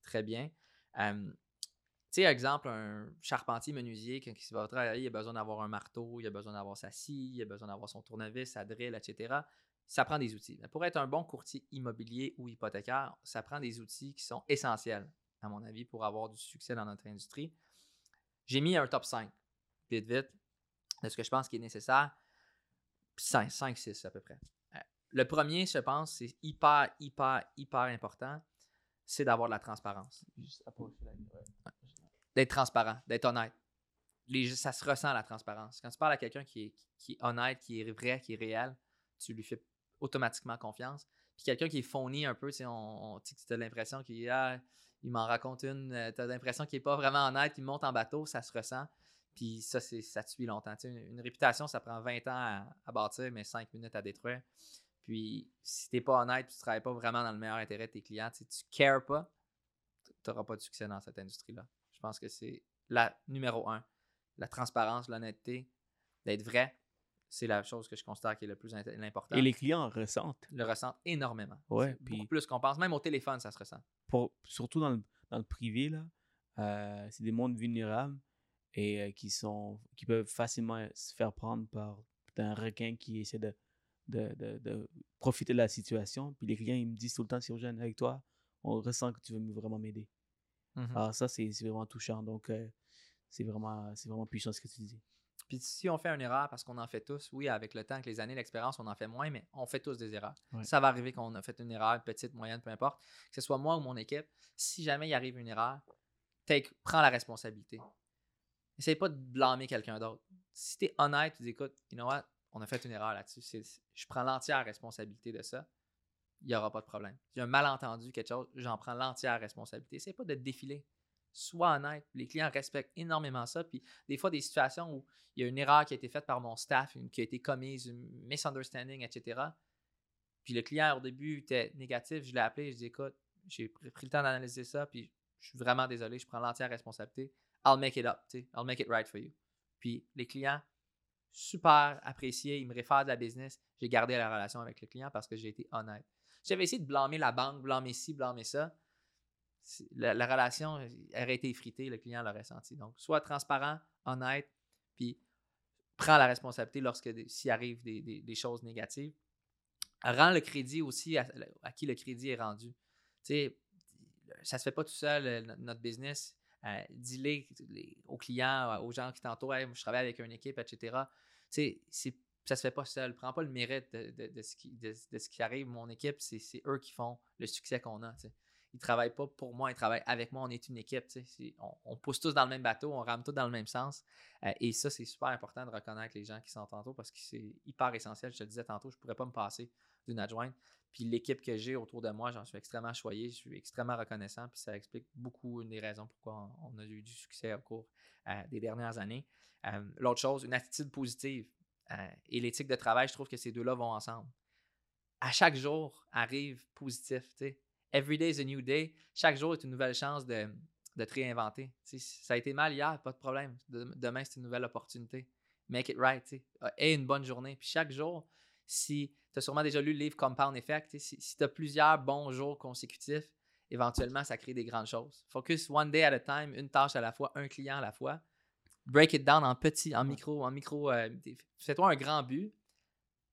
Speaker 1: Très bien. Tu sais, exemple, un charpentier menuisier quand il va travailler, il a besoin d'avoir un marteau, il a besoin d'avoir sa scie, il a besoin d'avoir son tournevis, sa drill, etc. Ça prend des outils. Pour être un bon courtier immobilier ou hypothécaire, ça prend des outils qui sont essentiels, à mon avis, pour avoir du succès dans notre industrie. J'ai mis un top 5, vite, vite, de ce que je pense qui est nécessaire. 5, 5 6 à peu près. Euh, Le premier, je pense, c'est hyper, hyper, hyper important, c'est d'avoir de la transparence. D'être transparent, d'être honnête. Les, ça se ressent la transparence. Quand tu parles à quelqu'un qui est, qui est honnête, qui est vrai, qui est réel, tu lui fais automatiquement confiance. Puis quelqu'un qui est phony un peu, tu on, on- tu as l'impression qu'il ah, il m'en raconte une, tu as l'impression qu'il n'est pas vraiment honnête, il monte en bateau, ça se ressent. Puis ça, c'est, ça te suit longtemps. Une, réputation, ça prend 20 ans à, à bâtir, mais 5 minutes à détruire. Puis si tu n'es pas honnête, tu ne travailles pas vraiment dans le meilleur intérêt de tes clients, tu ne cares pas, tu n'auras pas de succès dans cette industrie-là. Je pense que c'est la numéro un. La transparence, l'honnêteté, d'être vrai, c'est la chose que je considère qui est le plus important.
Speaker 2: Et les clients ressentent.
Speaker 1: Le ressentent énormément.
Speaker 2: Ouais,
Speaker 1: puis beaucoup plus qu'on pense. Même au téléphone, ça se ressent.
Speaker 2: Pour, surtout dans le, dans le privé, là, euh, c'est des mondes vulnérables et euh, qui, sont, qui peuvent facilement se faire prendre par un requin qui essaie de, de, de, profiter de la situation. Puis les clients, ils me disent tout le temps, si on gêne avec toi, on ressent que tu veux vraiment m'aider.
Speaker 1: Mmh
Speaker 2: Alors ça, c'est vraiment touchant. Donc, euh, c'est vraiment, vraiment puissant ce que tu dis.
Speaker 1: Puis si on fait une erreur, parce qu'on en fait tous, oui, avec le temps, avec les années, l'expérience, on en fait moins, mais on fait tous des erreurs. Ça va arriver qu'on a fait une erreur, petite, moyenne, peu importe, que ce soit moi ou mon équipe. Si jamais il arrive une erreur, take, prends la responsabilité. Essaye pas de blâmer quelqu'un d'autre. Si tu es honnête, tu dis écoute, you know what, on a fait une erreur là-dessus. Je prends l'entière responsabilité de ça. Il n'y aura pas de problème. A un malentendu, quelque chose, j'en prends l'entière responsabilité. C'est pas de défiler. Sois honnête. Les clients respectent énormément ça. Puis des fois, des situations où il y a une erreur qui a été faite par mon staff, qui a été commise, une misunderstanding, etc. Puis le client, au début, était négatif. Je l'ai appelé, je dis écoute, j'ai pris le temps d'analyser ça, puis je suis vraiment désolé, je prends l'entière responsabilité. I'll make it up, I'll make it right for you. Puis les clients, super appréciés, ils me réfèrent de la business. J'ai gardé la relation avec le client parce que j'ai été honnête. J'avais essayé de blâmer la banque, blâmer ci, blâmer ça. La, relation aurait été effritée, le client l'aurait senti. Donc, sois transparent, honnête, puis prends la responsabilité lorsque s'il arrive des, choses négatives. Rends le crédit aussi à, qui le crédit est rendu. Tu sais, ça se fait pas tout seul, notre business. Euh, dis-le aux clients, aux gens qui t'entourent, je travaille avec une équipe, etc. Tu sais, ça se fait pas seul. Prends pas le mérite de, ce, qui, de, ce qui arrive. Mon équipe, c'est eux qui font le succès qu'on a. Ils travaillent pas pour moi, ils travaillent avec moi. On est une équipe. On, on, pousse tous dans le même bateau, on rame tous dans le même sens. Euh, et ça, c'est super important de reconnaître les gens qui sont tantôt parce que c'est hyper essentiel. Je te disais tantôt, je pourrais pas me passer d'une adjointe. Puis l'équipe que j'ai autour de moi, j'en suis extrêmement choyé, je suis extrêmement reconnaissant. Puis ça explique beaucoup une des raisons pourquoi on, a eu du succès au cours euh, des dernières années. Euh, l'autre chose, une attitude positive et l'éthique de travail, je trouve que ces deux-là vont ensemble. À chaque jour arrive positif. Every day is a new day. Chaque jour est une nouvelle chance de, de te réinventer. ça a été mal hier, pas de problème. Demain, c'est une nouvelle opportunité. Make it right. Et une bonne journée. Puis chaque jour, si tu as sûrement déjà lu le livre Compound Effect, si, si tu as plusieurs bons jours consécutifs, éventuellement, ça crée des grandes choses. Focus one day at a time, une tâche à la fois, un client à la fois. Break it down en petit, en micro, en micro. Euh, fais-toi un grand but,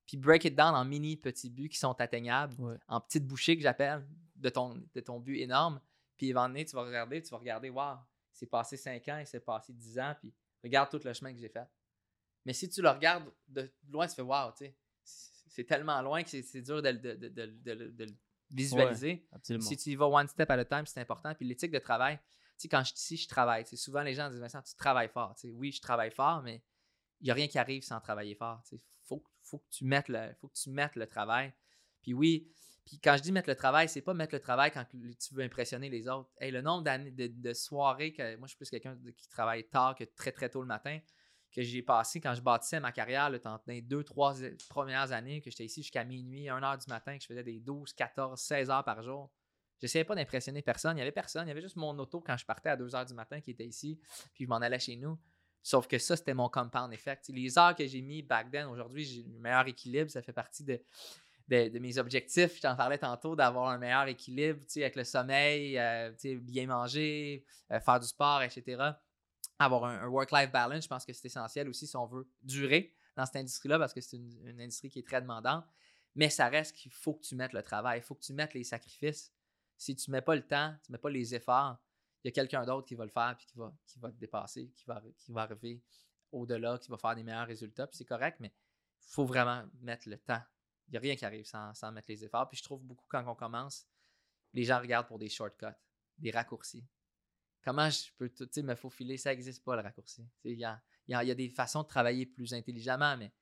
Speaker 1: puis break it down en mini petits buts qui sont atteignables, en petites bouchées que j'appelle de ton, de ton but énorme. Puis éventuellement, tu vas regarder, tu vas regarder, wow, c'est passé 5 ans, il s'est passé 10 ans, puis regarde tout le chemin que j'ai fait. Mais si tu le regardes de loin, tu fais wow, tu sais, c'est tellement loin que c'est dur de, le visualiser. si tu y vas one step at a time, c'est important. Puis l'éthique de travail, tu sais, quand je dis je travaille, souvent les gens disent Vincent, tu travailles fort. oui, je travaille fort, mais il n'y a rien qui arrive sans travailler fort. Il faut, faut, que tu mettes le, faut que tu mettes le travail. Puis oui, puis quand je dis mettre le travail, c'est pas mettre le travail quand tu veux impressionner les autres. Le nombre d'années de, soirées que moi je suis plus quelqu'un qui travaille tard que très très tôt le matin que j'ai passé quand je bâtissais ma carrière dans les deux, trois premières années, que j'étais ici jusqu'à minuit, 1 heure du matin, que je faisais des 12, 14, 16 heures par jour. J'essayais pas d'impressionner personne. Il n'y avait personne. Il y avait juste mon auto quand je partais à 2 heures du matin qui était ici, puis je m'en allais chez nous. Sauf que ça, c'était mon compound effect. Les heures que j'ai mis back then, aujourd'hui, j'ai le meilleur équilibre. Ça fait partie de, de, mes objectifs. Je t'en parlais tantôt d'avoir un meilleur équilibre avec le sommeil, euh, bien manger, euh, faire du sport, etc avoir un, work-life balance, je pense que c'est essentiel aussi si on veut durer dans cette industrie-là parce que c'est une, industrie qui est très demandante. Mais ça reste qu'il faut que tu mettes le travail, il faut que tu mettes les sacrifices. Si tu ne mets pas le temps, tu ne mets pas les efforts, il y a quelqu'un d'autre qui va le faire puis qui va, qui te dépasser, qui va, qui va arriver au-delà, qui va faire des meilleurs résultats. Puis c'est correct, mais il faut vraiment mettre le temps. Il n'y a rien qui arrive sans, sans mettre les efforts. Puis je trouve beaucoup quand on commence, les gens regardent pour des shortcuts, des raccourcis. Comment je peux me faufiler? Ça n'existe pas le raccourci. Il y a, des façons de travailler plus intelligemment, mais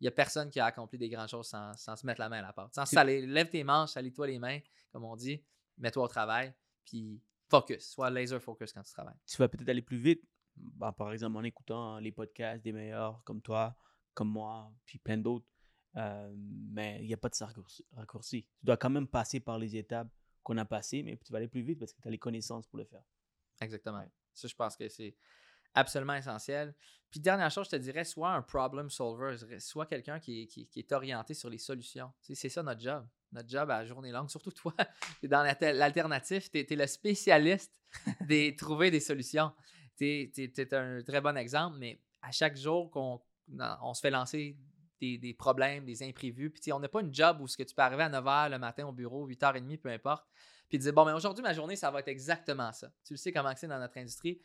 Speaker 1: il n'y a personne qui a accompli des grandes choses sans, se mettre la main à la porte. Sans saler, lève tes manches, salis-toi les mains, comme on dit, mets-toi au travail, puis focus, sois laser focus quand tu travailles.
Speaker 2: Tu vas peut-être aller plus vite, bah, par exemple en écoutant les podcasts des meilleurs comme toi, comme moi, puis plein d'autres. Euh, mais il n'y a pas de raccourci, raccourci. Tu dois quand même passer par les étapes qu'on a passées, mais tu vas aller plus vite parce que tu as les connaissances pour le faire.
Speaker 1: Exactement. Ça, je pense que c'est absolument essentiel. Puis, dernière chose, je te dirais, soit un problem solver, soit quelqu'un qui, qui, est orienté sur les solutions. c'est ça notre job. Notre job à journée longue, surtout toi, tu es [laughs] dans l'alternatif, tu es, le spécialiste de [laughs] trouver des solutions. Tu es, un très bon exemple, mais à chaque jour qu'on on se fait lancer des, problèmes, des imprévus, puis on n'a pas une job où ce que tu peux arriver à 9h le matin au bureau, 8h30, peu importe, puis dire, bon, mais aujourd'hui, ma journée, ça va être exactement ça. Tu le sais comment c'est dans notre industrie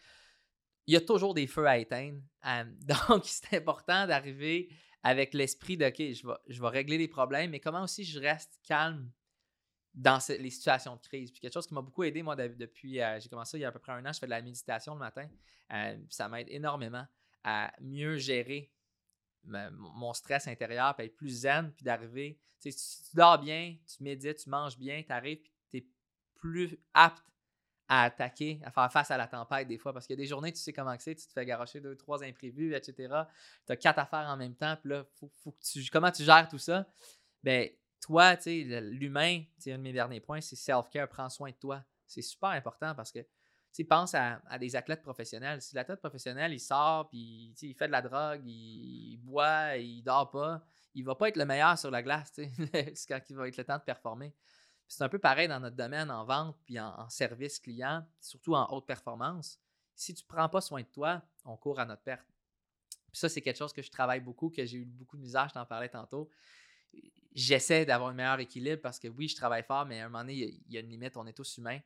Speaker 1: il y a toujours des feux à éteindre. [laughs] donc, c'est important d'arriver avec l'esprit de OK, je vais, je vais régler les problèmes, mais comment aussi je reste calme dans les situations de crise? Puis quelque chose qui m'a beaucoup aidé, moi, depuis, euh, j'ai commencé il y a à peu près un an, je fais de la méditation le matin. Euh, ça m'aide énormément à mieux gérer mon stress intérieur, puis être plus zen, puis d'arriver. Tu dors bien, tu médites, tu manges bien, tu arrives, puis tu es plus apte à attaquer, à faire face à la tempête des fois. Parce qu'il y a des journées, tu sais comment c'est, tu te fais garocher deux, trois imprévus, etc. Tu as quatre affaires en même temps, puis là, faut, tu, comment tu gères tout ça? Ben, toi, tu sais, l'humain, c'est un de mes derniers points, c'est self-care, prends soin de toi. C'est super important parce que, pense à, des athlètes professionnels. Si l'athlète professionnel, il sort, puis il fait de la drogue, il, boit, il dort pas, il va pas être le meilleur sur la glace, sais, [laughs] quand il va être le temps de performer. C'est un peu pareil dans notre domaine en vente puis en, service client, surtout en haute performance. Si tu prends pas soin de toi, on court à notre perte. Ça, c'est quelque chose que je travaille beaucoup, que j'ai eu beaucoup de misère, je t'en parlais tantôt. J'essaie d'avoir un meilleur équilibre parce que oui, je travaille fort, mais à un moment donné, il y, a une limite, on est tous humains.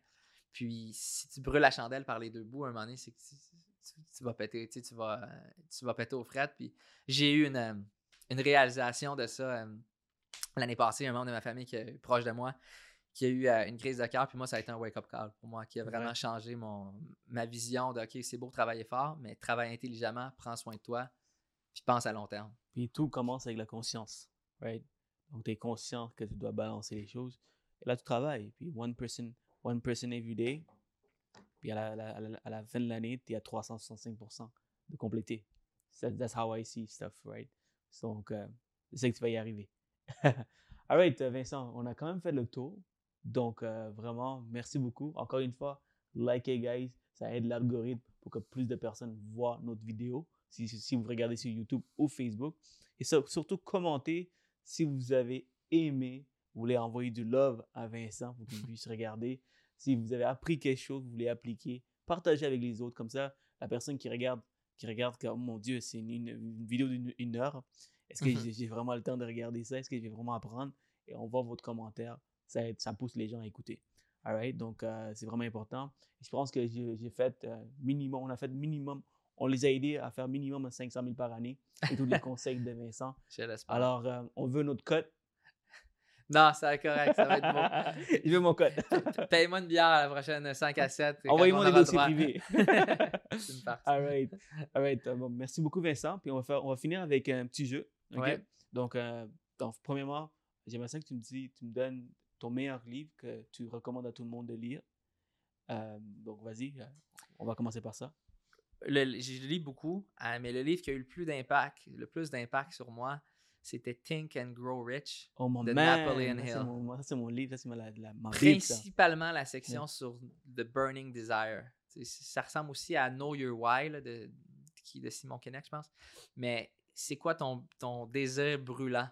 Speaker 1: Puis si tu brûles la chandelle par les deux bouts, à un moment donné, c'est que tu, vas péter, tu, vas, tu vas péter aux frettes. Puis j'ai eu une, une réalisation de ça euh, l'année passée, un membre de ma famille qui est proche de moi qui a eu euh, une crise de cœur. Puis moi, ça a été un wake-up call pour moi, qui a vraiment changé mon, ma vision de OK, c'est beau travailler fort, mais travaille intelligemment, prends soin de toi, puis pense à long terme.
Speaker 2: Puis tout commence avec la conscience, right? Donc, tu es conscient que tu dois balancer les choses. Et là, tu travailles. Puis, one person, one person every day. Puis, à la, fin de l'année, tu es à 365% de compléter. That's how I see stuff, right? Donc, euh, je que tu vas y arriver. [laughs] Alright, Vincent, on a quand même fait le tour. Donc, euh, vraiment, merci beaucoup. Encore une fois, likez, guys. Ça aide l'algorithme pour que plus de personnes voient notre vidéo. Si, si vous regardez sur YouTube ou Facebook. Et surtout, commentez si vous avez aimé. Vous voulez envoyer du love à Vincent pour qu'il puisse regarder. Si vous avez appris quelque chose, vous voulez appliquer, partagez avec les autres. Comme ça, la personne qui regarde, qui regarde, comme, oh mon Dieu, c'est une, vidéo d'une heure. Est-ce que j'ai vraiment le temps de regarder ça? Est-ce que je vais vraiment apprendre? Et on voit votre commentaire ça, ça pousse les gens à écouter. Alright, donc euh, c'est vraiment important. Je pense que j'ai fait euh, minimum, on a fait minimum, on les a aidés à faire minimum 500 000 par année et tous les [laughs] conseils de Vincent. Alors, euh, on veut notre code.
Speaker 1: Non, c'est correct, ça va être bon.
Speaker 2: Je veux mon code.
Speaker 1: Paye-moi une bière à la prochaine 5 à 7.
Speaker 2: Envoyez-moi des dossiers privés. [laughs] c'est une partie. All right. All right. Bon, merci beaucoup, Vincent. Puis on va, faire, on va finir avec un petit jeu. OK? Donc, donc, premièrement, j'aimerais ça que tu me, dis, tu me donnes ton meilleur livre que tu recommandes à tout le monde de lire. Euh, donc, vas-y, euh, on va commencer par ça.
Speaker 1: Le, je lis beaucoup, euh, mais le livre qui a eu le plus d'impact, le plus d'impact sur moi, c'était Think and Grow Rich
Speaker 2: oh, de Napoleon Hill. Ça, c'est mon, livre, c'est la, la,
Speaker 1: Principalement la section sur The Burning Desire. ça ressemble aussi à Know Your Why de, de Simon Kenneth, je pense. Mais c'est quoi ton, ton désir brûlant?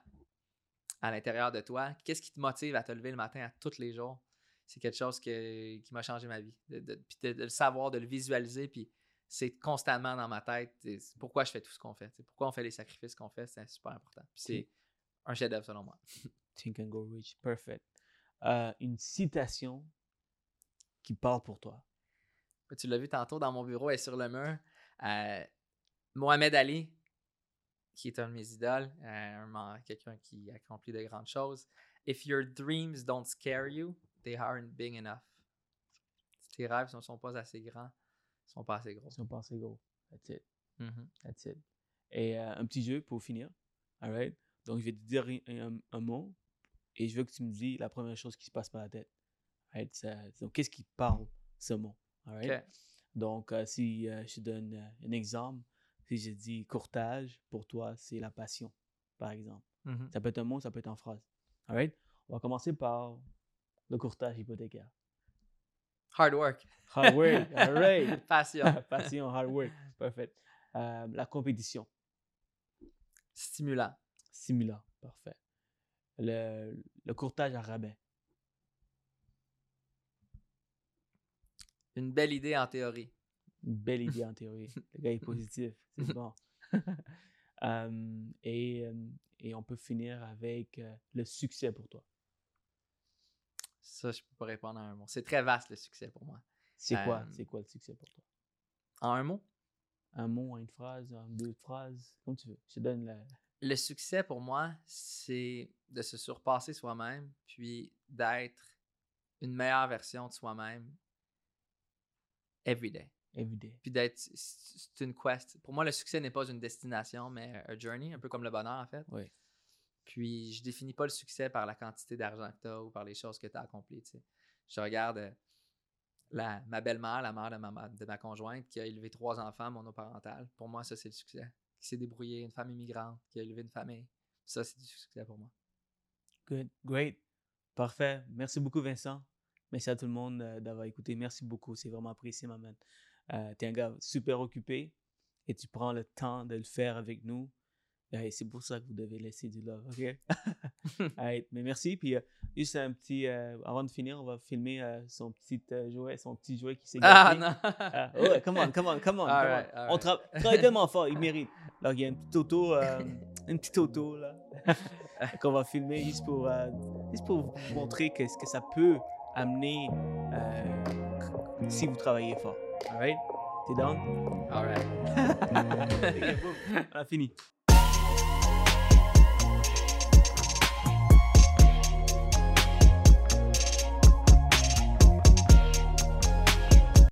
Speaker 1: à l'intérieur de toi? Qu'est-ce qui te motive à te lever le matin à tous les jours? C'est quelque chose qui m'a changé ma vie. De, le savoir, de le visualiser, puis c'est constamment dans ma tête. pourquoi je fais tout ce qu'on fait. Pourquoi on fait les sacrifices qu'on fait, c'est super important. c'est un chef-d'œuvre selon moi. [laughs]
Speaker 2: Think and go rich, perfect. Euh, une citation qui parle pour toi.
Speaker 1: Tu l'as vu tantôt dans mon bureau, et sur le mur. Euh, Mohamed Ali, qui est un de mes idoles, euh, quelqu'un qui accomplit de grandes choses. If your dreams don't scare you, they aren't big enough. Si tes rêves ne sont pas assez grands, ils sont pas assez gros.
Speaker 2: Ils sont pas assez gros. That's it. Mm-hmm. That's it. Et euh, un petit jeu pour finir. All right? Donc, je vais te dire un, mot et je veux que tu me dis la première chose qui se passe par la tête. Right? donc, qu'est-ce qui parle ce mot? All right? Donc, euh, si je te donne un exemple, si je dis courtage, pour toi, c'est la passion, par exemple.
Speaker 1: Mhm.
Speaker 2: Ça peut être un mot, ça peut être en phrase. All right? On va commencer par le courtage hypothécaire.
Speaker 1: Hard work.
Speaker 2: Hard work. [laughs] All right. [laughs]
Speaker 1: Passion. [laughs]
Speaker 2: Passion, hard work. Parfait. Euh, la compétition.
Speaker 1: Stimulant.
Speaker 2: Simulant. Parfait. Le, le courtage à rabais.
Speaker 1: Une belle idée en théorie.
Speaker 2: Une belle idée en théorie. Le gars est positif. C'est bon. Euh, et, euh, et on peut finir avec euh, le succès pour toi.
Speaker 1: Ça, je peux pas répondre en un mot. C'est très vaste le succès pour moi.
Speaker 2: C'est quoi,
Speaker 1: Euh,
Speaker 2: c'est quoi le succès pour toi?
Speaker 1: En un mot,
Speaker 2: Un mot, une phrase, en deux phrases, comme tu veux. Je te donne la...
Speaker 1: le succès pour moi, c'est de se surpasser soi-même, puis d'être une meilleure version de soi-même every day.
Speaker 2: everyday.
Speaker 1: Puis d'être. C'est une quest. Pour moi, le succès n'est pas une destination, mais un journey, un peu comme le bonheur, en fait.
Speaker 2: Oui.
Speaker 1: Puis je définis pas le succès par la quantité d'argent que tu as ou par les choses que tu as accomplies. tu. Je regarde euh, la, ma belle-mère, la mère de ma, de ma conjointe, qui a élevé trois enfants monoparentales. Pour moi, ça, c'est le succès. Qui s'est débrouillé, une femme immigrante, qui a élevé une famille. Ça, c'est du succès pour moi.
Speaker 2: Good, great. Parfait. Merci beaucoup, Vincent. Merci à tout le monde euh, d'avoir écouté. Merci beaucoup. C'est vraiment apprécié, ma man. Euh, T'es un gars super occupé et tu prends le temps de le faire avec nous. Et c'est pour ça que vous devez laisser du love, OK? [laughs] [laughs] Alright, mais merci. Puis, euh, juste un petit... euh, avant de finir, on va filmer euh, son petit jouet, son petit jouet qui s'est
Speaker 1: Ah
Speaker 2: gâté.
Speaker 1: non!
Speaker 2: Ah, ouais, come on, come on, come on. come on. On tra- travaille tellement fort, il mérite. Alors, il y a une petite auto, une petite auto, là, [laughs] qu'on va filmer juste pour, juste pour vous montrer que, ce que ça peut amener si vous travaillez fort. Alright? T'es down?
Speaker 1: Alright.
Speaker 2: Ok, boum. On a fini. Bye.